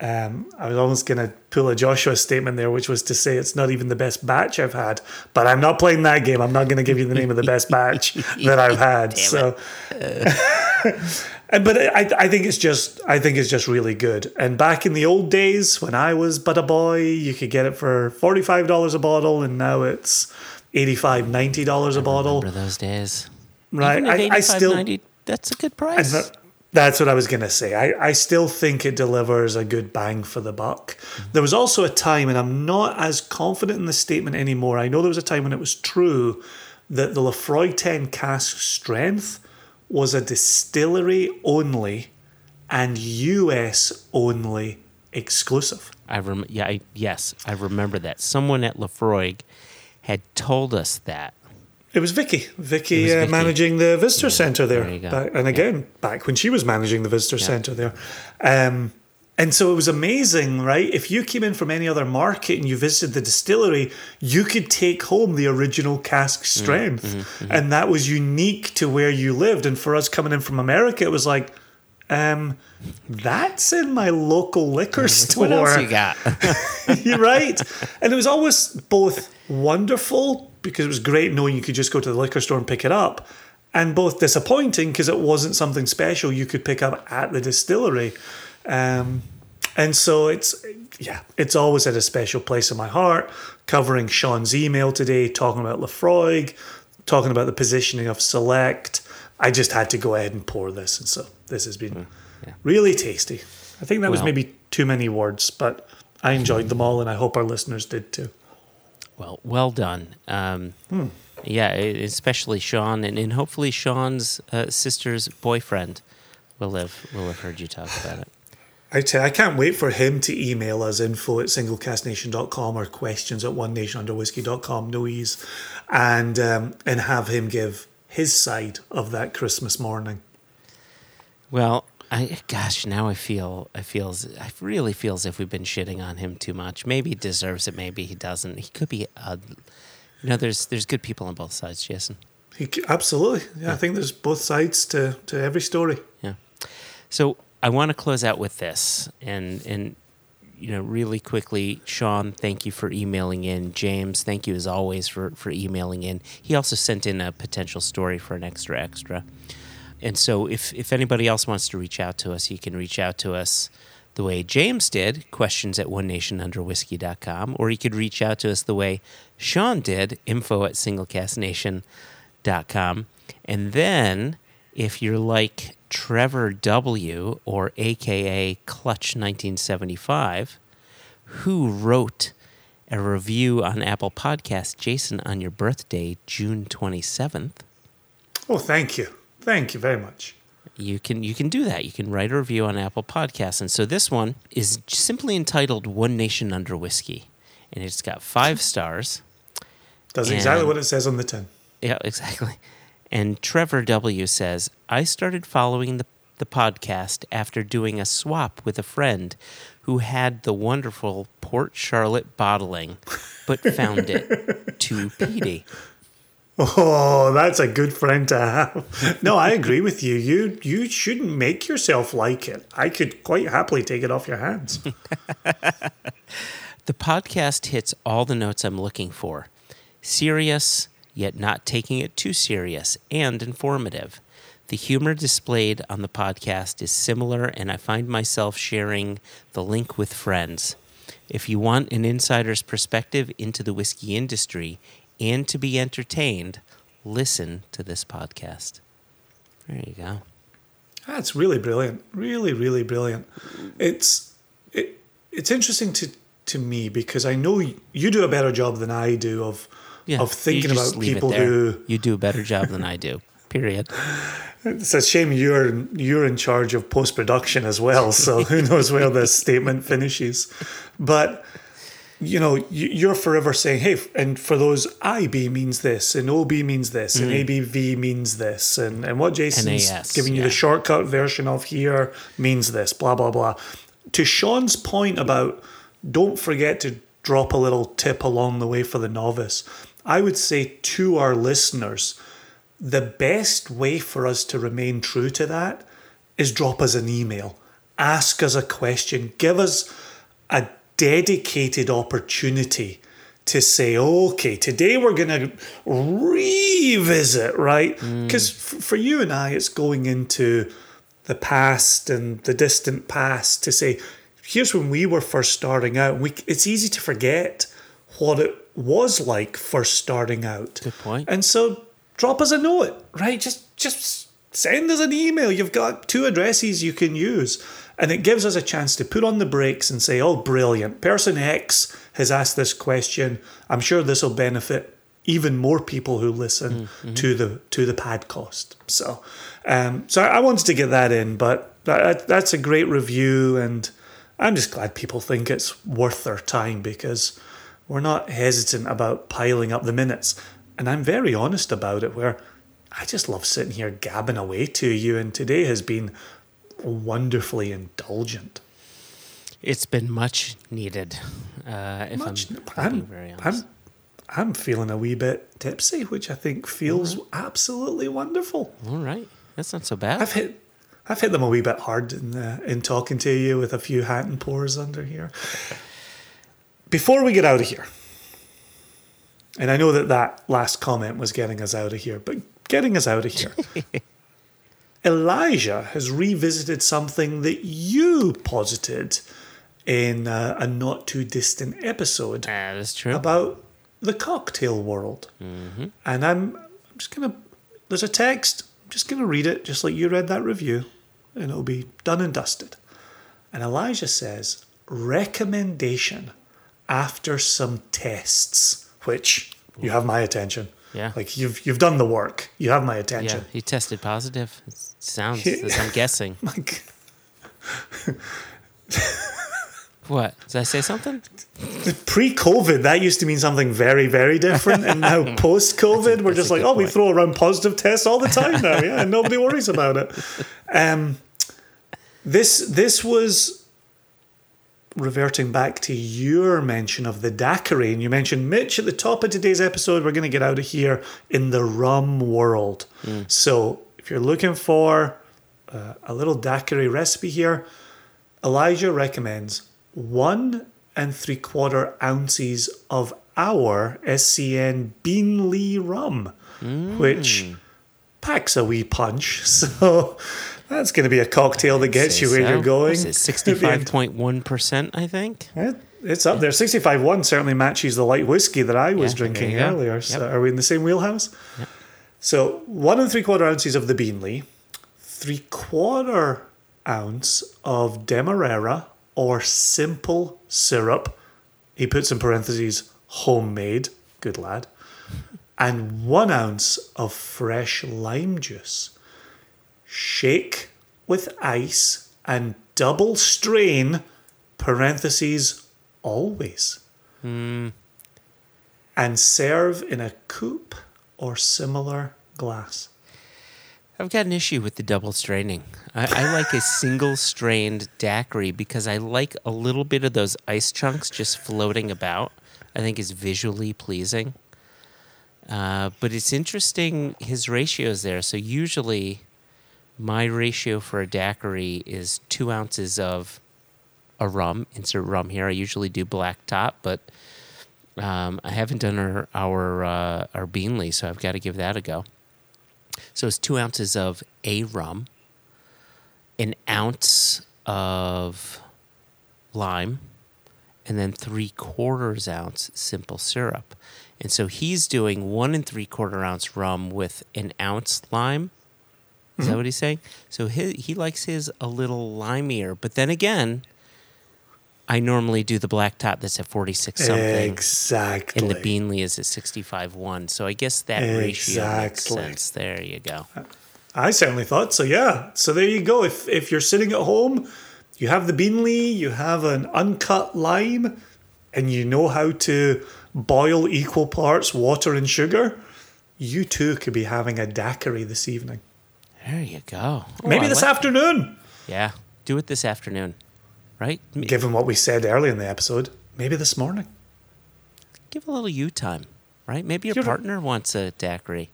um, I was almost going to pull a Joshua statement there, which was to say it's not even the best batch I've had. But I'm not playing that game. I'm not going to give you the name of the best batch that I've had. so, but I, I think it's just I think it's just really good. And back in the old days when I was but a boy, you could get it for forty five dollars a bottle, and now it's 85 90 dollars a bottle. Remember those days? Right? I, I still 85.90, that's a good price. That- that's what I was going to say. I, I still think it delivers a good bang for the buck. Mm-hmm. There was also a time, and I'm not as confident in the statement anymore. I know there was a time when it was true that the Laphroaig 10 cask strength was a distillery only and US only exclusive. I rem- yeah, I, yes, I remember that. Someone at Laphroaig had told us that. It was Vicky. Vicky, was uh, managing the visitor centre there. there you go. Back- and again, back when she was managing the visitor centre there. Um, and so it was amazing, right? If you came in from any other market and you visited the distillery, you could take home the original cask Mm, strength. mm-hmm, And that was unique to where you lived. And for us coming in from America, it was like, Um, that's in my local liquor store. What else you got? You're right. And it was always both wonderful because it was great knowing you could just go to the liquor store and pick it up, and both disappointing because it wasn't something special you could pick up at the distillery. Um, and so it's, yeah, it's always at a special place in my heart. Covering Sean's email today, talking about Laphroaig, talking about the positioning of Select. I just had to go ahead and pour this. And so this has been really tasty. I think that was maybe too many words, but I enjoyed them all, and I hope our listeners did too. Well, well done. Um, Hmm. Yeah, especially Sean, and, and hopefully Sean's uh, sister's boyfriend will have will have heard you talk about it. I tell you, I can't wait for him to email us info at singlecasknation.com or questions at one nation under whiskey.com, no ease, and, um, and have him give his side of that Christmas morning. Well, I gosh, now I feel I feel I really feel as if we've been shitting on him too much. Maybe he deserves it, maybe he doesn't. He could be, uh, you know, there's there's good people on both sides, Jason. He, absolutely. Yeah, I think there's both sides to, to every story. Yeah. So I want to close out with this, and and you know, really quickly, Sean, thank you for emailing in. James, thank you as always for for emailing in. He also sent in a potential story for an extra extra. And so, if if anybody else wants to reach out to us, he can reach out to us the way James did, questions at one nation under whiskey.com, or he could reach out to us the way Sean did, info at singlecasknation.com. And then, if you're like Trevor W. or AKA Clutch 1975, who wrote a review on Apple Podcast, Jason, on your birthday, June 27th, Oh, thank you. Thank you very much. you can you can do that. You can write a review on Apple Podcasts, and so this one is simply entitled "One Nation Under Whiskey," and it's got five stars. Does exactly what it says on the tin. Yeah, exactly. And Trevor W says, I started following the, the podcast after doing a swap with a friend who had the wonderful Port Charlotte bottling, but found it too peaty. Oh, that's a good friend to have. No, I agree with you. You you shouldn't make yourself like it. I could quite happily take it off your hands. The podcast hits all the notes I'm looking for serious, yet not taking it too serious, and informative. The humor displayed on the podcast is similar, and I find myself sharing the link with friends. If you want an insider's perspective into the whiskey industry and to be entertained, listen to this podcast. There you go. That's really brilliant. Really, really brilliant. It's it it's interesting to to me because I know you do a better job than I do of Yeah, of thinking about people who you do a better job than I do. Period. It's a shame you're you're in charge of post production as well. So who knows where this statement finishes? But you know, you- you're forever saying, "Hey," and for those, IB means this, and OB means this, and ABV mm. means this, and and what Jason's NAS, giving you yeah. the shortcut version of here means this. Blah blah blah. To Sean's point about don't forget to drop a little tip along the way for the novice. I would say to our listeners the best way for us to remain true to that is drop us an email, ask us a question, give us a dedicated opportunity to say, okay, today we're going to revisit, right? Mm. Because f- for you and I, it's going into the past and the distant past to say, here's when we were first starting out. We, it's easy to forget what it was like first starting out. Good point. And so drop us a note, right? Just just send us an email. You've got two addresses you can use. And it gives us a chance to put on the brakes and say, oh, brilliant. Person X has asked this question. I'm sure this will benefit even more people who listen to the to the podcast. So, um, so I wanted to get that in, but that, that's a great review, and I'm just glad people think it's worth their time because we're not hesitant about piling up the minutes. And I'm very honest about it, where I just love sitting here gabbing away to you, and today has been wonderfully indulgent. It's been much needed. Uh, if Much, I'm, I'm, very honest. I'm, I'm feeling a wee bit tipsy, which I think feels absolutely wonderful. All right, that's not so bad. I've hit, I've hit them a wee bit hard in uh, in talking to you with a few hat and pores under here. Before we get out of here, and I know that that last comment was getting us out of here, but getting us out of here. Elijah has revisited something that you posited in uh, a not too distant episode That is true. about the cocktail world. And I'm, I'm just going to, there's a text, I'm just going to read it just like you read that review, and it'll be done and dusted. And Elijah says, recommendation after some tests, which you have my attention. Yeah. Like you've you've done the work. You have my attention. yeah, he tested positive. It sounds, as I'm guessing. Like What? Did I say something? pre-COVID, that used to mean something very, very different, and now post-COVID, we're just like, oh, we throw around positive tests all the time now, yeah, and nobody worries about it. Um, this this was reverting back to your mention of the daiquiri, and you mentioned Mitch at the top of today's episode. We're going to get out of here in the rum world. So if you're looking for uh, a little daiquiri recipe here, Elijah recommends one and three quarter ounces of our SCN Beenleigh rum, which packs a wee punch. So that's going to be a cocktail that gets you where so. you're going. At the end. 65.1%, I think. It's up there. 65.1 certainly matches the light whiskey that I was Yeah, drinking earlier. So are we in the same wheelhouse? So one and three quarter ounces of the Beenleigh, three quarter ounce of Demerara or simple syrup. He puts in parentheses homemade. Good lad. And one ounce of fresh lime juice. Shake with ice and double strain parentheses always. And serve in a coupe or similar glass. I've got an issue with the double straining. I, I like a single strained daiquiri because I like a little bit of those ice chunks just floating about. I think is visually pleasing. Uh, but it's interesting his ratios there. So usually, my ratio for a daiquiri is two ounces of a rum. Insert rum here. I usually do Black Tot, but um, I haven't done our our uh, our Beenleigh, so I've got to give that a go. So it's two ounces of a rum, an ounce of lime, and then three quarters ounce simple syrup. And so he's doing one and three quarter ounce rum with an ounce lime. Is that mm-hmm. what he's saying? So he, he likes his a little limier. But then again, I normally do the Black Tot that's at 46 something. Exactly. And the Beenleigh is at 65 1. So I guess that ratio makes Exactly. sense. There you go. I certainly thought so. Yeah. So there you go. If if you're sitting at home, you have the Beenleigh, you have an uncut lime, and you know how to boil equal parts water and sugar, you too could be having a daiquiri this evening. There you go. Oh, Maybe I this like- afternoon. Yeah. Do it this afternoon. Right? Given what we said early in the episode, maybe this morning. Give a little you time. Right? Maybe your You're- partner wants a daiquiri.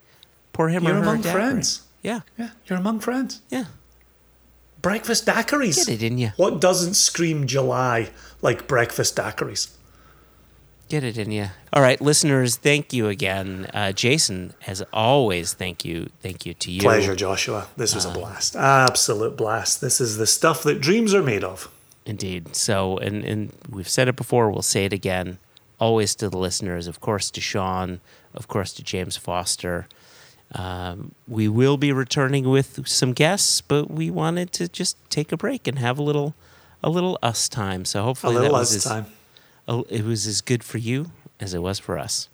Pour him You're or her among daiquiri. friends. Yeah. Yeah, you're among friends. Yeah. Breakfast daiquiris. Get it in you. What doesn't scream July like breakfast daiquiris? Get it in you. All right, listeners, thank you again. Uh, Jason, as always, thank you. Thank you to you. Pleasure, Joshua. This was a blast. Absolute blast. This is the stuff that dreams are made of. Indeed. So, and, and we've said it before, we'll say it again. Always to the listeners, of course, to Sean, of course, to James Foster. Um, we will be returning with some guests, but we wanted to just take a break and have a little, a little us time. So A hopefully little that was us as, time. Oh, it was as good for you as it was for us.